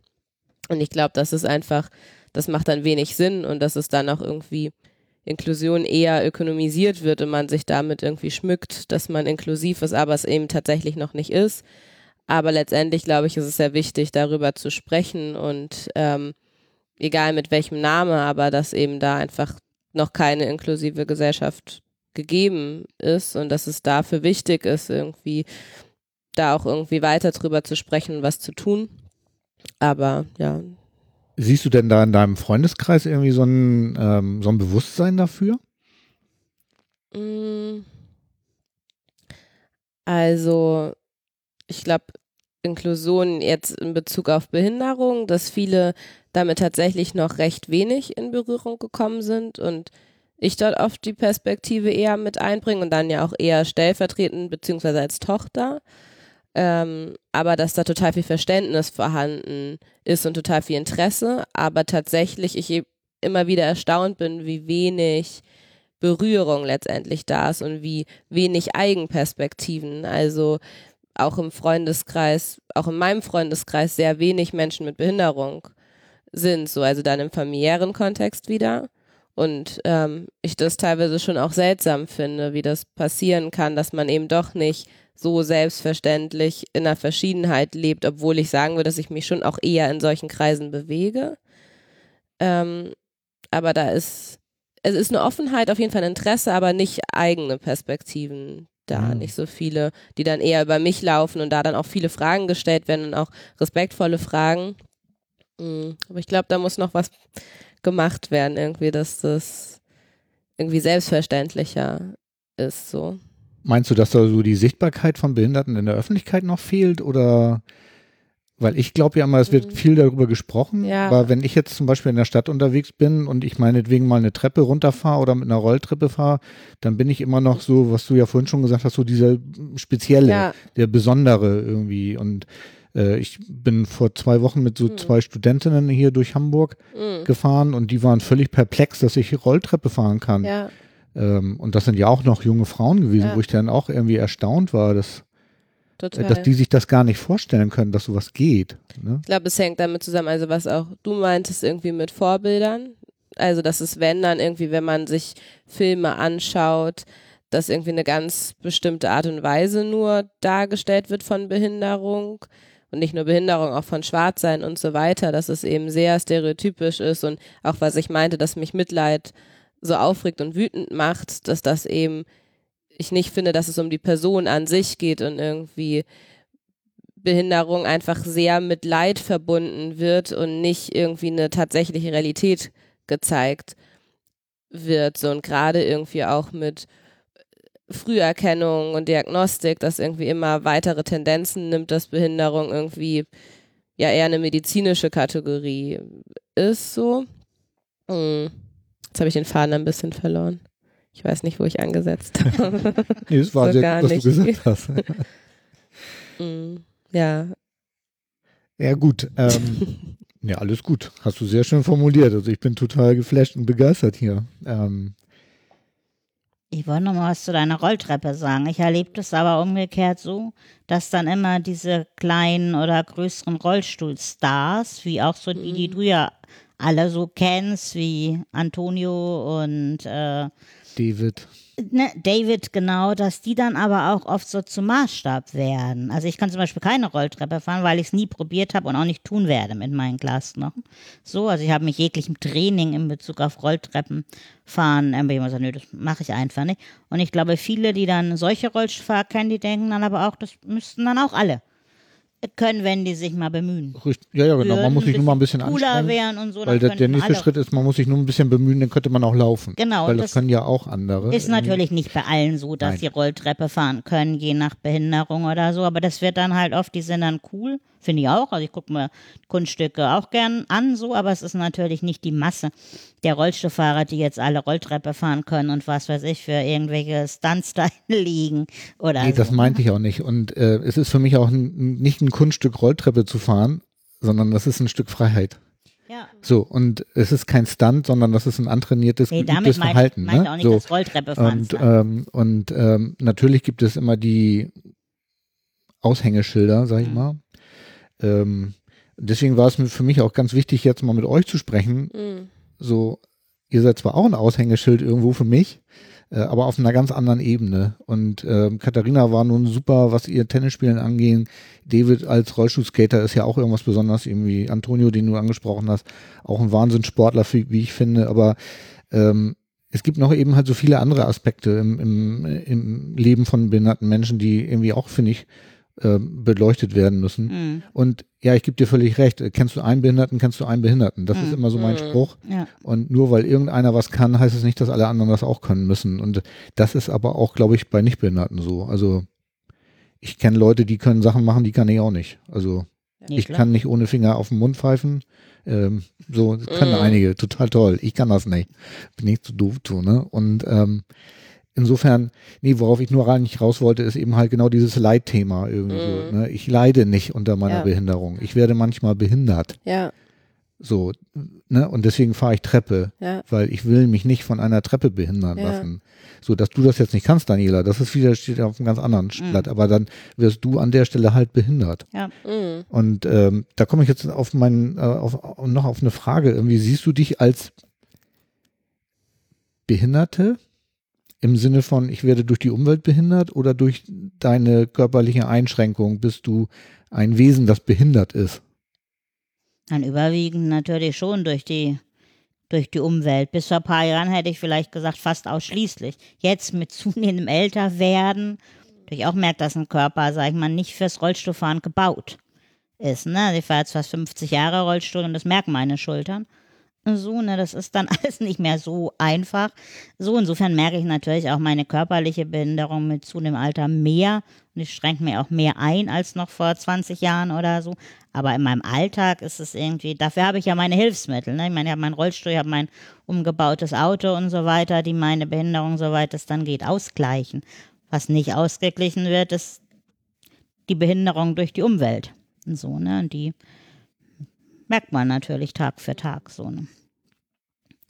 Und ich glaube, das ist einfach, das macht dann wenig Sinn und dass es dann auch irgendwie Inklusion eher ökonomisiert wird und man sich damit irgendwie schmückt, dass man inklusiv ist, aber es eben tatsächlich noch nicht ist. Aber letztendlich, glaube ich, ist es sehr wichtig, darüber zu sprechen und ähm, egal mit welchem Name, aber dass eben da einfach noch keine inklusive Gesellschaft gegeben ist und dass es dafür wichtig ist, irgendwie da auch irgendwie weiter drüber zu sprechen und was zu tun. Aber ja. Siehst du denn da in deinem Freundeskreis irgendwie so ein, ähm, so ein Bewusstsein dafür? Mm. Also, ich glaube, Inklusion jetzt in Bezug auf Behinderung, dass viele damit tatsächlich noch recht wenig in Berührung gekommen sind und ich dort oft die Perspektive eher mit einbringe und dann ja auch eher stellvertretend beziehungsweise als Tochter. Ähm, aber dass da total viel Verständnis vorhanden ist und total viel Interesse, aber tatsächlich ich e-, immer wieder erstaunt bin, wie wenig Berührung letztendlich da ist und wie wenig Eigenperspektiven. Also auch im Freundeskreis, auch in meinem Freundeskreis sehr wenig Menschen mit Behinderung sind, so also dann im familiären Kontext wieder. Und ähm, ich das teilweise schon auch seltsam finde, wie das passieren kann, dass man eben doch nicht so selbstverständlich in der Verschiedenheit lebt, obwohl ich sagen würde, dass ich mich schon auch eher in solchen Kreisen bewege. Ähm, aber da ist, es ist eine Offenheit, auf jeden Fall ein Interesse, aber nicht eigene Perspektiven da, mhm. nicht so viele, die dann eher über mich laufen und da dann auch viele Fragen gestellt werden und auch respektvolle Fragen. Mhm. Aber ich glaube, da muss noch was gemacht werden, irgendwie, dass das irgendwie selbstverständlicher ist, so. Meinst du, dass da so die Sichtbarkeit von Behinderten in der Öffentlichkeit noch fehlt oder? Weil ich glaube ja immer, es wird mhm. viel darüber gesprochen, ja. aber wenn ich jetzt zum Beispiel in der Stadt unterwegs bin und ich meinetwegen mal eine Treppe runterfahre oder mit einer Rolltreppe fahre, dann bin ich immer noch so, was du ja vorhin schon gesagt hast, so dieser spezielle, ja. der besondere irgendwie und äh, ich bin vor zwei Wochen mit so mhm. zwei Studentinnen hier durch Hamburg mhm. gefahren und die waren völlig perplex, dass ich Rolltreppe fahren kann. Ja. Ähm, und das sind ja auch noch junge Frauen gewesen, ja. wo ich dann auch irgendwie erstaunt war, dass, Total. dass die sich das gar nicht vorstellen können, dass sowas geht. Ne? Ich glaube, es hängt damit zusammen, also was auch du meintest, irgendwie mit Vorbildern. Also, dass es, wenn dann irgendwie, wenn man sich Filme anschaut, dass irgendwie eine ganz bestimmte Art und Weise nur dargestellt wird von Behinderung und nicht nur Behinderung, auch von Schwarzsein und so weiter, dass es eben sehr stereotypisch ist und auch was ich meinte, dass mich Mitleid so aufregt und wütend macht, dass das eben, ich nicht finde, dass es um die Person an sich geht und irgendwie Behinderung einfach sehr mit Leid verbunden wird und nicht irgendwie eine tatsächliche Realität gezeigt wird. So und gerade irgendwie auch mit Früherkennung und Diagnostik, dass irgendwie immer weitere Tendenzen nimmt, dass Behinderung irgendwie ja eher eine medizinische Kategorie ist, so. Hm. Jetzt habe ich den Faden ein bisschen verloren. Ich weiß nicht, wo ich angesetzt habe. nee, das war so sehr gut, was du gesagt hast. mm, ja. Ja, gut. Ähm, ja, alles gut. Hast du sehr schön formuliert. Also ich bin total geflasht und begeistert hier. Ähm, ich wollte noch mal was zu deiner Rolltreppe sagen. Ich erlebe das aber umgekehrt so, dass dann immer diese kleinen oder größeren Rollstuhlstars, wie auch so die, die mhm. du ja alle so kennst, wie Antonio und äh, David. Ne, David, genau, dass die dann aber auch oft so zum Maßstab werden. Also ich kann zum Beispiel keine Rolltreppe fahren, weil ich es nie probiert habe und auch nicht tun werde mit meinen Glasknochen. So, also ich habe mich jeglichem Training in Bezug auf Rolltreppen fahren, irgendwie immer so, nö, das mache ich einfach nicht. Und ich glaube, viele, die dann solche Rollstuhlfahrer kennen, die denken dann aber auch, das müssten dann auch alle können, wenn die sich mal bemühen. Ja, ja, genau. Man muss sich nur mal ein bisschen anstrengen. Wären und so, weil der, der nächste Schritt ist, man muss sich nur ein bisschen bemühen, dann könnte man auch laufen. Genau. Weil das, das können ja auch andere. Ist natürlich nicht bei allen so, dass Nein. sie Rolltreppe fahren können, je nach Behinderung oder so. Aber das wird dann halt oft, die sind dann cool. Finde ich auch. Also ich gucke mir Kunststücke auch gern an, so, aber es ist natürlich nicht die Masse der Rollstuhlfahrer, die jetzt alle Rolltreppe fahren können und was weiß ich für irgendwelche Stunts da liegen oder. Nee, so. das meinte ich auch nicht. Und äh, es ist für mich auch ein, nicht ein Kunststück Rolltreppe zu fahren, sondern das ist ein Stück Freiheit. Ja. So, und es ist kein Stunt, sondern das ist ein antrainiertes, nee, geübtes mein, Verhalten. Mein, ne? auch nicht so. das Rolltreppe fahren. Und, ähm, und ähm, natürlich gibt es immer die Aushängeschilder, sag ich mhm. mal, ähm, deswegen war es für mich auch ganz wichtig, jetzt mal mit euch zu sprechen. Mhm. So, ihr seid zwar auch ein Aushängeschild irgendwo für mich, äh, aber auf einer ganz anderen Ebene. Und ähm, Katharina war nun super, was ihr Tennisspielen angeht. David als Rollstuhlskater ist ja auch irgendwas Besonderes, irgendwie Antonio, den du angesprochen hast, auch ein Wahnsinnssportler, wie ich finde. Aber ähm, es gibt noch eben halt so viele andere Aspekte im, im, im Leben von behinderten Menschen, die irgendwie auch, finde ich, äh, beleuchtet werden müssen. Mhm. Und ja, ich gebe dir völlig recht. Kennst du einen Behinderten, kennst du einen Behinderten. Das ist immer so mein Mhm. Spruch. Ja. Und nur weil irgendeiner was kann, heißt es nicht, dass alle anderen das auch können müssen. Und das ist aber auch, glaube ich, bei Nichtbehinderten so. Also ich kenne Leute, die können Sachen machen, die kann ich auch nicht. Also Nee, ich klar. kann nicht ohne Finger auf den Mund pfeifen. Ähm, so das können Mm. einige, total toll. Ich kann das nicht. Bin nicht zu doof zu, ne? Und ähm, insofern, nee, worauf ich nur rein nicht raus wollte, ist eben halt genau dieses Leidthema irgendwie so. Mm. Ne? Ich leide nicht unter meiner Ja. Behinderung. Ich werde manchmal behindert. Ja, So, ne? Und deswegen fahre ich Treppe, ja. weil ich will mich nicht von einer Treppe behindern Ja. lassen. So, dass du das jetzt nicht kannst, Daniela, das ist wieder steht auf einem ganz anderen Blatt, aber dann wirst du an der Stelle halt behindert. Ja. Mhm. Und ähm, da komme ich jetzt auf meinen, äh, auf, noch auf eine Frage. Irgendwie siehst du dich als Behinderte im Sinne von, ich werde durch die Umwelt behindert oder durch deine körperliche Einschränkung bist du ein Wesen, das behindert ist? Dann überwiegend natürlich schon durch die, durch die Umwelt. Bis vor ein paar Jahren hätte ich vielleicht gesagt, fast ausschließlich. Jetzt mit zunehmendem Älterwerden, ich auch merkt, dass ein Körper, sag ich mal, nicht fürs Rollstuhlfahren gebaut ist. Ne? Ich fahre jetzt fast 50 Jahre Rollstuhl und das merken meine Schultern. So, ne, das ist dann alles nicht mehr so einfach. So, insofern merke ich natürlich auch meine körperliche Behinderung mit zunehmendem Alter mehr. Und ich schränke mir auch mehr ein als noch vor 20 Jahren oder so. Aber in meinem Alltag ist es irgendwie, dafür habe ich ja meine Hilfsmittel. Ne? Ich meine, ich habe meinen Rollstuhl, ich habe mein umgebautes Auto und so weiter, die meine Behinderung, soweit es dann geht, ausgleichen. Was nicht ausgeglichen wird, ist die Behinderung durch die Umwelt. Und so, ne? Und die merkt man natürlich Tag für Tag so, ne?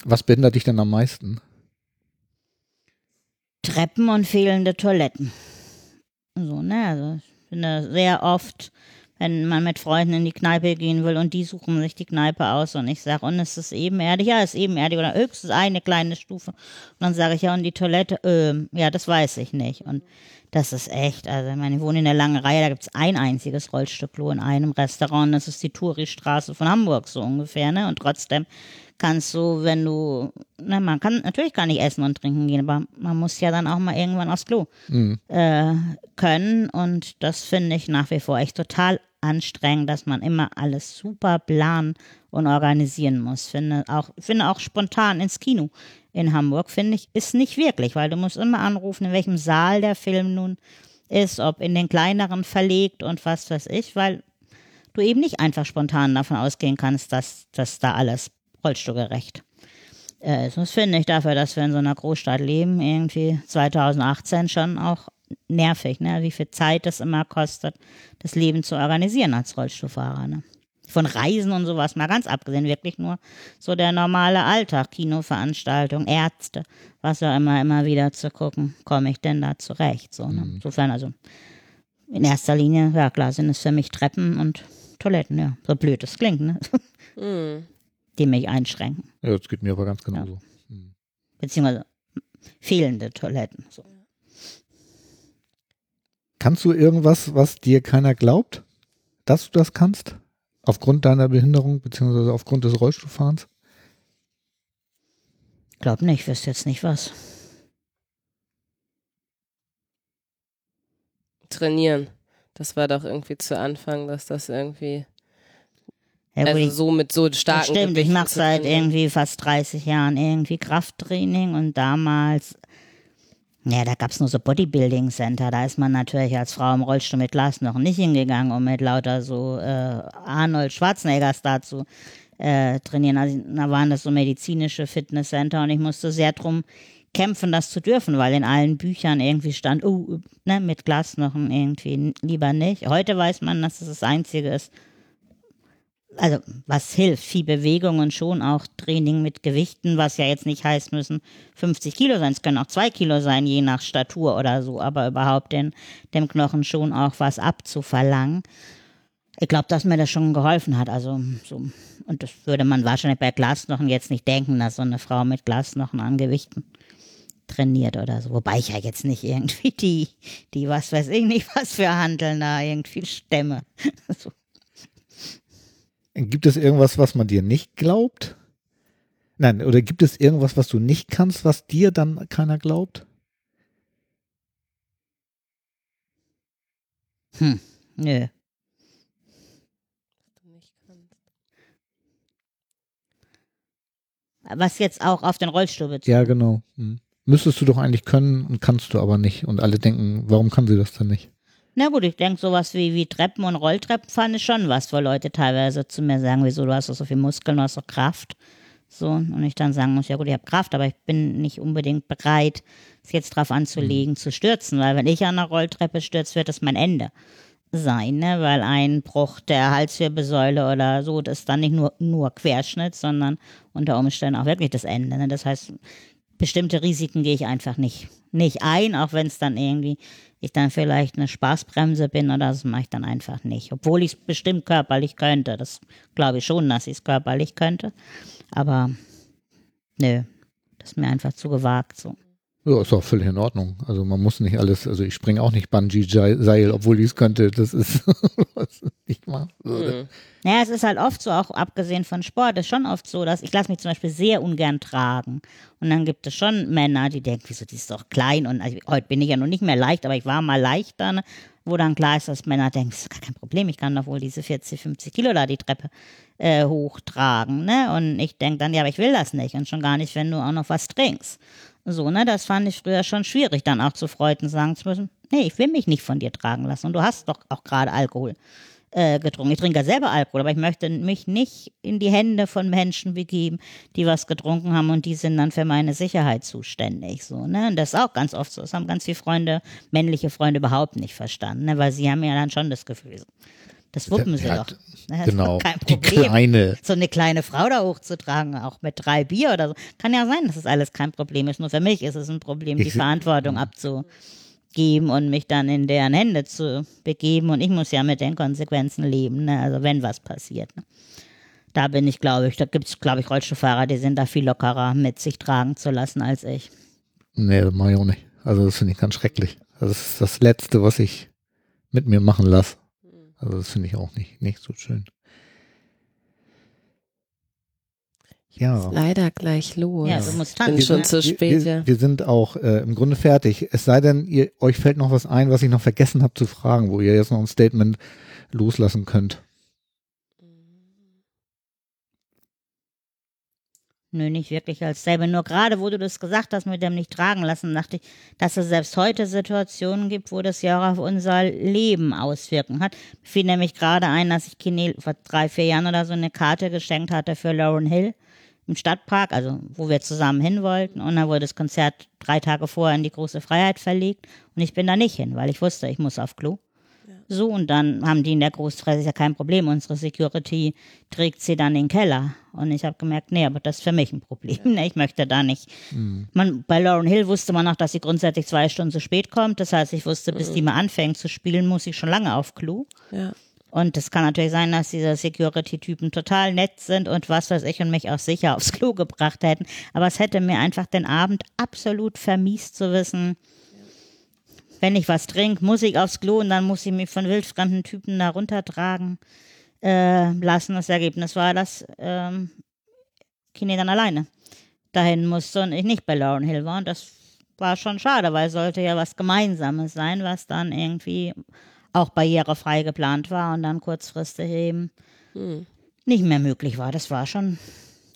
Was behindert dich denn am meisten? Treppen und fehlende Toiletten. So, ne? Also ich finde sehr oft, wenn man mit Freunden in die Kneipe gehen will und die suchen sich die Kneipe aus und ich sage, und es ist ebenerdig, ja, es ist ebenerdig oder höchstens eine kleine Stufe. Und dann sage ich, ja, und die Toilette, ähm, ja, das weiß ich nicht. Und das ist echt, also ich meine, ich wohne in der langen Reihe, da gibt es ein einziges Rollstuhlklo in einem Restaurant, das ist die Touri-Straße von Hamburg so ungefähr, ne? Und trotzdem kannst du, wenn du, na, man kann, natürlich kann ich essen und trinken gehen, aber man muss ja dann auch mal irgendwann aufs Klo Mhm. äh, können und das finde ich nach wie vor echt total anstrengend, dass man immer alles super planen und organisieren muss. Finde auch, finde auch spontan ins Kino in Hamburg, finde ich, ist nicht wirklich, weil du musst immer anrufen, in welchem Saal der Film nun ist, ob in den kleineren verlegt und was weiß ich, weil du eben nicht einfach spontan davon ausgehen kannst, dass das da alles rollstuhlgerecht äh, das finde ich dafür, dass wir in so einer Großstadt leben, irgendwie 2018 schon auch nervig, ne? wie viel Zeit es immer kostet, das Leben zu organisieren als Rollstuhlfahrer. Ne? Von Reisen und sowas mal ganz abgesehen, wirklich nur so der normale Alltag, Kinoveranstaltungen, Ärzte, was auch immer, immer wieder zu gucken, komme ich denn da zurecht. So, ne? Insofern also in erster Linie, ja klar, sind es für mich Treppen und Toiletten, ja. So blöd es klingt, ne? Mhm. die mich einschränken. Ja, das geht mir aber ganz genauso. beziehungsweise fehlende Toiletten. So. Kannst du irgendwas, was dir keiner glaubt, dass du das kannst? Aufgrund deiner Behinderung, beziehungsweise aufgrund des Rollstuhlfahrens? Glaub nicht, ich wüsste jetzt nicht was. Trainieren. Das war doch irgendwie zu Anfang, dass das irgendwie, Ja, also ich- so mit so das starken stimmt, ich Gewichten mache zu seit irgendwie fast 30 Jahren irgendwie Krafttraining und damals, ja, da gab's nur so Bodybuilding Center, da ist man natürlich als Frau im Rollstuhl mit Glas noch nicht hingegangen, um mit lauter so äh, Arnold Schwarzeneggers da zu äh, trainieren. Also, da waren das so medizinische Fitnesscenter und ich musste sehr drum kämpfen, das zu dürfen, weil in allen Büchern irgendwie stand, oh, ne, mit Glasknochen irgendwie lieber nicht. Heute weiß man, dass es das Einzige ist, also was hilft, viel Bewegung und schon auch Training mit Gewichten, was ja jetzt nicht heißt müssen 50 Kilo sein, es können auch zwei Kilo sein, je nach Statur oder so, aber überhaupt den, dem Knochen schon auch was abzuverlangen. Ich glaube, dass mir das schon geholfen hat. Also so, und das würde man wahrscheinlich bei Glasknochen jetzt nicht denken, dass so eine Frau mit Glasknochen an Gewichten trainiert oder so. Wobei ich ja jetzt nicht irgendwie die, die was weiß ich nicht, was für Handeln da irgendwie stemme. so. Gibt es irgendwas, was man dir nicht glaubt? Nein, oder gibt es irgendwas, was du nicht kannst, was dir dann keiner glaubt? Hm, nö. Was jetzt auch auf den Rollstuhl bezieht. Ja, genau. Hm. Müsstest du doch eigentlich können und kannst du aber nicht. Und alle denken, warum kann sie das dann nicht? Na gut, ich denke, sowas wie, wie Treppen und Rolltreppen fand ich schon was, wo Leute teilweise zu mir sagen, wieso, du hast doch so viel Muskeln, du hast doch Kraft. So, und ich dann sagen muss, ja gut, ich habe Kraft, aber ich bin nicht unbedingt bereit, es jetzt drauf anzulegen, mhm. zu stürzen, weil wenn ich an der Rolltreppe stürze, wird das mein Ende sein, ne? weil ein Bruch der Halswirbelsäule oder so, das ist dann nicht nur, nur Querschnitt, sondern unter Umständen auch wirklich das Ende. Ne? Das heißt, bestimmte Risiken gehe ich einfach nicht, nicht ein, auch wenn es dann irgendwie, ich dann vielleicht eine Spaßbremse bin oder das mache ich dann einfach nicht. Obwohl ich es bestimmt körperlich könnte. Das glaube ich schon, dass ich es körperlich könnte. Aber nö, das ist mir einfach zu gewagt so. Ja, ist auch völlig in Ordnung. Also man muss nicht alles, also ich springe auch nicht Bungee-Seil, obwohl ich es könnte. Das ist, was ich machen würde. Mhm. Naja, es ist halt oft so, auch abgesehen von Sport, ist schon oft so, dass ich lasse mich zum Beispiel sehr ungern tragen. Und dann gibt es schon Männer, die denken, wieso, die ist doch klein. Und also, heute bin ich ja noch nicht mehr leicht, aber ich war mal leichter, ne? wo dann klar ist, dass Männer denken, das ist gar kein Problem, ich kann doch wohl diese 40, 50 Kilo da die Treppe äh, hochtragen. Ne? Und ich denke dann, ja, aber ich will das nicht. Und schon gar nicht, wenn du auch noch was trinkst. So, ne, das fand ich früher schon schwierig, dann auch zu Freunden sagen zu müssen, nee, ich will mich nicht von dir tragen lassen. Und du hast doch auch gerade Alkohol äh, getrunken. Ich trinke ja selber Alkohol, aber ich möchte mich nicht in die Hände von Menschen begeben, die was getrunken haben und die sind dann für meine Sicherheit zuständig. So, ne? Und das ist auch ganz oft so. Das haben ganz viele Freunde, männliche Freunde überhaupt nicht verstanden, ne? weil sie haben ja dann schon das Gefühl, das wuppen sie doch. Das genau, die kleine. So eine kleine Frau da hochzutragen, auch mit drei Bier oder so. Kann ja sein, dass das alles kein Problem ist. Nur für mich ist es ein Problem, die Verantwortung abzugeben und mich dann in deren Hände zu begeben. Und ich muss ja mit den Konsequenzen leben, ne? also wenn was passiert. Ne? Da bin ich, glaube ich, da gibt es, glaube ich, Rollstuhlfahrer, die sind da viel lockerer mit sich tragen zu lassen als ich. Nee, das mache ich auch nicht. Also das finde ich ganz schrecklich. Das ist das Letzte, was ich mit mir machen lasse. Also das finde ich auch nicht, nicht so schön. Ja. Leider gleich los. Ja, du musst Bin schon sind, zu spät. Wir, wir sind auch äh, im Grunde fertig. Es sei denn, ihr, euch fällt noch was ein, was ich noch vergessen habe zu fragen, wo ihr jetzt noch ein Statement loslassen könnt. Nö, nicht wirklich als selber. Nur gerade, wo du das gesagt hast, mit dem nicht tragen lassen, dachte ich, dass es selbst heute Situationen gibt, wo das ja auch auf unser Leben Auswirkungen hat. Mir fiel nämlich gerade ein, dass ich Kine vor drei, vier Jahren oder so eine Karte geschenkt hatte für Lauren Hill im Stadtpark, also wo wir zusammen hin wollten. Und dann wurde das Konzert drei Tage vorher in die große Freiheit verlegt. Und ich bin da nicht hin, weil ich wusste, ich muss auf Klo. So, und dann haben die in der Großfresse, ist ja kein Problem, unsere Security trägt sie dann in den Keller. Und ich habe gemerkt, nee, aber das ist für mich ein Problem. Ne, ich möchte da nicht. Mhm. Man, bei Lauren Hill wusste man auch, dass sie grundsätzlich zwei Stunden zu spät kommt. Das heißt, ich wusste, bis mhm. die mal anfängt zu spielen, muss ich schon lange auf Clou. Ja. Und es kann natürlich sein, dass diese Security-Typen total nett sind und was weiß ich und mich auch sicher aufs Klo gebracht hätten. Aber es hätte mir einfach den Abend absolut vermiest zu wissen, wenn ich was trinke, muss ich aufs Klo und dann muss ich mich von wildfremden Typen da runtertragen äh, lassen. Das Ergebnis war, dass ähm, Kine dann alleine dahin musste und ich nicht bei Lauren Hill war. Und das war schon schade, weil es sollte ja was Gemeinsames sein, was dann irgendwie auch barrierefrei geplant war und dann kurzfristig eben hm. nicht mehr möglich war. Das war schon,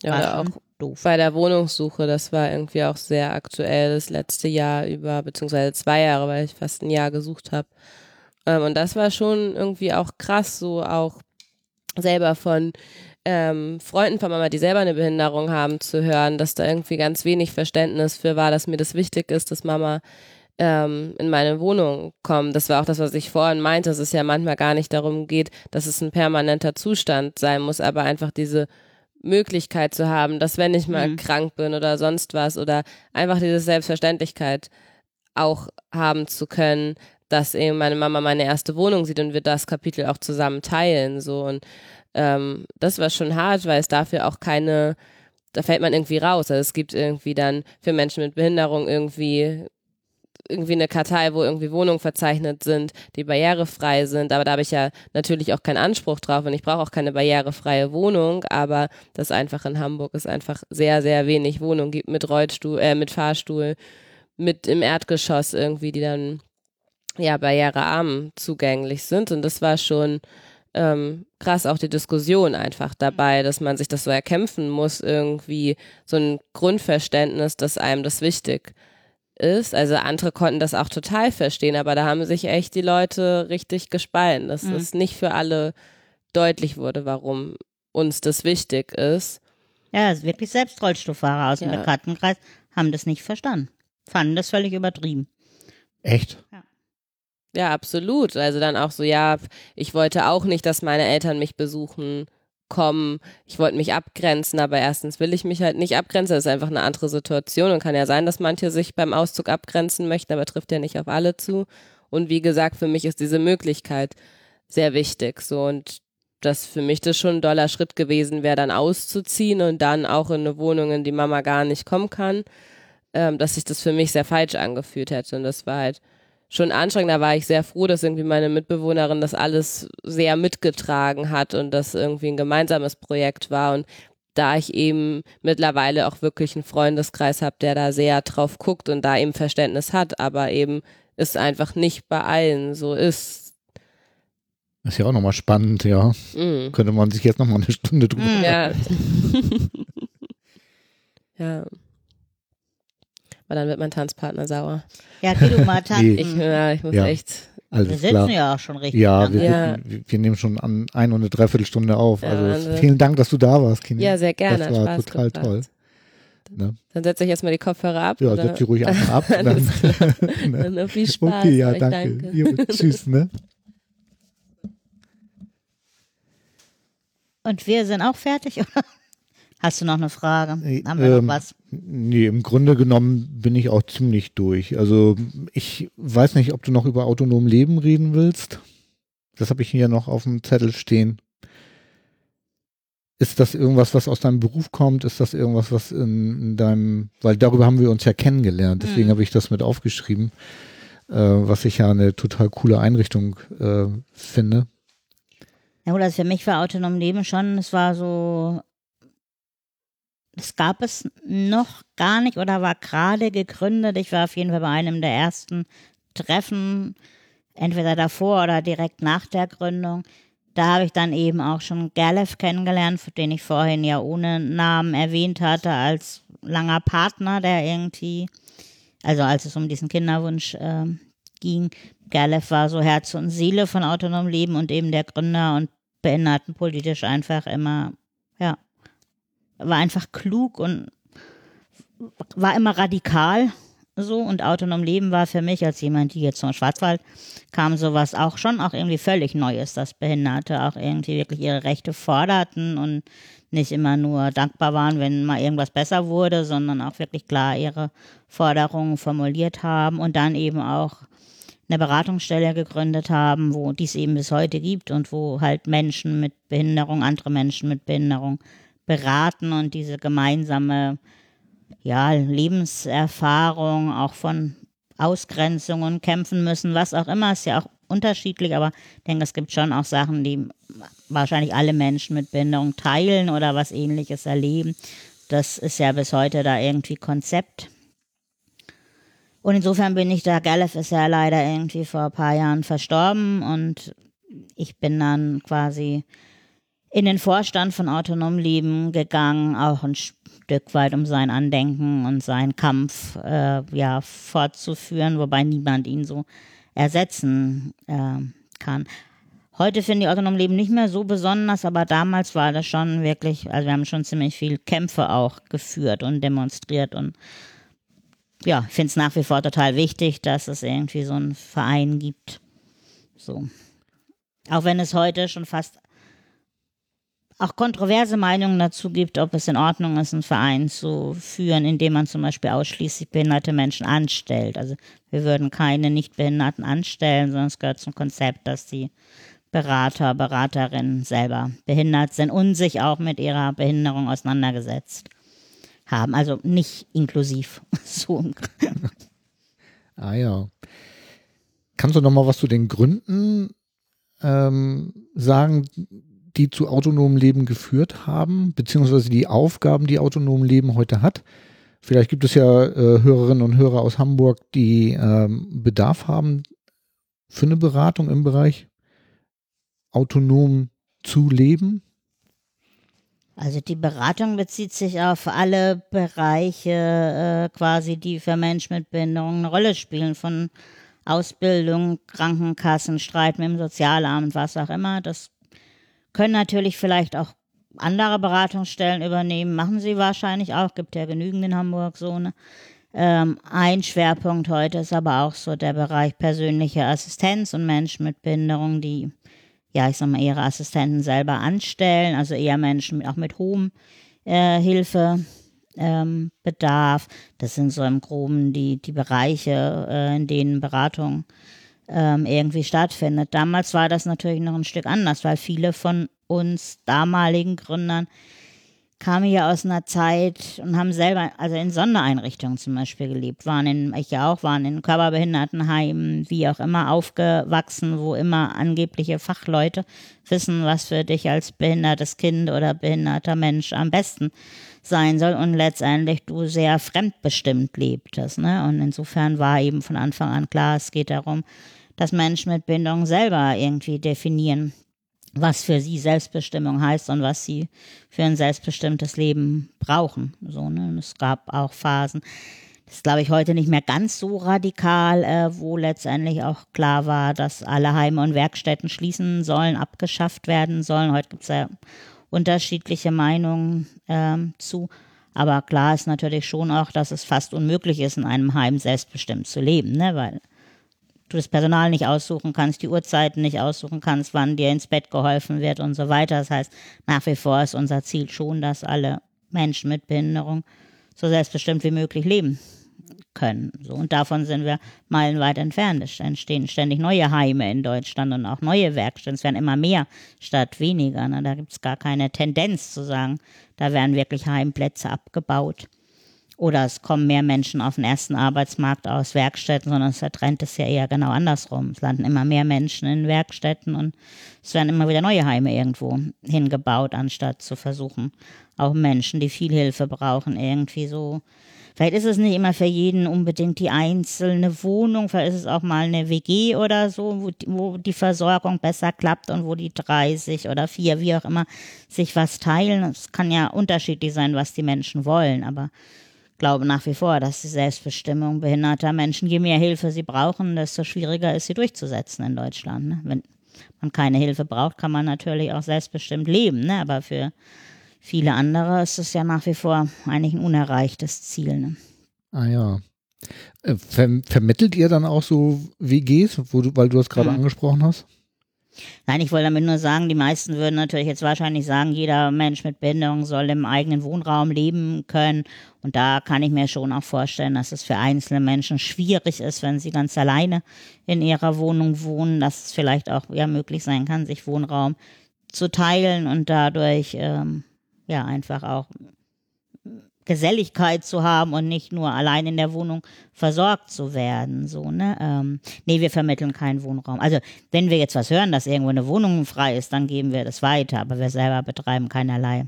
ja, auch doof. Bei der Wohnungssuche, das war irgendwie auch sehr aktuell das letzte Jahr über, beziehungsweise zwei Jahre, weil ich fast ein Jahr gesucht habe. Ähm, und das war schon irgendwie auch krass, so auch selber von ähm, Freunden von Mama, die selber eine Behinderung haben, zu hören, dass da irgendwie ganz wenig Verständnis für war, dass mir das wichtig ist, dass Mama ähm, in meine Wohnung kommt. Das war auch das, was ich vorhin meinte, dass es ja manchmal gar nicht darum geht, dass es ein permanenter Zustand sein muss, aber einfach diese Möglichkeit zu haben, dass wenn ich mal mhm. krank bin oder sonst was oder einfach diese Selbstverständlichkeit auch haben zu können, dass eben meine Mama meine erste Wohnung sieht und wir das Kapitel auch zusammen teilen so und ähm, das war schon hart, weil es dafür auch keine da fällt man irgendwie raus. Also es gibt irgendwie dann für Menschen mit Behinderung irgendwie irgendwie eine Kartei, wo irgendwie Wohnungen verzeichnet sind, die barrierefrei sind, aber da habe ich ja natürlich auch keinen Anspruch drauf und ich brauche auch keine barrierefreie Wohnung, aber das einfach in Hamburg ist einfach sehr, sehr wenig Wohnungen gibt mit Rollstuhl, äh, mit Fahrstuhl, mit im Erdgeschoss irgendwie, die dann ja barrierearm zugänglich sind und das war schon ähm, krass auch die Diskussion einfach dabei, dass man sich das so erkämpfen muss, irgendwie so ein Grundverständnis, dass einem das wichtig ist. Also andere konnten das auch total verstehen, aber da haben sich echt die Leute richtig gespalten, dass mhm. es nicht für alle deutlich wurde, warum uns das wichtig ist. Ja, also wirklich selbst Rollstuhlfahrer aus dem ja. Bekanntenkreis haben das nicht verstanden. Fanden das völlig übertrieben. Echt? Ja. Ja, absolut. Also dann auch so, ja, ich wollte auch nicht, dass meine Eltern mich besuchen kommen. Ich wollte mich abgrenzen, aber erstens will ich mich halt nicht abgrenzen. Das ist einfach eine andere Situation und kann ja sein, dass manche sich beim Auszug abgrenzen möchten, aber trifft ja nicht auf alle zu. Und wie gesagt, für mich ist diese Möglichkeit sehr wichtig. So und das für mich das schon ein doller Schritt gewesen wäre, dann auszuziehen und dann auch in eine Wohnung, in die Mama gar nicht kommen kann, ähm, dass sich das für mich sehr falsch angefühlt hätte. Und das war halt schon anstrengend. Da war ich sehr froh, dass irgendwie meine Mitbewohnerin das alles sehr mitgetragen hat und das irgendwie ein gemeinsames Projekt war. Und da ich eben mittlerweile auch wirklich einen Freundeskreis habe, der da sehr drauf guckt und da eben Verständnis hat, aber eben es einfach nicht bei allen so ist. Das ist ja auch nochmal spannend, ja. Mm. Könnte man sich jetzt nochmal eine Stunde drüber. Mm, ja. ja. Weil dann wird mein Tanzpartner sauer. Ja, geh du mal tanzen. Ich, ja, ich muss ja. echt. Also wir sitzen klar. ja auch schon richtig. Ja, wir, ja. Wir, wir, nehmen schon an ein und eine Dreiviertelstunde auf. Ja, also, also vielen Dank, dass du da warst, Kini. Ja, sehr gerne. Das war Spaß total gebracht. toll. Ne? Dann setze ich erstmal die Kopfhörer ab. Ja, setze die ruhig einfach ab. dann, dann, dann viel Spaß. Okay, ja, danke. danke. Jo, tschüss, ne? Und wir sind auch fertig, oder? Hast du noch eine Frage? Haben wir ähm, noch was? Nee, im Grunde genommen bin ich auch ziemlich durch. Also ich weiß nicht, ob du noch über autonom Leben reden willst. Das habe ich hier noch auf dem Zettel stehen. Ist das irgendwas, was aus deinem Beruf kommt? Ist das irgendwas, was in, in deinem, weil darüber haben wir uns ja kennengelernt, deswegen mhm. habe ich das mit aufgeschrieben, äh, was ich ja eine total coole Einrichtung äh, finde. Ja gut, also für mich war autonom Leben schon, es war so das gab es noch gar nicht oder war gerade gegründet. Ich war auf jeden Fall bei einem der ersten Treffen, entweder davor oder direkt nach der Gründung. Da habe ich dann eben auch schon Gerlev kennengelernt, den ich vorhin ja ohne Namen erwähnt hatte, als langer Partner, der irgendwie, also als es um diesen Kinderwunsch äh, ging. Gerlev war so Herz und Seele von Autonom Leben und eben der Gründer und behindertenpolitisch einfach immer, ja, war einfach klug und war immer radikal so. Und autonom leben war für mich als jemand, die jetzt zum Schwarzwald kam, sowas auch schon auch irgendwie völlig Neues, dass Behinderte auch irgendwie wirklich ihre Rechte forderten und nicht immer nur dankbar waren, wenn mal irgendwas besser wurde, sondern auch wirklich klar ihre Forderungen formuliert haben und dann eben auch eine Beratungsstelle gegründet haben, wo dies eben bis heute gibt und wo halt Menschen mit Behinderung, andere Menschen mit Behinderung beraten und diese gemeinsame ja, Lebenserfahrung auch von Ausgrenzungen kämpfen müssen, was auch immer, ist ja auch unterschiedlich, aber ich denke, es gibt schon auch Sachen, die wahrscheinlich alle Menschen mit Behinderung teilen oder was ähnliches erleben. Das ist ja bis heute da irgendwie Konzept. Und insofern bin ich da, Galef ist ja leider irgendwie vor ein paar Jahren verstorben und ich bin dann quasi in den Vorstand von Autonom Leben gegangen, auch ein Stück weit, um sein Andenken und seinen Kampf äh, ja fortzuführen, wobei niemand ihn so ersetzen äh, kann. Heute finde ich Autonom Leben nicht mehr so besonders, aber damals war das schon wirklich, also wir haben schon ziemlich viel Kämpfe auch geführt und demonstriert und ja, ich finde es nach wie vor total wichtig, dass es irgendwie so einen Verein gibt. So. Auch wenn es heute schon fast auch kontroverse Meinungen dazu gibt, ob es in Ordnung ist, einen Verein zu führen, indem man zum Beispiel ausschließlich behinderte Menschen anstellt. Also wir würden keine Nichtbehinderten anstellen, sondern es gehört zum Konzept, dass die Berater, Beraterinnen selber behindert sind und sich auch mit ihrer Behinderung auseinandergesetzt haben. Also nicht inklusiv. so. Ah ja. Kannst du noch mal was zu den Gründen ähm, sagen, die zu autonomem Leben geführt haben, beziehungsweise die Aufgaben, die autonomen Leben heute hat? Vielleicht gibt es ja äh, Hörerinnen und Hörer aus Hamburg, die ähm, Bedarf haben für eine Beratung im Bereich autonom zu leben. Also die Beratung bezieht sich auf alle Bereiche äh, quasi, die für Menschen mit Behinderung eine Rolle spielen, von Ausbildung, Krankenkassen, Streit mit dem Sozialamt, was auch immer. Das können natürlich vielleicht auch andere Beratungsstellen übernehmen, machen sie wahrscheinlich auch, gibt ja genügend in Hamburg so eine. Ähm, ein Schwerpunkt heute ist aber auch so der Bereich persönliche Assistenz und Menschen mit Behinderung, die, ja, ich sag mal, ihre Assistenten selber anstellen, also eher Menschen auch mit hohem äh, Hilfe. Ähm. Das sind so im Groben die, die Bereiche, äh, in denen Beratung ähm, irgendwie stattfindet. Damals war das natürlich noch ein Stück anders, weil viele von uns damaligen Gründern kamen ja aus einer Zeit und haben selber, also in Sondereinrichtungen zum Beispiel gelebt, waren in, ich ja auch, waren in Körperbehindertenheimen, wie auch immer, aufgewachsen, wo immer angebliche Fachleute wissen, was für dich als behindertes Kind oder behinderter Mensch am besten sein soll und letztendlich du sehr fremdbestimmt lebtest. Ne? Und insofern war eben von Anfang an klar, es geht darum, dass Menschen mit Behinderung selber irgendwie definieren, was für sie Selbstbestimmung heißt und was sie für ein selbstbestimmtes Leben brauchen. So, ne? Es gab auch Phasen, das ist, glaube ich, heute nicht mehr ganz so radikal, äh, wo letztendlich auch klar war, dass alle Heime und Werkstätten schließen sollen, abgeschafft werden sollen. Heute gibt es ja unterschiedliche Meinungen ähm, zu. Aber klar ist natürlich schon auch, dass es fast unmöglich ist, in einem Heim selbstbestimmt zu leben, ne? weil du das Personal nicht aussuchen kannst, die Uhrzeiten nicht aussuchen kannst, wann dir ins Bett geholfen wird und so weiter. Das heißt, nach wie vor ist unser Ziel schon, dass alle Menschen mit Behinderung so selbstbestimmt wie möglich leben können. So, und davon sind wir meilenweit entfernt. Es entstehen ständig neue Heime in Deutschland und auch neue Werkstätten. Es werden immer mehr statt weniger. Ne? Da gibt es gar keine Tendenz zu sagen, da werden wirklich Heimplätze abgebaut. Oder es kommen mehr Menschen auf den ersten Arbeitsmarkt aus Werkstätten, sondern der Trend ist ja eher genau andersrum. Es landen immer mehr Menschen in Werkstätten und es werden immer wieder neue Heime irgendwo hingebaut, anstatt zu versuchen, auch Menschen, die viel Hilfe brauchen, irgendwie so. Vielleicht ist es nicht immer für jeden unbedingt die einzelne Wohnung, vielleicht ist es auch mal eine WG oder so, wo, wo die Versorgung besser klappt und wo die 30 oder vier, wie auch immer, sich was teilen. Es kann ja unterschiedlich sein, was die Menschen wollen, aber glaube nach wie vor, dass die Selbstbestimmung behinderter Menschen, je mehr Hilfe sie brauchen, desto schwieriger ist sie durchzusetzen in Deutschland. Ne? Wenn man keine Hilfe braucht, kann man natürlich auch selbstbestimmt leben, ne? aber für viele andere ist es ja nach wie vor eigentlich ein unerreichtes Ziel. Ne? Ah ja. Äh, ver vermittelt ihr dann auch so WGs, wo du, weil du das gerade mhm. angesprochen hast? Nein, ich wollte damit nur sagen, die meisten würden natürlich jetzt wahrscheinlich sagen, jeder Mensch mit Behinderung soll im eigenen Wohnraum leben können. Und da kann ich mir schon auch vorstellen, dass es für einzelne Menschen schwierig ist, wenn sie ganz alleine in ihrer Wohnung wohnen, dass es vielleicht auch ja möglich sein kann, sich Wohnraum zu teilen und dadurch ähm, ja einfach auch Geselligkeit zu haben und nicht nur allein in der Wohnung versorgt zu werden. So, ne? Ähm, nee, wir vermitteln keinen Wohnraum. Also wenn wir jetzt was hören, dass irgendwo eine Wohnung frei ist, dann geben wir das weiter, aber wir selber betreiben keinerlei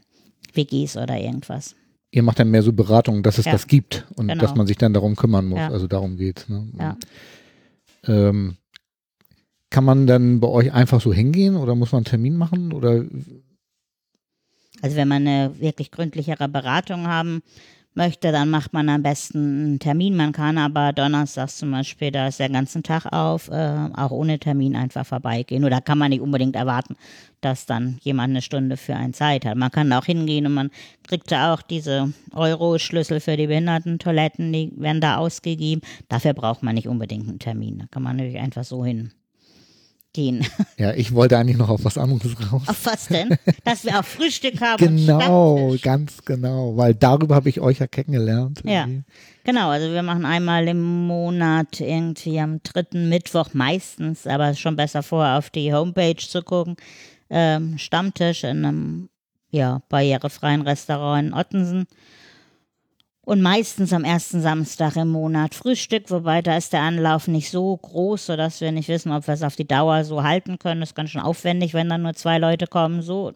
WGs oder irgendwas. Ihr macht dann mehr so Beratungen, dass es ja. das gibt und genau. dass man sich dann darum kümmern muss. Ja. Also darum geht ne? Ja. Ähm, kann man dann bei euch einfach so hingehen oder muss man einen Termin machen oder also wenn man eine wirklich gründlichere Beratung haben möchte, dann macht man am besten einen Termin. Man kann aber donnerstags zum Beispiel, da ist der ganzen Tag auf, äh, auch ohne Termin einfach vorbeigehen. Oder kann man nicht unbedingt erwarten, dass dann jemand eine Stunde für einen Zeit hat. Man kann auch hingehen und man kriegt da auch diese Euro-Schlüssel für die Behindertentoiletten, die werden da ausgegeben. Dafür braucht man nicht unbedingt einen Termin. Da kann man natürlich einfach so hin gehen. Ja, ich wollte eigentlich noch auf was anderes raus. Auf was denn? Dass wir auch Frühstück haben. Genau, ganz genau, weil darüber habe ich euch ja kennengelernt. Ja, genau. Also wir machen einmal im Monat irgendwie am dritten Mittwoch meistens, aber schon besser vorher auf die Homepage zu gucken, ähm, Stammtisch in einem ja, barrierefreien Restaurant in Ottensen. Und meistens am ersten Samstag im Monat Frühstück, wobei da ist der Anlauf nicht so groß, sodass wir nicht wissen, ob wir es auf die Dauer so halten können. Das ist ganz schön aufwendig, wenn dann nur zwei Leute kommen, so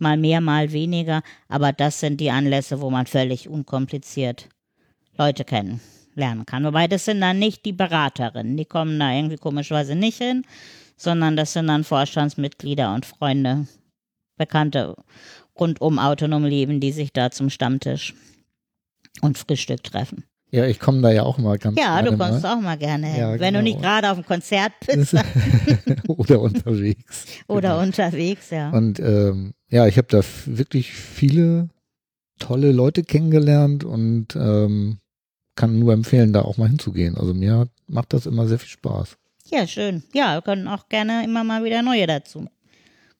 mal mehr, mal weniger. Aber das sind die Anlässe, wo man völlig unkompliziert Leute kennenlernen kann. Wobei das sind dann nicht die Beraterinnen, die kommen da irgendwie komischerweise nicht hin, sondern das sind dann Vorstandsmitglieder und Freunde, Bekannte rund um autonom Leben, die sich da zum Stammtisch und Frühstück treffen. Ja, ich komme da ja auch mal ganz Ja, du kommst mal. auch mal gerne hin. Ja, Wenn du genau. nicht gerade auf dem Konzert bist oder unterwegs. oder unterwegs, ja. Und ähm, ja, ich habe da wirklich viele tolle Leute kennengelernt und ähm, kann nur empfehlen, da auch mal hinzugehen. Also mir macht das immer sehr viel Spaß. Ja, schön. Ja, wir können auch gerne immer mal wieder neue dazu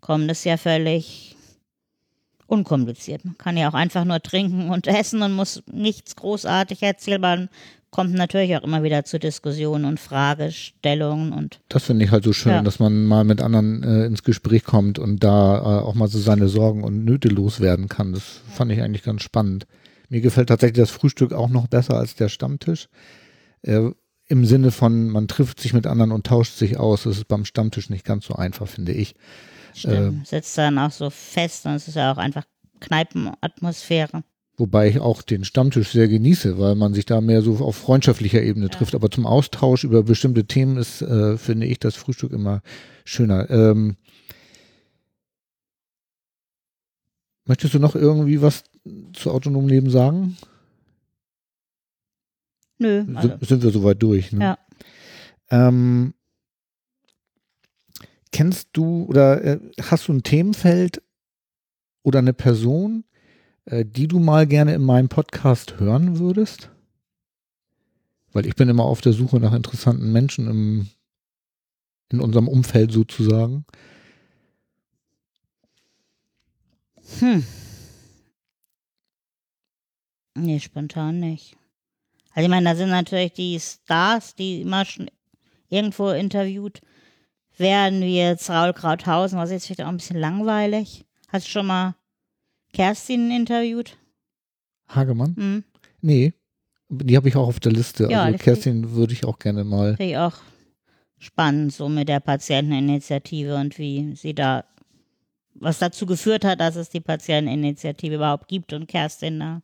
kommen. Das ist ja völlig unkompliziert. Man kann ja auch einfach nur trinken und essen und muss nichts großartig erzählen. Man kommt natürlich auch immer wieder zu Diskussionen und Fragestellungen und Das finde ich halt so schön, Ja. dass man mal mit anderen äh, ins Gespräch kommt und da äh, auch mal so seine Sorgen und Nöte loswerden kann. Das fand ich eigentlich ganz spannend. Mir gefällt tatsächlich das Frühstück auch noch besser als der Stammtisch. Äh, Im Sinne von, man trifft sich mit anderen und tauscht sich aus. Das ist beim Stammtisch nicht ganz so einfach, finde ich. Stimmt, sitzt dann auch so fest und es ist ja auch einfach Kneipenatmosphäre. Wobei ich auch den Stammtisch sehr genieße, weil man sich da mehr so auf freundschaftlicher Ebene trifft. Aber zum Austausch über bestimmte Themen ist, äh, finde ich, das Frühstück immer schöner. Ähm, möchtest du noch irgendwie was zu autonomem Leben sagen? Nö, also, Sind, sind wir soweit durch? Ne? Ja. Ähm, kennst du oder äh, hast du ein Themenfeld oder eine Person, äh, die du mal gerne in meinem Podcast hören würdest? Weil ich bin immer auf der Suche nach interessanten Menschen im, in unserem Umfeld sozusagen. hm. Nee, spontan nicht. Also ich meine, da sind natürlich die Stars, die immer schon irgendwo interviewt werden, wie jetzt Raul Krauthausen, was jetzt vielleicht auch ein bisschen langweilig. Hast du schon mal Kerstin interviewt? Hagemann? Hm, Nee, die habe ich auch auf der Liste. Ja, also Kerstin würde ich auch gerne mal. finde ich auch spannend, so mit der Patienteninitiative und wie sie da, was dazu geführt hat, dass es die Patienteninitiative überhaupt gibt und Kerstin da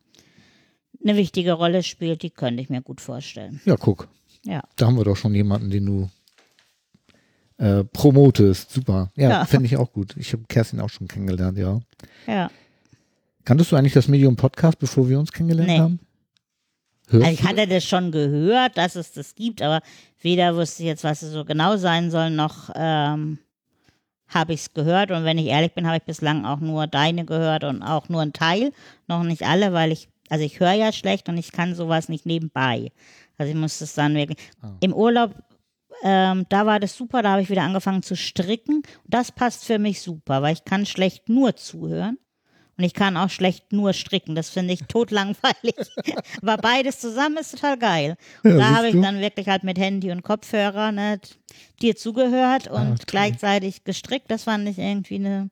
eine wichtige Rolle spielt, die könnte ich mir gut vorstellen. Ja, guck. Ja. Da haben wir doch schon jemanden, den du äh, promotest. Super. Ja, Ja. fände ich auch gut. Ich habe Kerstin auch schon kennengelernt, ja. Ja. Kanntest du eigentlich das Medium Podcast, bevor wir uns kennengelernt Nee. haben? Hörst Also ich hatte das schon gehört, dass es das gibt, aber weder wusste ich jetzt, was es so genau sein soll, noch ähm, habe ich es gehört. Und wenn ich ehrlich bin, habe ich bislang auch nur deine gehört und auch nur einen Teil, noch nicht alle, weil ich, also ich höre ja schlecht und ich kann sowas nicht nebenbei. Also ich muss das dann wirklich. Ah. Im Urlaub, ähm, da war das super, da habe ich wieder angefangen zu stricken. Das passt für mich super, weil ich kann schlecht nur zuhören. Und ich kann auch schlecht nur stricken. Das finde ich totlangweilig. Aber beides zusammen ist total geil. Und Ja, da habe ich dann wirklich halt mit Handy und Kopfhörer ne, dir zugehört und Ah, gleichzeitig gestrickt. Das fand ich irgendwie eine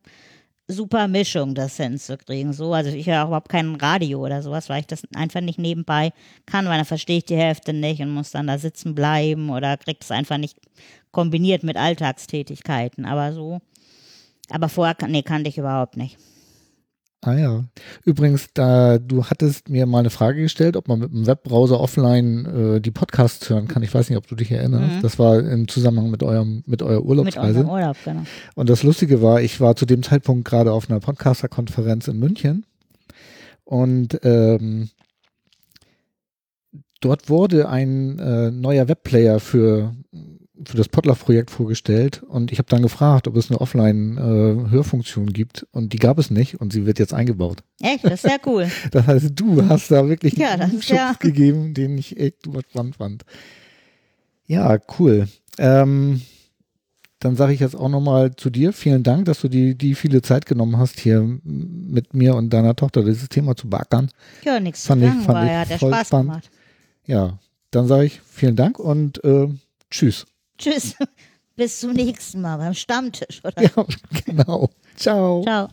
super Mischung, das hinzukriegen. So, also ich höre auch überhaupt kein Radio oder sowas, weil ich das einfach nicht nebenbei kann, weil dann verstehe ich die Hälfte nicht und muss dann da sitzen bleiben oder kriege es einfach nicht kombiniert mit Alltagstätigkeiten. Aber so, aber vorher, nee, kannte ich überhaupt nicht. Ah ja. Übrigens, da du hattest mir mal eine Frage gestellt, ob man mit dem Webbrowser offline äh, die Podcasts hören kann. Ich weiß nicht, ob du dich erinnerst. Mhm. Das war im Zusammenhang mit eurem mit eurer Mit Urlaubsreise. unserem Urlaub, genau. Und das Lustige war, ich war zu dem Zeitpunkt gerade auf einer Podcaster-Konferenz in München und ähm, dort wurde ein äh, neuer Webplayer für, für das Potluck-Projekt vorgestellt und ich habe dann gefragt, ob es eine Offline-Hörfunktion gibt und die gab es nicht und sie wird jetzt eingebaut. Echt, das ist sehr cool. Das heißt, du hast da wirklich Ja, einen Schubs ja- gegeben, den ich echt super spannend fand. Ja, cool. Ähm, dann sage ich jetzt auch nochmal zu dir, vielen Dank, dass du die, die viele Zeit genommen hast, hier mit mir und deiner Tochter dieses Thema zu beackern. Ja, nichts zu Fand ich- sagen, fand war ich ja, der Spaß spannend. gemacht. Ja, dann sage ich vielen Dank und äh, tschüss. Tschüss. Bis zum nächsten Mal beim Stammtisch, oder? Ja, genau. Ciao. Ciao.